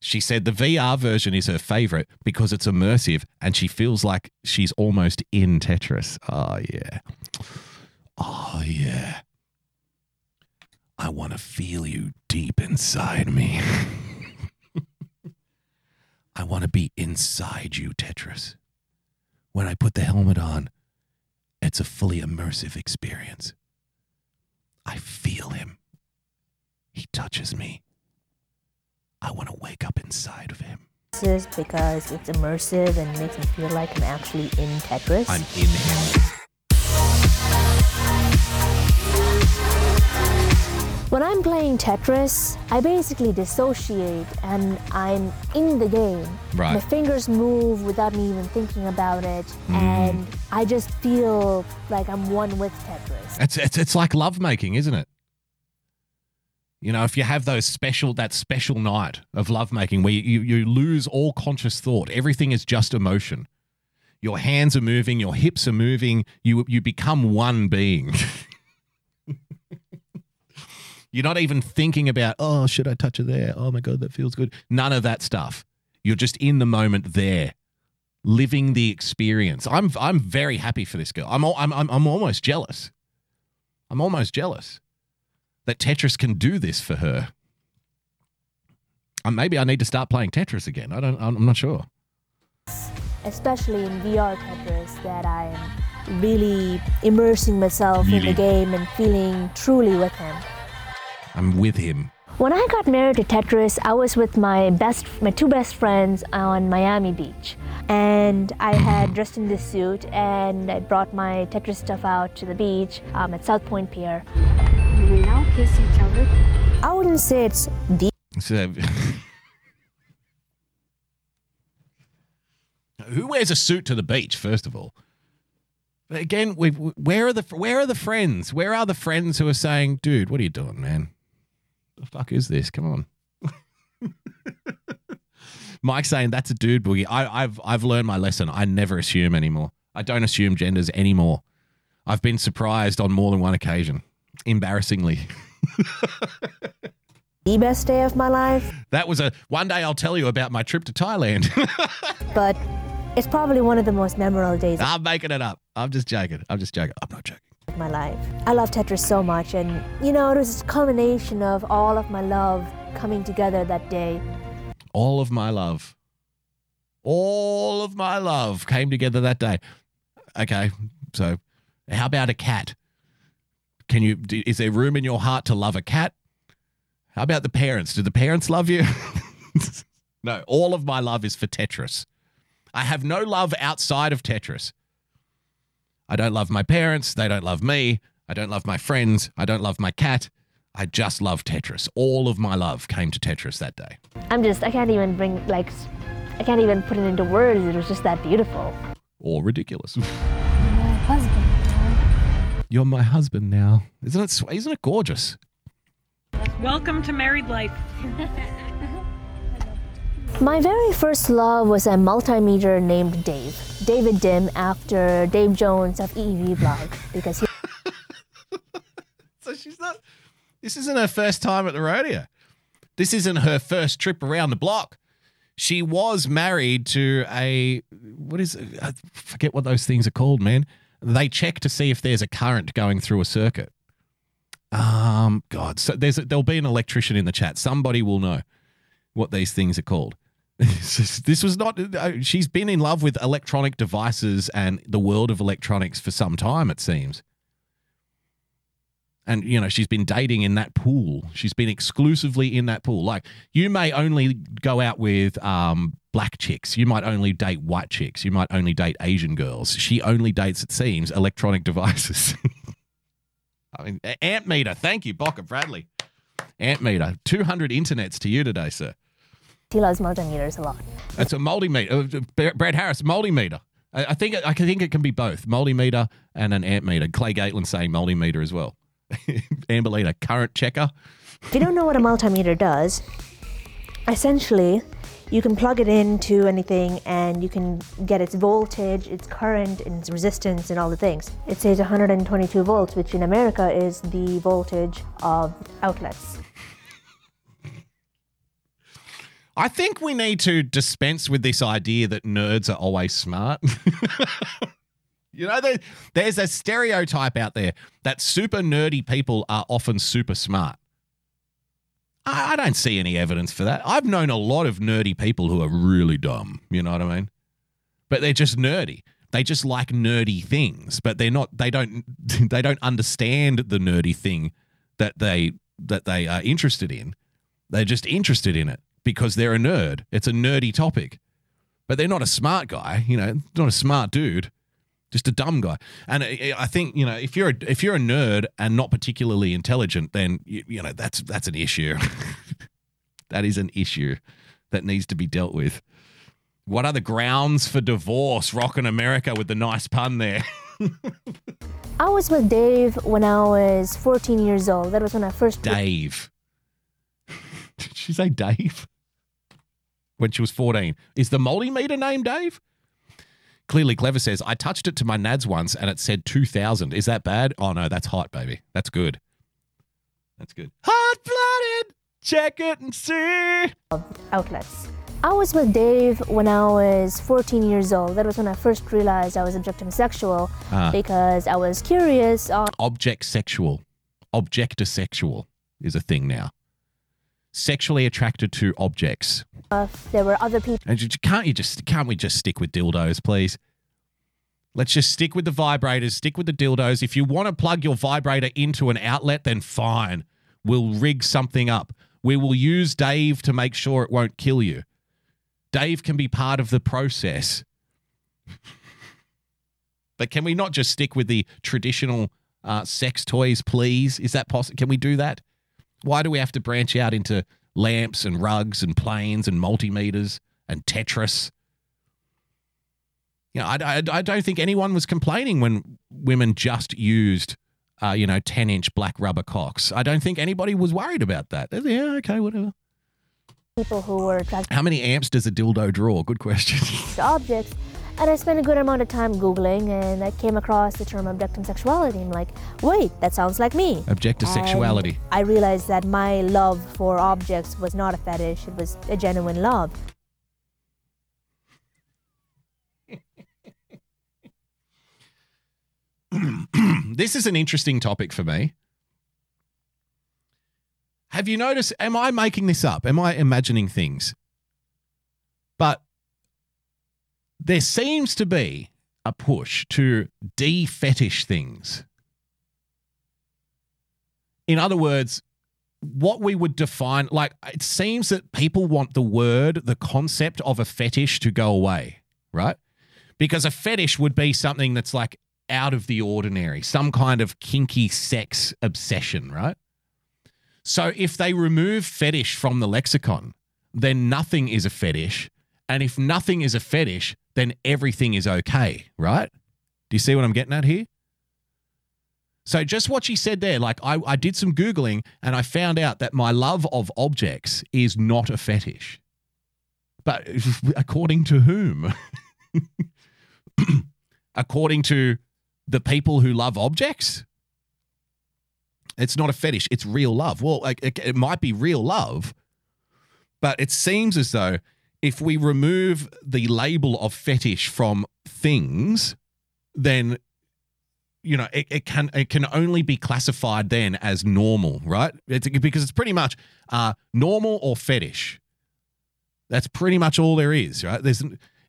She said the VR version is her favorite because it's immersive and she feels like she's almost in Tetris. Oh yeah. Oh yeah. I want to feel you deep inside me. I want to be inside you, Tetris. When I put the helmet on, it's a fully immersive experience. I feel him. He touches me. I want to wake up inside of him. This is because it's immersive and makes me feel like I'm actually in Tetris. I'm in him. When I'm playing Tetris, I basically dissociate and I'm in the game. Right. My fingers move without me even thinking about it, Mm. and I just feel like I'm one with Tetris. It's, it's it's like lovemaking, isn't it? You know, if you have those special that special night of lovemaking where you, you lose all conscious thought, everything is just emotion. Your hands are moving, your hips are moving, you you become one being. You're not even thinking about, oh, should I touch her there? Oh my God, that feels good. None of that stuff. You're just in the moment there, living the experience. I'm I'm very happy for this girl. I'm al- I'm I'm, I'm almost jealous. I'm almost jealous that Tetris can do this for her. Uh, maybe I need to start playing Tetris again. I don't. I'm not sure. especially in VR Tetris, that I am really immersing myself in the game and feeling truly with him. I'm with him. When I got married to Tetris, I was with my best, my two best friends on Miami Beach, and I had dressed in this suit and I brought my Tetris stuff out to the beach um, at South Pointe Pier. You will now kiss each other. I wouldn't say it's the who wears a suit to the beach? First of all, but again, we where are the where are the friends? Where are the friends who are saying, "Dude, what are you doing, man? The fuck is this? Come on." Mike saying that's a dude boogie. I, I've I've learned my lesson. I never assume anymore. I don't assume genders anymore. I've been surprised on more than one occasion, embarrassingly. the best day of my life, That was a one day I'll tell you about my trip to Thailand. but it's probably one of the most memorable days I'm making it up. I'm just joking. I'm just joking. I'm not joking. My life. I love Tetris so much, and you know, it was a culmination of all of my love coming together that day. All of my love, all of my love came together that day. Okay, so how about a cat? Can you? Is there room in your heart to love a cat? How about the parents? Do the parents love you? no, all of my love is for Tetris. I have no love outside of Tetris. I don't love my parents. They don't love me. I don't love my friends. I don't love my cat. I just love Tetris. All of my love came to Tetris that day. I'm just, I can't even bring, like, I can't even put it into words. It was just that beautiful. Or ridiculous. My husband. You're my husband now. Isn't it? sw- Isn't it gorgeous? Welcome to married life. My very first love was a multimeter named Dave. David Dim after Dave Jones of EEVblog because he So she's not. This isn't her first time at the rodeo. This isn't her first trip around the block. She was married to a what is it? I forget what those things are called, man. They check to see if there's a current going through a circuit. Um, God, so there's a, there'll be an electrician in the chat. Somebody will know what these things are called. this was not. uh, She's been in love with electronic devices and the world of electronics for some time. It seems. And you know she's been dating in that pool. She's been exclusively in that pool. Like you may only go out with um black chicks. You might only date white chicks. You might only date asian girls. She only dates it seems electronic devices. I mean ammeter thank you Boca bradley. Ammeter 200 internets to you today sir loves multimeters a lot. it's a multimeter uh, brad harris multimeter I I think I think it can be both multimeter and an amp meter. Clay Gatland saying multimeter as well. Amberlina, current checker. If you don't know what a multimeter does, essentially, you can plug it into anything and you can get its voltage, its current, and its resistance, and all the things. It says 122 volts, which in America is the voltage of outlets. I think we need to dispense with this idea that nerds are always smart. you know, there, there's a stereotype out there that super nerdy people are often super smart. I, I don't see any evidence for that. I've known a lot of nerdy people who are really dumb. You know what I mean? But they're just nerdy. They just like nerdy things, but they're not. They don't. They don't understand the nerdy thing that they that they are interested in. They're just interested in it because they're a nerd. It's a nerdy topic, but they're not a smart guy. You know, not a smart dude, just a dumb guy. And I I think you know if you're a, if you're a nerd and not particularly intelligent, then you, you know that's that's an issue. that is an issue that needs to be dealt with. What are the grounds for divorce? Rockin' America with the nice pun there. I was with Dave when I was 14 years old. That was when I first. Dave. Did she say Dave? When she was 14. Is the multimeter name Dave? Clearly Clever says, I touched it to my nads once and it said 2000. Is that bad? Oh no, that's hot, baby. That's good. That's good. Hot! Blooded! Check it and see. outlets. I was with Dave when I was 14 years old. That was when I first realized I was objectum sexual Ah. because I was curious on Object sexual. Objectosexual is a thing now. Sexually attracted to objects. if there were other people And can't you just can't we just stick with dildos, please? Let's just stick with the vibrators, stick with the dildos. If you want to plug your vibrator into an outlet, then fine. We'll rig something up. We will use Dave to make sure it won't kill you. Dave can be part of the process. but can we not just stick with the traditional uh, sex toys, please? Is that possible? Can we do that? Why do we have to branch out into lamps and rugs and planes and multimeters and Tetris? You know, I, I, I don't think anyone was complaining when women just used, uh, you know, 10 inch black rubber cocks. I don't think anybody was worried about that. Yeah, okay, whatever. people who were attracted How many amps does a dildo draw? Good question. objects. And I spent a good amount of time Googling and I came across the term objectum sexuality. I'm like, wait, that sounds like me. Objectosexuality. And I realized that my love for objects was not a fetish, it was a genuine love. this is an interesting topic for me. Have you noticed? Am I making this up? Am I imagining things? But there seems to be a push to de fetish things. In other words, what we would define, like, it seems that people want the word, the concept of a fetish to go away, right? Because a fetish would be something that's like out of the ordinary, some kind of kinky sex obsession, right? So if they remove fetish from the lexicon, then nothing is a fetish. And if nothing is a fetish, then everything is okay, right? Do you see what I'm getting at here? So just what she said there, like I, I did some Googling and I found out that my love of objects is not a fetish. But according to whom? according to the people who love objects? It's not a fetish, it's real love. Well, it, it might be real love, but it seems as though if we remove the label of fetish from things, then you know it, it can it can only be classified then as normal, right? It's because it's pretty much uh, normal or fetish. That's pretty much all there is, right? There's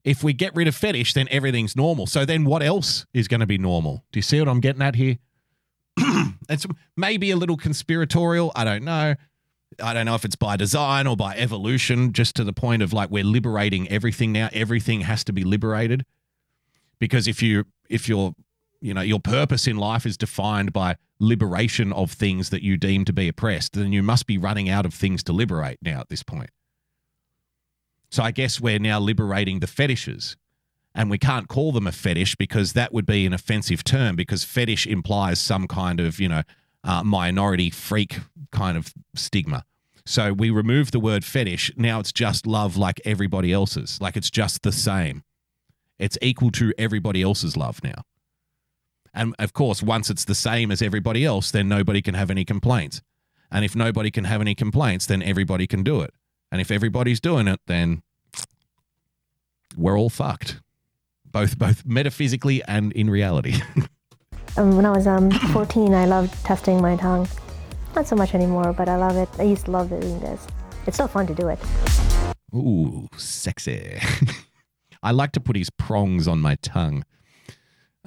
if we get rid of fetish, then everything's normal. So then what else is going to be normal? Do you see what I'm getting at here? it's maybe a little conspiratorial. I don't know. I don't know if it's by design or by evolution, just to the point of like we're liberating everything now. Everything has to be liberated. Because if you if you're you know your purpose in life is defined by liberation of things that you deem to be oppressed, then you must be running out of things to liberate now at this point. So I guess we're now liberating the fetishes. And we can't call them a fetish because that would be an offensive term because fetish implies some kind of, you know, uh, minority freak kind of stigma. So we remove the word fetish. Now it's just love like everybody else's. Like it's just the same. It's equal to everybody else's love now. And of course, once it's the same as everybody else, then nobody can have any complaints. And if nobody can have any complaints, then everybody can do it. And if everybody's doing it, then we're all fucked. Both both metaphysically and in reality. Um, when I was um, 14, I loved testing my tongue. Not so much anymore, but I love it. I used to love doing this. It's so fun to do it. Ooh, sexy. I like to put his prongs on my tongue.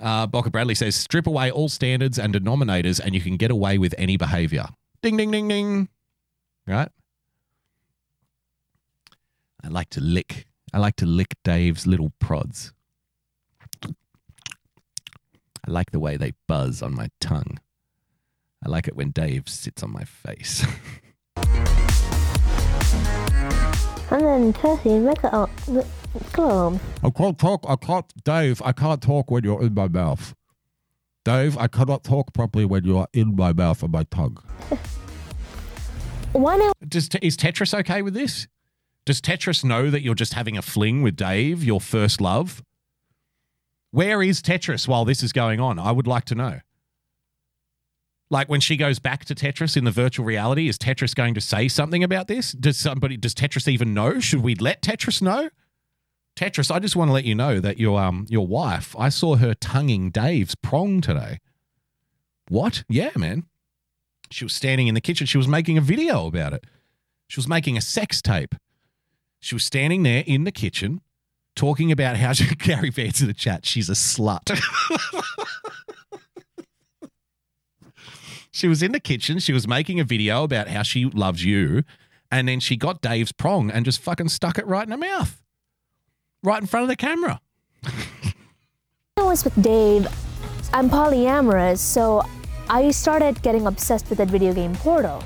Uh, Boca Bradley says, strip away all standards and denominators, and you can get away with any behavior. Ding, ding, ding, ding. Right? I like to lick. I like to lick Dave's little prods. I like the way they buzz on my tongue. I like it when Dave sits on my face. And then Tessie, make a uh, globe. I can't talk. I can't, Dave. I can't talk when you're in my mouth. Dave, I cannot talk properly when you are in my mouth and my tongue. Why not? Does is Tetris okay with this? Does Tetris know that you're just having a fling with Dave, your first love? Where is Tetris while this is going on? I would like to know. Like when she goes back to Tetris in the virtual reality, is Tetris going to say something about this? Does somebody does Tetris even know? Should we let Tetris know? Tetris, I just want to let you know that your um your wife, I saw her tonguing Dave's prong today. What? Yeah, man. She was standing in the kitchen. She was making a video about it. She was making a sex tape. She was standing there in the kitchen talking about how she Gary Vance in the chat. She's a slut. she was in the kitchen. She was making a video about how she loves you. And then she got Dave's prong and just fucking stuck it right in her mouth. Right in front of the camera. I was with Dave. I'm polyamorous, so I started getting obsessed with that video game Portal.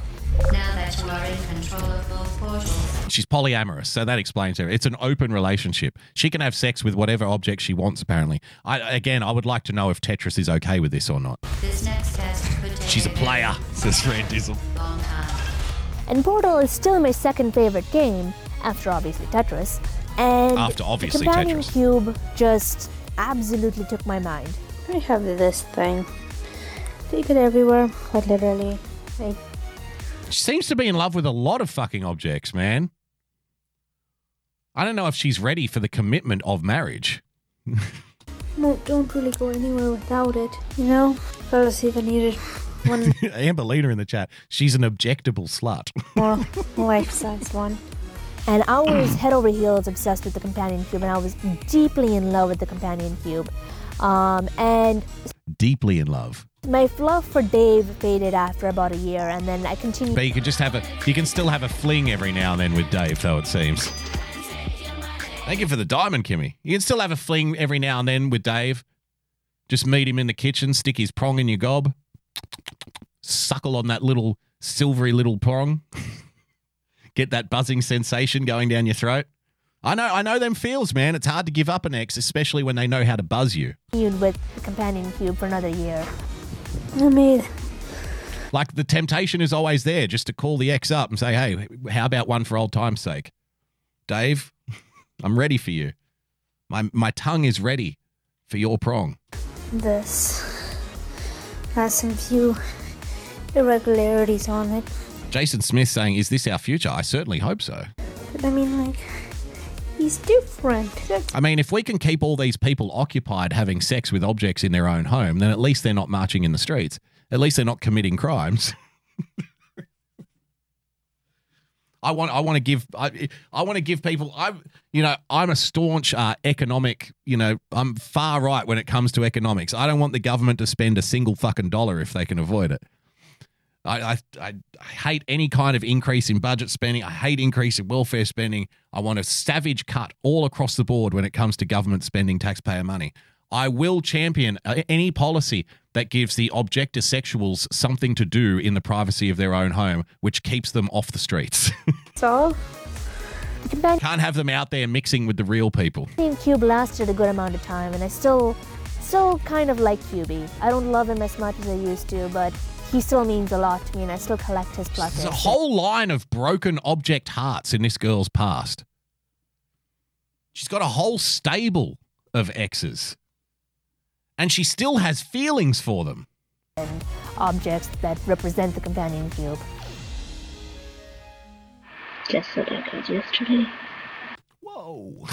Now that you are in control of both portals, She's polyamorous, so that explains her. It's an open relationship. She can have sex with whatever object she wants, apparently. I again I would like to know if Tetris is okay with this or not. this next test could take She's a player, says Fran Diesel. And Portal is still my second favorite game, after obviously Tetris. And After obviously the companion Tetris. cube just absolutely took my mind. I have this thing. Take it everywhere, quite literally. I She seems to be in love with a lot of fucking objects, man. I don't know if she's ready for the commitment of marriage. no, don't really go anywhere without it. You know, fell asleep I needed one Amber Lena in the chat. She's an objectable slut. more life-size one. And I was head over heels obsessed with the companion cube, and I was deeply in love with the companion cube. Um, and Deeply in love. my love for Dave faded after about a year, and then I continued. But you can just have a you can still have a fling every now and then with Dave, though it seems. Thank you for the diamond, Kimmy. You can still have a fling every now and then with Dave. Just meet him in the kitchen, stick his prong in your gob, suckle on that little silvery little prong, get that buzzing sensation going down your throat. I know, I know them feels, man. It's hard to give up an ex, especially when they know how to buzz you. continued with the companion cube for another year. I made Like the temptation is always there just to call the ex up and say, hey, how about one for old time's sake? Dave, I'm ready for you. My, my tongue is ready for your prong. this. Has some few irregularities on it. Jason Smith saying, is this our future? I certainly hope so. But I mean, like, he's different. I mean, if we can keep all these people occupied having sex with objects in their own home, then at least they're not marching in the streets. At least they're not committing crimes. I want I want to give I, I want to give people I you know I'm a staunch uh, economic you know I'm far right when it comes to economics. I don't want the government to spend a single fucking dollar if they can avoid it. I, I, I hate any kind of increase in budget spending. I hate increase in welfare spending. I want a savage cut all across the board when it comes to government spending taxpayer money. I will champion uh, any policy that gives the objectosexuals something to do in the privacy of their own home, which keeps them off the streets. The Can't have them out there mixing with the real people. cube lasted a good amount of time, and I still, still kind of like QB. I don't love him as much as I used to, but he still means a lot to me, and I still collect his plushers. There's a whole line of broken object hearts in this girl's past. She's got a whole stable of exes. And she still has feelings for them. objects that represent the companion cube. Just what I got yesterday. Whoa.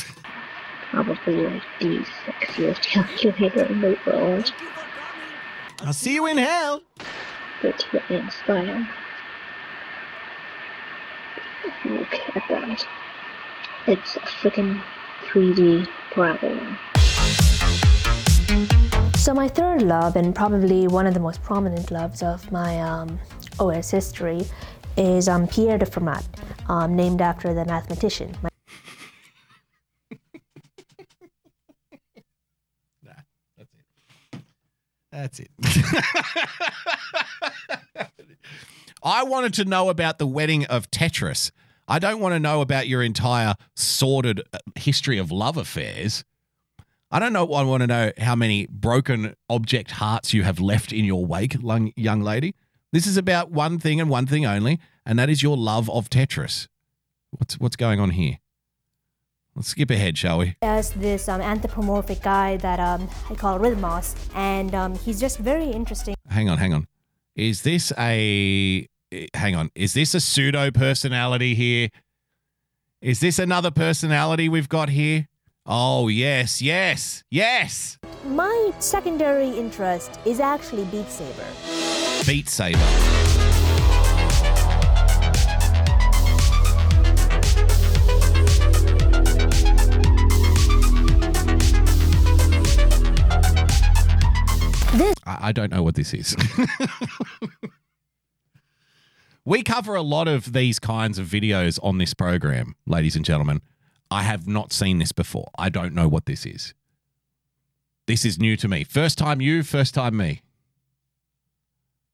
Probably like the sexiest calculator in the world. I'll see you in hell. But in style. Look at that. It's a freaking 3D Bravo. So my third love, and probably one of the most prominent loves of my um, OS history, is um, Pierre de Fermat, um, named after the mathematician. My- That's it. That's it. I wanted to know about the wedding of Tetris. I don't want to know about your entire sordid uh, history of love affairs. I don't know. I want to know how many broken object hearts you have left in your wake, young lady. This is about one thing and one thing only, and that is your love of Tetris. What's what's going on here? Let's skip ahead, shall we? as this um, anthropomorphic guy that um, I call Rhythmos, and um, he's just very interesting. Hang on, hang on. Is this a hang on? Is this a pseudo personality here? Is this another personality we've got here? Oh yes, yes, yes. My secondary interest is actually Beat Saber. Beat Saber. This I, I don't know what this is. we cover a lot of these kinds of videos on this program, ladies and gentlemen. I have not seen this before. I don't know what this is. This is new to me. First time you, first time me.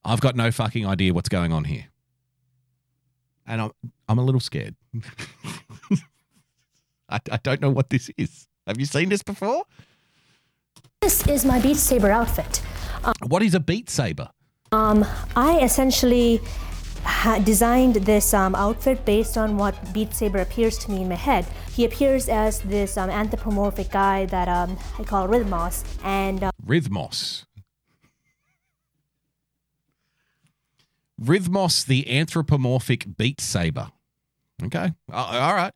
I've got no fucking idea what's going on here. And I'm I'm a little scared. I, I don't know what this is. Have you seen this before? this is my Beat Saber outfit. Um, What is a beat saber? Um, I essentially designed this um, outfit based on what Beat Saber appears to me in my head. He appears as this um, anthropomorphic guy that um, I call Rhythmos, and uh, Rhythmos. Rhythmos, the anthropomorphic beat saber. Okay, A- all right.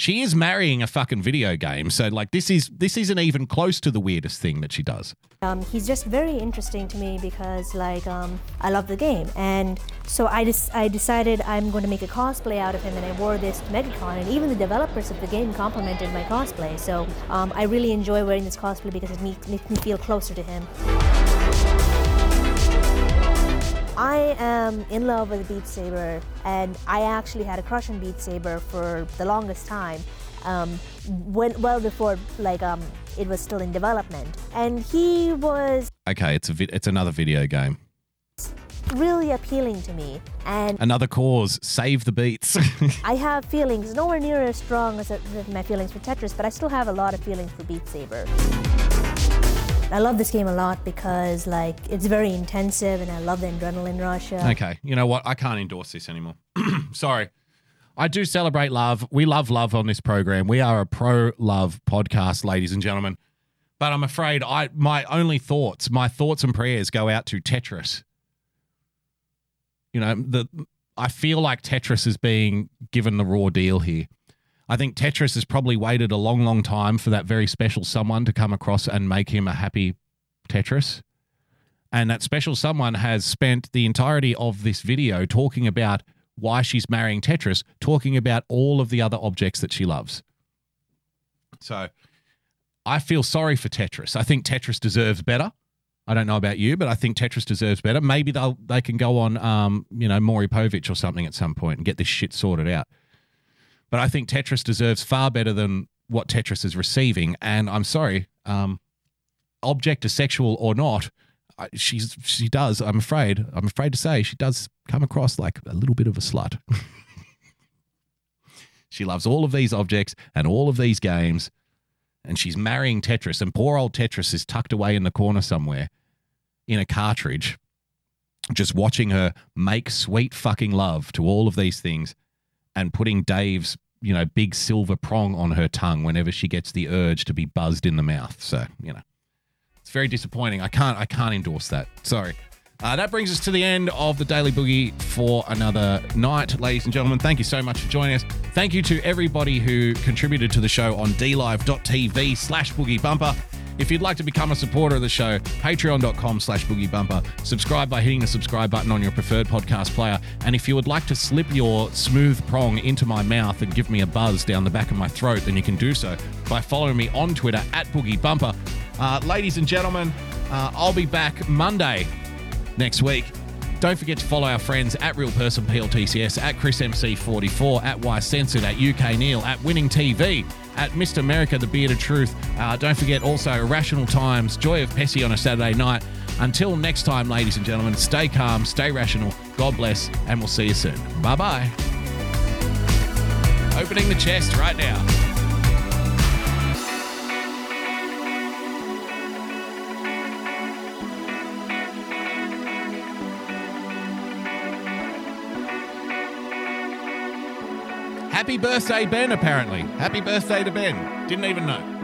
She is marrying a fucking video game, so like this is this isn't even close to the weirdest thing that she does. um, he's just very interesting to me because like um, I love the game, and so I just I decided I'm going to make a cosplay out of him, and I wore this to MegaCon, and even the developers of the game complimented my cosplay. So um, I really enjoy wearing this cosplay because it makes me feel closer to him. I am in love with Beat Saber, and I actually had a crush on Beat Saber for the longest time, um, when, well before like um, it was still in development. And he was Okay, it's a vid- it's another video game. really appealing to me, and Another cause, save the beats. I have feelings nowhere near as strong as uh, my feelings for Tetris, but I still have a lot of feelings for Beat Saber. I love this game a lot because like it's very intensive, and I love the adrenaline rush. Okay, you know what? I can't endorse this anymore. Sorry. I do celebrate love. We love love on this program. We are a pro love podcast, ladies and gentlemen. But I'm afraid I my only thoughts, my thoughts and prayers go out to Tetris. You know, the I feel like Tetris is being given the raw deal here. I think Tetris has probably waited a long, long time for that very special someone to come across and make him a happy Tetris. And that special someone has spent the entirety of this video talking about why she's marrying Tetris, talking about all of the other objects that she loves. So I feel sorry for Tetris. I think Tetris deserves better. I don't know about you, but I think Tetris deserves better. Maybe they'll they can go on um, you know, Maury Povich or something at some point and get this shit sorted out. But I think Tetris deserves far better than what Tetris is receiving. And I'm sorry, um, object is sexual or not, she's she does. I'm afraid. I'm afraid to say she does come across like a little bit of a slut. she loves all of these objects and all of these games, and she's marrying Tetris. And poor old Tetris is tucked away in the corner somewhere in a cartridge, just watching her make sweet fucking love to all of these things and putting Dave's, you know, big silver prong on her tongue whenever she gets the urge to be buzzed in the mouth. So, you know, it's very disappointing. I can't I can't endorse that. Sorry. Uh, that brings us to the end of the Daily Boogie for another night, ladies and gentlemen. Thank you so much for joining us. Thank you to everybody who contributed to the show on dlive.tv slash boogie bumper. If you'd like to become a supporter of the show, patreon.com slash boogie bumper. Subscribe by hitting the subscribe button on your preferred podcast player. And if you would like to slip your smooth prong into my mouth and give me a buzz down the back of my throat, then you can do so by following me on Twitter at boogiebumper. Uh, ladies and gentlemen, uh, I'll be back Monday next week. Don't forget to follow our friends at Real Person PLTCS, at ChrisMC44, at Y Censored, at UK Neil, at Winning TV, at Mr. America, The Beard of Truth. Uh, don't forget also Irrational Times, Joy of Pessy on a Saturday night. Until next time, ladies and gentlemen, stay calm, stay rational, God bless, and we'll see you soon. Bye bye. Opening the chest right now. Happy birthday, Ben, apparently. Happy birthday to Ben. Didn't even know.